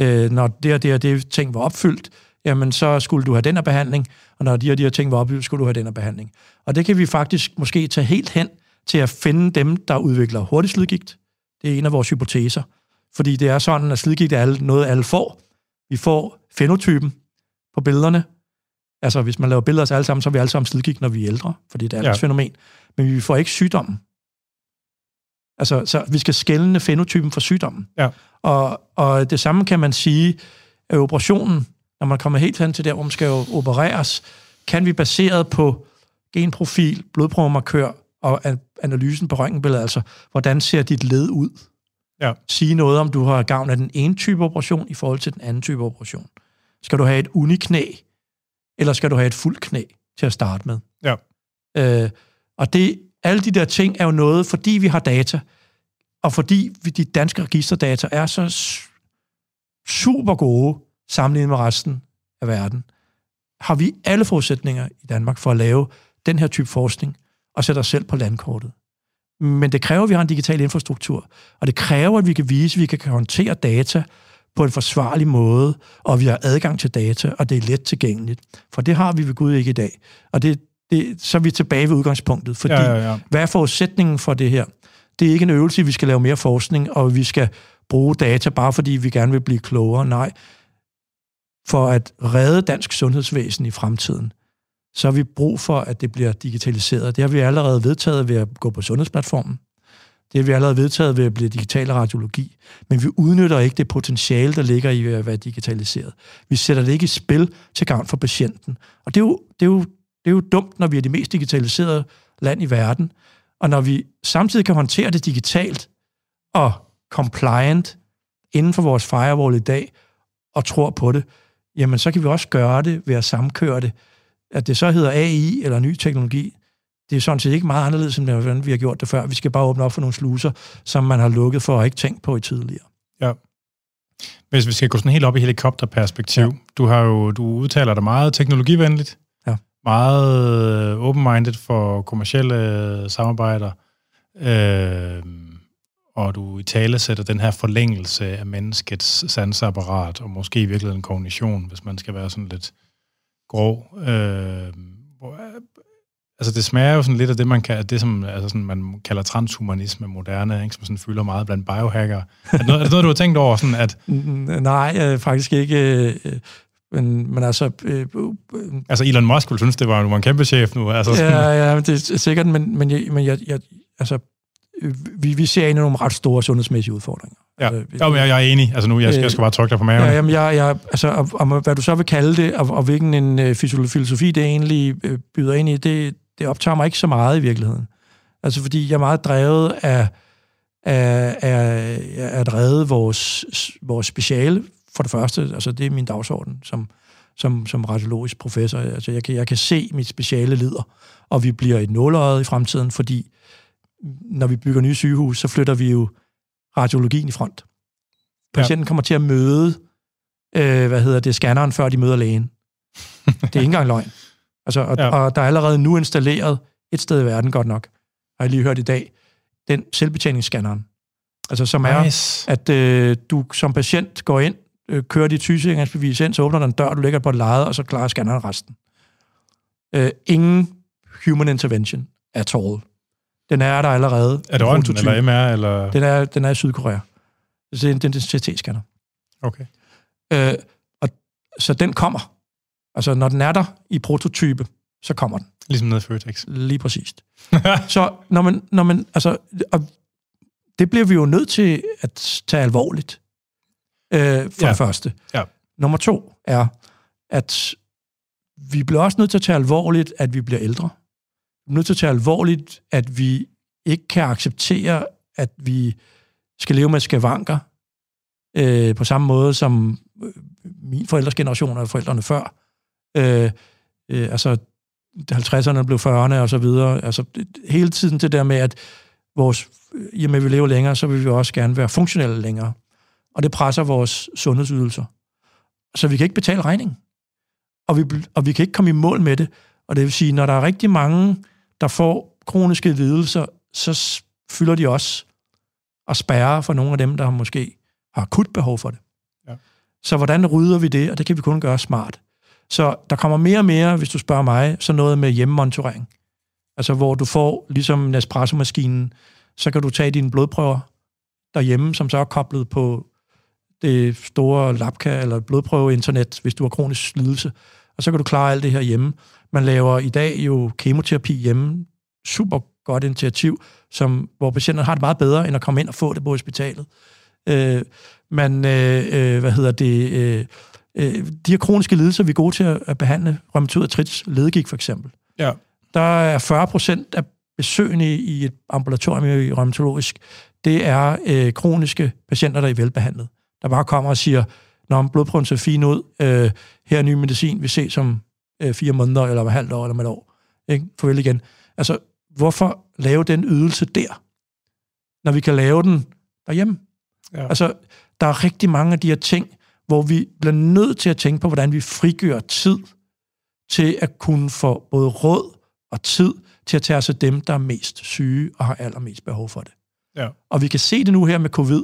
øh, når det og det og det ting var opfyldt, jamen så skulle du have den her behandling, og når de og de her ting var opfyldt, skulle du have den her behandling. Og det kan vi faktisk måske tage helt hen til at finde dem, der udvikler hurtig slidgigt. Det er en af vores hypoteser. Fordi det er sådan, at slidgigt er noget, alle får. Vi får fenotypen på billederne. Altså, hvis man laver billeder af os alle sammen, så er vi alle sammen slidgigt, når vi er ældre, fordi det er et ja. fænomen. Men vi får ikke sygdommen. Altså, så vi skal skælne fenotypen fra sygdommen. Ja. Og, og det samme kan man sige, at operationen, når man kommer helt hen til der, hvor man skal jo opereres, kan vi baseret på genprofil, blodprøvemarkør og analysen på røntgenbilledet, altså hvordan ser dit led ud? Ja. Sige noget om, du har gavn af den ene type operation i forhold til den anden type operation. Skal du have et uniknæ, eller skal du have et fuldt knæ til at starte med? Ja. Øh, og det, alle de der ting er jo noget, fordi vi har data, og fordi vi, de danske registerdata er så super gode sammenlignet med resten af verden, har vi alle forudsætninger i Danmark for at lave den her type forskning, og sætte os selv på landkortet. Men det kræver, at vi har en digital infrastruktur, og det kræver, at vi kan vise, at vi kan håndtere data på en forsvarlig måde, og vi har adgang til data, og det er let tilgængeligt. For det har vi ved Gud ikke i dag. Og det, det, så er vi tilbage ved udgangspunktet, fordi Ja, ja, ja. hvad er forudsætningen for det her? Det er ikke en øvelse, at vi skal lave mere forskning, og vi skal bruge data, bare fordi vi gerne vil blive klogere. Nej, for at redde dansk sundhedsvæsen i fremtiden, så har vi brug for, at det bliver digitaliseret. Det har vi allerede vedtaget ved at gå på sundhedsplatformen. Det har vi allerede vedtaget ved at blive digital radiologi. Men vi udnytter ikke det potentiale, der ligger i at være digitaliseret. Vi sætter det ikke i spil til gavn for patienten. Og det er jo, det er jo, det er jo dumt, når vi er det mest digitaliserede land i verden. Og når vi samtidig kan håndtere det digitalt og compliant inden for vores firewall i dag, og tror på det, jamen så kan vi også gøre det ved at samkøre det. At det så hedder AI eller ny teknologi, det er sådan set ikke meget anderledes, end hvordan vi har gjort det før. Vi skal bare åbne op for nogle sluser, som man har lukket for og ikke tænkt på i tidligere. Ja. Hvis vi skal gå sådan helt op i helikopterperspektiv, ja. du har jo du udtaler dig meget teknologivenligt, Ja. meget øh, open-minded for kommersielle øh, samarbejder, øh, og du i tale sætter den her forlængelse af menneskets sansapparat, og måske i virkeligheden kognition, hvis man skal være sådan lidt grov. Øh, hvor, altså det smager jo sådan lidt af det, man kan, det som altså sådan, man kalder transhumanisme moderne, ikke, som sådan fylder meget blandt biohacker. Er det noget, er det noget du har tænkt over, sådan at <laughs> Nej, øh, faktisk ikke. Øh, men, men altså... Øh, øh, Altså Elon Musk ville synes, det var, du var en kæmpe chef nu. Altså, sådan, ja, ja, det er sikkert, men, men, jeg, men jeg, jeg, altså, øh, vi, vi ser ind i nogle ret store sundhedsmæssige udfordringer. ja. Altså, vi- Jo, men jeg, jeg er enig. Altså nu, jeg, skal- jeg skal bare trykke dig på maven. Ja, jamen, jeg, jeg, altså, og, og, hvad du så vil kalde det, og, og hvilken en øh, filosofi det egentlig øh, byder ind i, det, det optager mig ikke så meget i virkeligheden. Altså, fordi jeg er meget drevet af, af, af, af at redde vores, vores speciale, for det første. Altså, det er min dagsorden som, som, som radiologisk professor. Altså, jeg kan, jeg kan se mit speciale lider, og vi bliver et nåløjet i fremtiden, fordi når vi bygger nye sygehus, så flytter vi jo radiologien i front. Patienten kommer til at møde, øh, hvad hedder det, scanneren, før de møder lægen. <laughs> Det er ikke engang løgn. Altså, og, Ja. ja. og der er allerede nu installeret et sted i verden, godt nok, har jeg lige hørt i dag, den selvbetjeningsscanneren. Altså, som er, Nice. at øh, du som patient går ind, øh, kører dit sygesikringsbevis ind, så åbner der en dør, du ligger på et leje, og så klarer scanneren resten. Øh, ingen human intervention at all. Den er der allerede. Er det Prototype. eller MR? Eller? Den er, den er i Sydkorea. Så det er en, det er en CT-scanner. Okay. Øh, og, så den kommer. Altså, når den er der i prototype, så kommer den. Ligesom nede i Føtex. Lige præcist. <laughs> så når man, når man, altså, og det bliver vi jo nødt til at tage alvorligt. Øh, for ja. det første. Ja. Nummer to er, at vi bliver også nødt til at tage alvorligt, at vi bliver ældre. Er nødt til at tage alvorligt, at vi ikke kan acceptere, at vi skal leve med skavanker øh, på samme måde som øh, min forældres generation og forældrene før. Øh, øh, altså 50'erne blev 40'erne og så videre. Altså det- hele tiden det der med, at vores, øh, i og med at vi lever længere, så vil vi også gerne være funktionelle længere. Og det presser vores sundhedsydelser. Så vi kan ikke betale regningen. Og vi, og vi kan ikke komme i mål med det. Og det vil sige, når der er rigtig mange, der får kroniske lidelser, så fylder de også og spærrer for nogle af dem, der måske har akut behov for det. Ja. Så hvordan rydder vi det? Og det kan vi kun gøre smart. Så der kommer mere og mere, hvis du spørger mig, så noget med hjemmemonitorering. Altså hvor du får, ligesom Nespresso-maskinen, så kan du tage dine blodprøver derhjemme, som så er koblet på det store Labka eller blodprøve-internet, hvis du har kronisk lidelse. Og så kan du klare alt det her hjemme. Man laver i dag jo kemoterapi hjemme. Super godt initiativ, som, hvor patienterne har det meget bedre, end at komme ind og få det på hospitalet. Øh, man, øh, øh, hvad hedder det, øh, øh, de her kroniske lidelser, vi er gode til at, at behandle, rheumatoid arthritis, ledegik for eksempel. Ja. Der er 40 procent af besøgende i et ambulatorium i rheumatologisk, det er øh, kroniske patienter, der er velbehandlet. Der bare kommer og siger, når blodprøven ser fin ud, øh, her er ny medicin, vi ses om øh, fire måneder, eller om et halvt år, eller om et år. Ikke? Farvel igen. Altså, hvorfor lave den ydelse der, når vi kan lave den derhjemme? Ja. Altså, der er rigtig mange af de her ting, hvor vi bliver nødt til at tænke på, hvordan vi frigør tid til at kunne få både råd og tid til at tage os af dem, der er mest syge og har allermest behov for det. Ja. Og vi kan se det nu her med covid,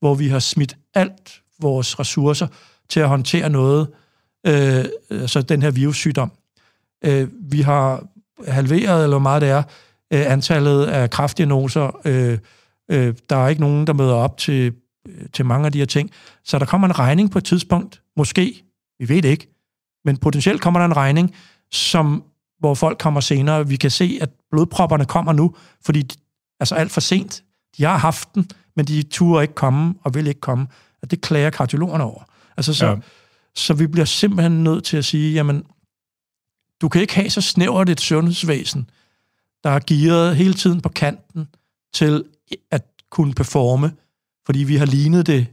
hvor vi har smidt alt vores ressourcer til at håndtere noget, øh, altså den her virussygdom. Øh, vi har halveret, eller hvor meget det er, øh, antallet af kraftdiagnoser. Øh, øh, der er ikke nogen, der møder op til, øh, til mange af de her ting. Så der kommer en regning på et tidspunkt, måske, vi ved det ikke, men potentielt kommer der en regning, som, hvor folk kommer senere. Vi kan se, at blodpropperne kommer nu, fordi altså alt for sent. De har haft den, men de turer ikke komme og vil ikke komme. Og det klager kardiologerne over. Altså, så, ja. så vi bliver simpelthen nødt til at sige, jamen, du kan ikke have så snævert et sundhedsvæsen, der er gearet hele tiden på kanten til at kunne performe, fordi vi har lignet det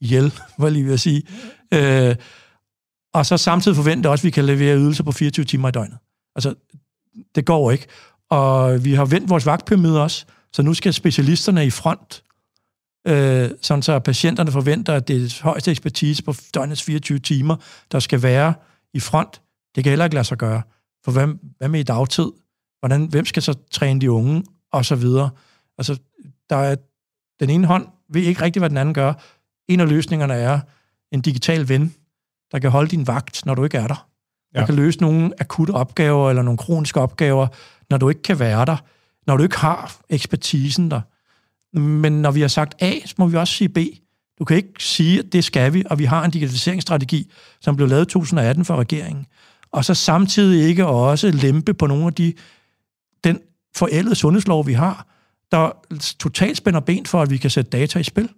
ihjel, <laughs> hvad lige vil jeg sige. Øh, og så samtidig forvente også, at vi kan levere ydelser på 24 timer i døgnet. Altså, det går ikke. Og vi har vendt vores vagtpyramide også, så nu skal specialisterne i front, øh, sådan så patienterne forventer, at det er højeste ekspertise på døgnets 24 timer, der skal være i front. Det kan heller ikke lade sig gøre. For hvad, hvad med i dagtid? Hvordan, hvem skal så træne de unge? Og så videre. Altså, der er, den ene hånd ved ikke rigtigt, hvad den anden gør. En af løsningerne er en digital ven, der kan holde din vagt, når du ikke er der. Der ja. kan løse nogle akutte opgaver eller nogle kroniske opgaver, når du ikke kan være der, når du ikke har ekspertisen der. Men når vi har sagt A, så må vi også sige B. Du kan ikke sige, at det skal vi, og vi har en digitaliseringsstrategi, som blev lavet i 2018 for regeringen. Og så samtidig ikke også lempe på nogle af de, den forældede sundhedslov, vi har, der totalt spænder ben for, at vi kan sætte data i spil.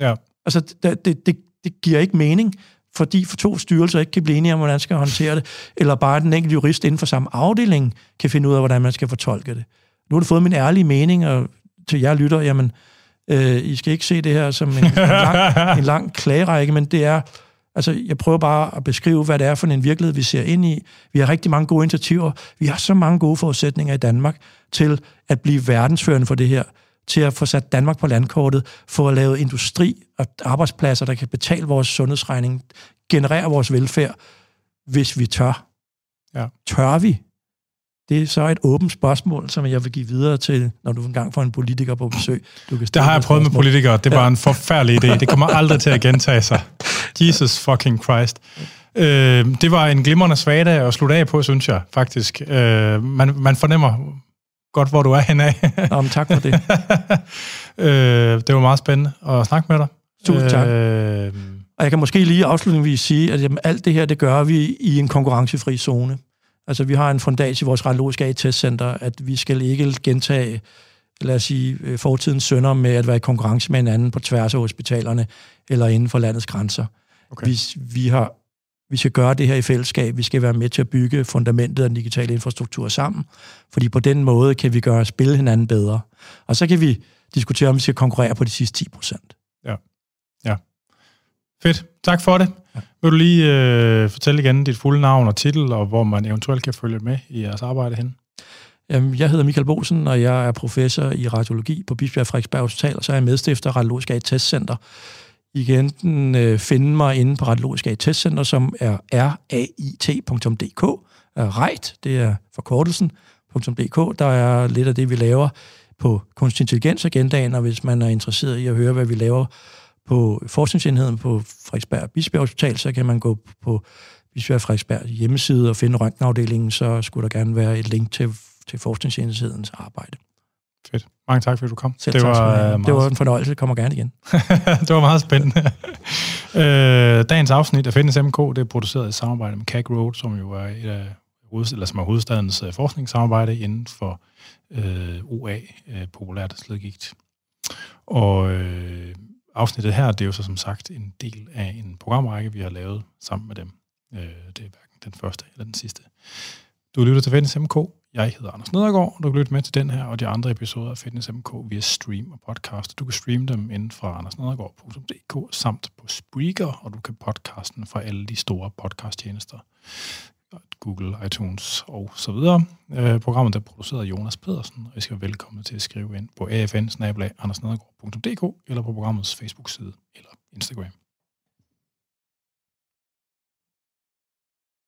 Ja. Altså, det, det, det, det giver ikke mening, fordi for to styrelser ikke kan blive enige om, hvordan man skal håndtere det, eller bare den enkelte jurist inden for samme afdeling kan finde ud af, hvordan man skal fortolke det. Nu har du fået min ærlige mening, og til jer lytter, jamen, øh, I skal ikke se det her som en, en, lang, en lang <laughs> klagerække, men det er, altså, jeg prøver bare at beskrive, hvad det er for en virkelighed, vi ser ind i. Vi har rigtig mange gode initiativer. Vi har så mange gode forudsætninger i Danmark til at blive verdensførende for det her til at få sat Danmark på landkortet, få at lave industri og arbejdspladser, der kan betale vores sundhedsregning, generere vores velfærd, hvis vi tør. Ja. Tør vi? Det er så et åbent spørgsmål, som jeg vil give videre til, når du engang får en politiker på besøg. Du kan det har jeg prøvet med politikere. Det var ja. en forfærdelig idé. Det kommer aldrig til at gentage sig. <laughs> Jesus fucking Christ. Øh, det var en glimrende svagdag at slutte af på, synes jeg, faktisk. Øh, man, man fornemmer godt, hvor du er henne af. <laughs> Nå, men tak for det. <laughs> øh, det var meget spændende at snakke med dig. Tusind tak. Øh, og jeg kan måske lige afslutningsvis sige, at jamen, alt det her, det gør vi i en konkurrencefri zone. Altså, vi har en fundats i vores radiologiske A-testcenter, at vi skal ikke gentage, lad os sige, øh, fortidens sønder med at være i konkurrence med hinanden på tværs af hospitalerne eller inden for landets grænser. Okay. Vi, vi har vi skal gøre det her i fællesskab. Vi skal være med til at bygge fundamentet af den digitale infrastruktur sammen, fordi på den måde kan vi gøre spille hinanden bedre. Og så kan vi diskutere, om vi skal konkurrere på de sidste 10 procent. Ja. ja. Fedt. Tak for det. Ja. Vil du lige øh, fortælle igen dit fulde navn og titel, og hvor man eventuelt kan følge med i jeres arbejde hen? Jeg hedder Michael Bosen, og jeg er professor i radiologi på Bispebjerg Frederiksberg Hospital, og så er jeg medstifter af Radiologisk A Testcenter, i kan enten øh, finde mig inde på Radiologisk A-testcenter, som er rait.dk. REIT, det er forkortelsen, .dk. Der er lidt af det, vi laver på kunstig intelligens agendaen, og hvis man er interesseret i at høre, hvad vi laver på forskningsenheden på Frederiksberg Bispebjerg Hospital, så kan man gå på Bispebjerg Frederiksberg hjemmeside og finde røntgenafdelingen, så skulle der gerne være et link til, til forskningsenhedens arbejde. Fedt. Mange tak, fordi du kom. Selv det, tak, var, uh, det var en fornøjelse. Jeg kommer gerne igen. <laughs> det var meget spændende. uh, <laughs> dagens afsnit af Fitness MK, det er produceret i samarbejde med CAG Road, som jo er et af eller som er hovedstadens uh, forskningssamarbejde inden for uh, OA, uh, populært slidgigt. Og uh, afsnittet her, det er jo så som sagt en del af en programrække, vi har lavet sammen med dem. Øh, det er hverken den første eller den sidste. Du lytter til Fitness MK. Jeg hedder Anders Nedergaard, og du kan lytte med til den her og de andre episoder af Fitness MK via stream og podcast. Du kan streame dem inden fra andersnedergaard.dk samt på Spreaker, og du kan podcasten fra alle de store podcasttjenester. Google, iTunes og så videre. Øh, programmet er produceret af Jonas Pedersen, og I skal være velkommen til at skrive ind på afn eller på programmets Facebook-side eller Instagram.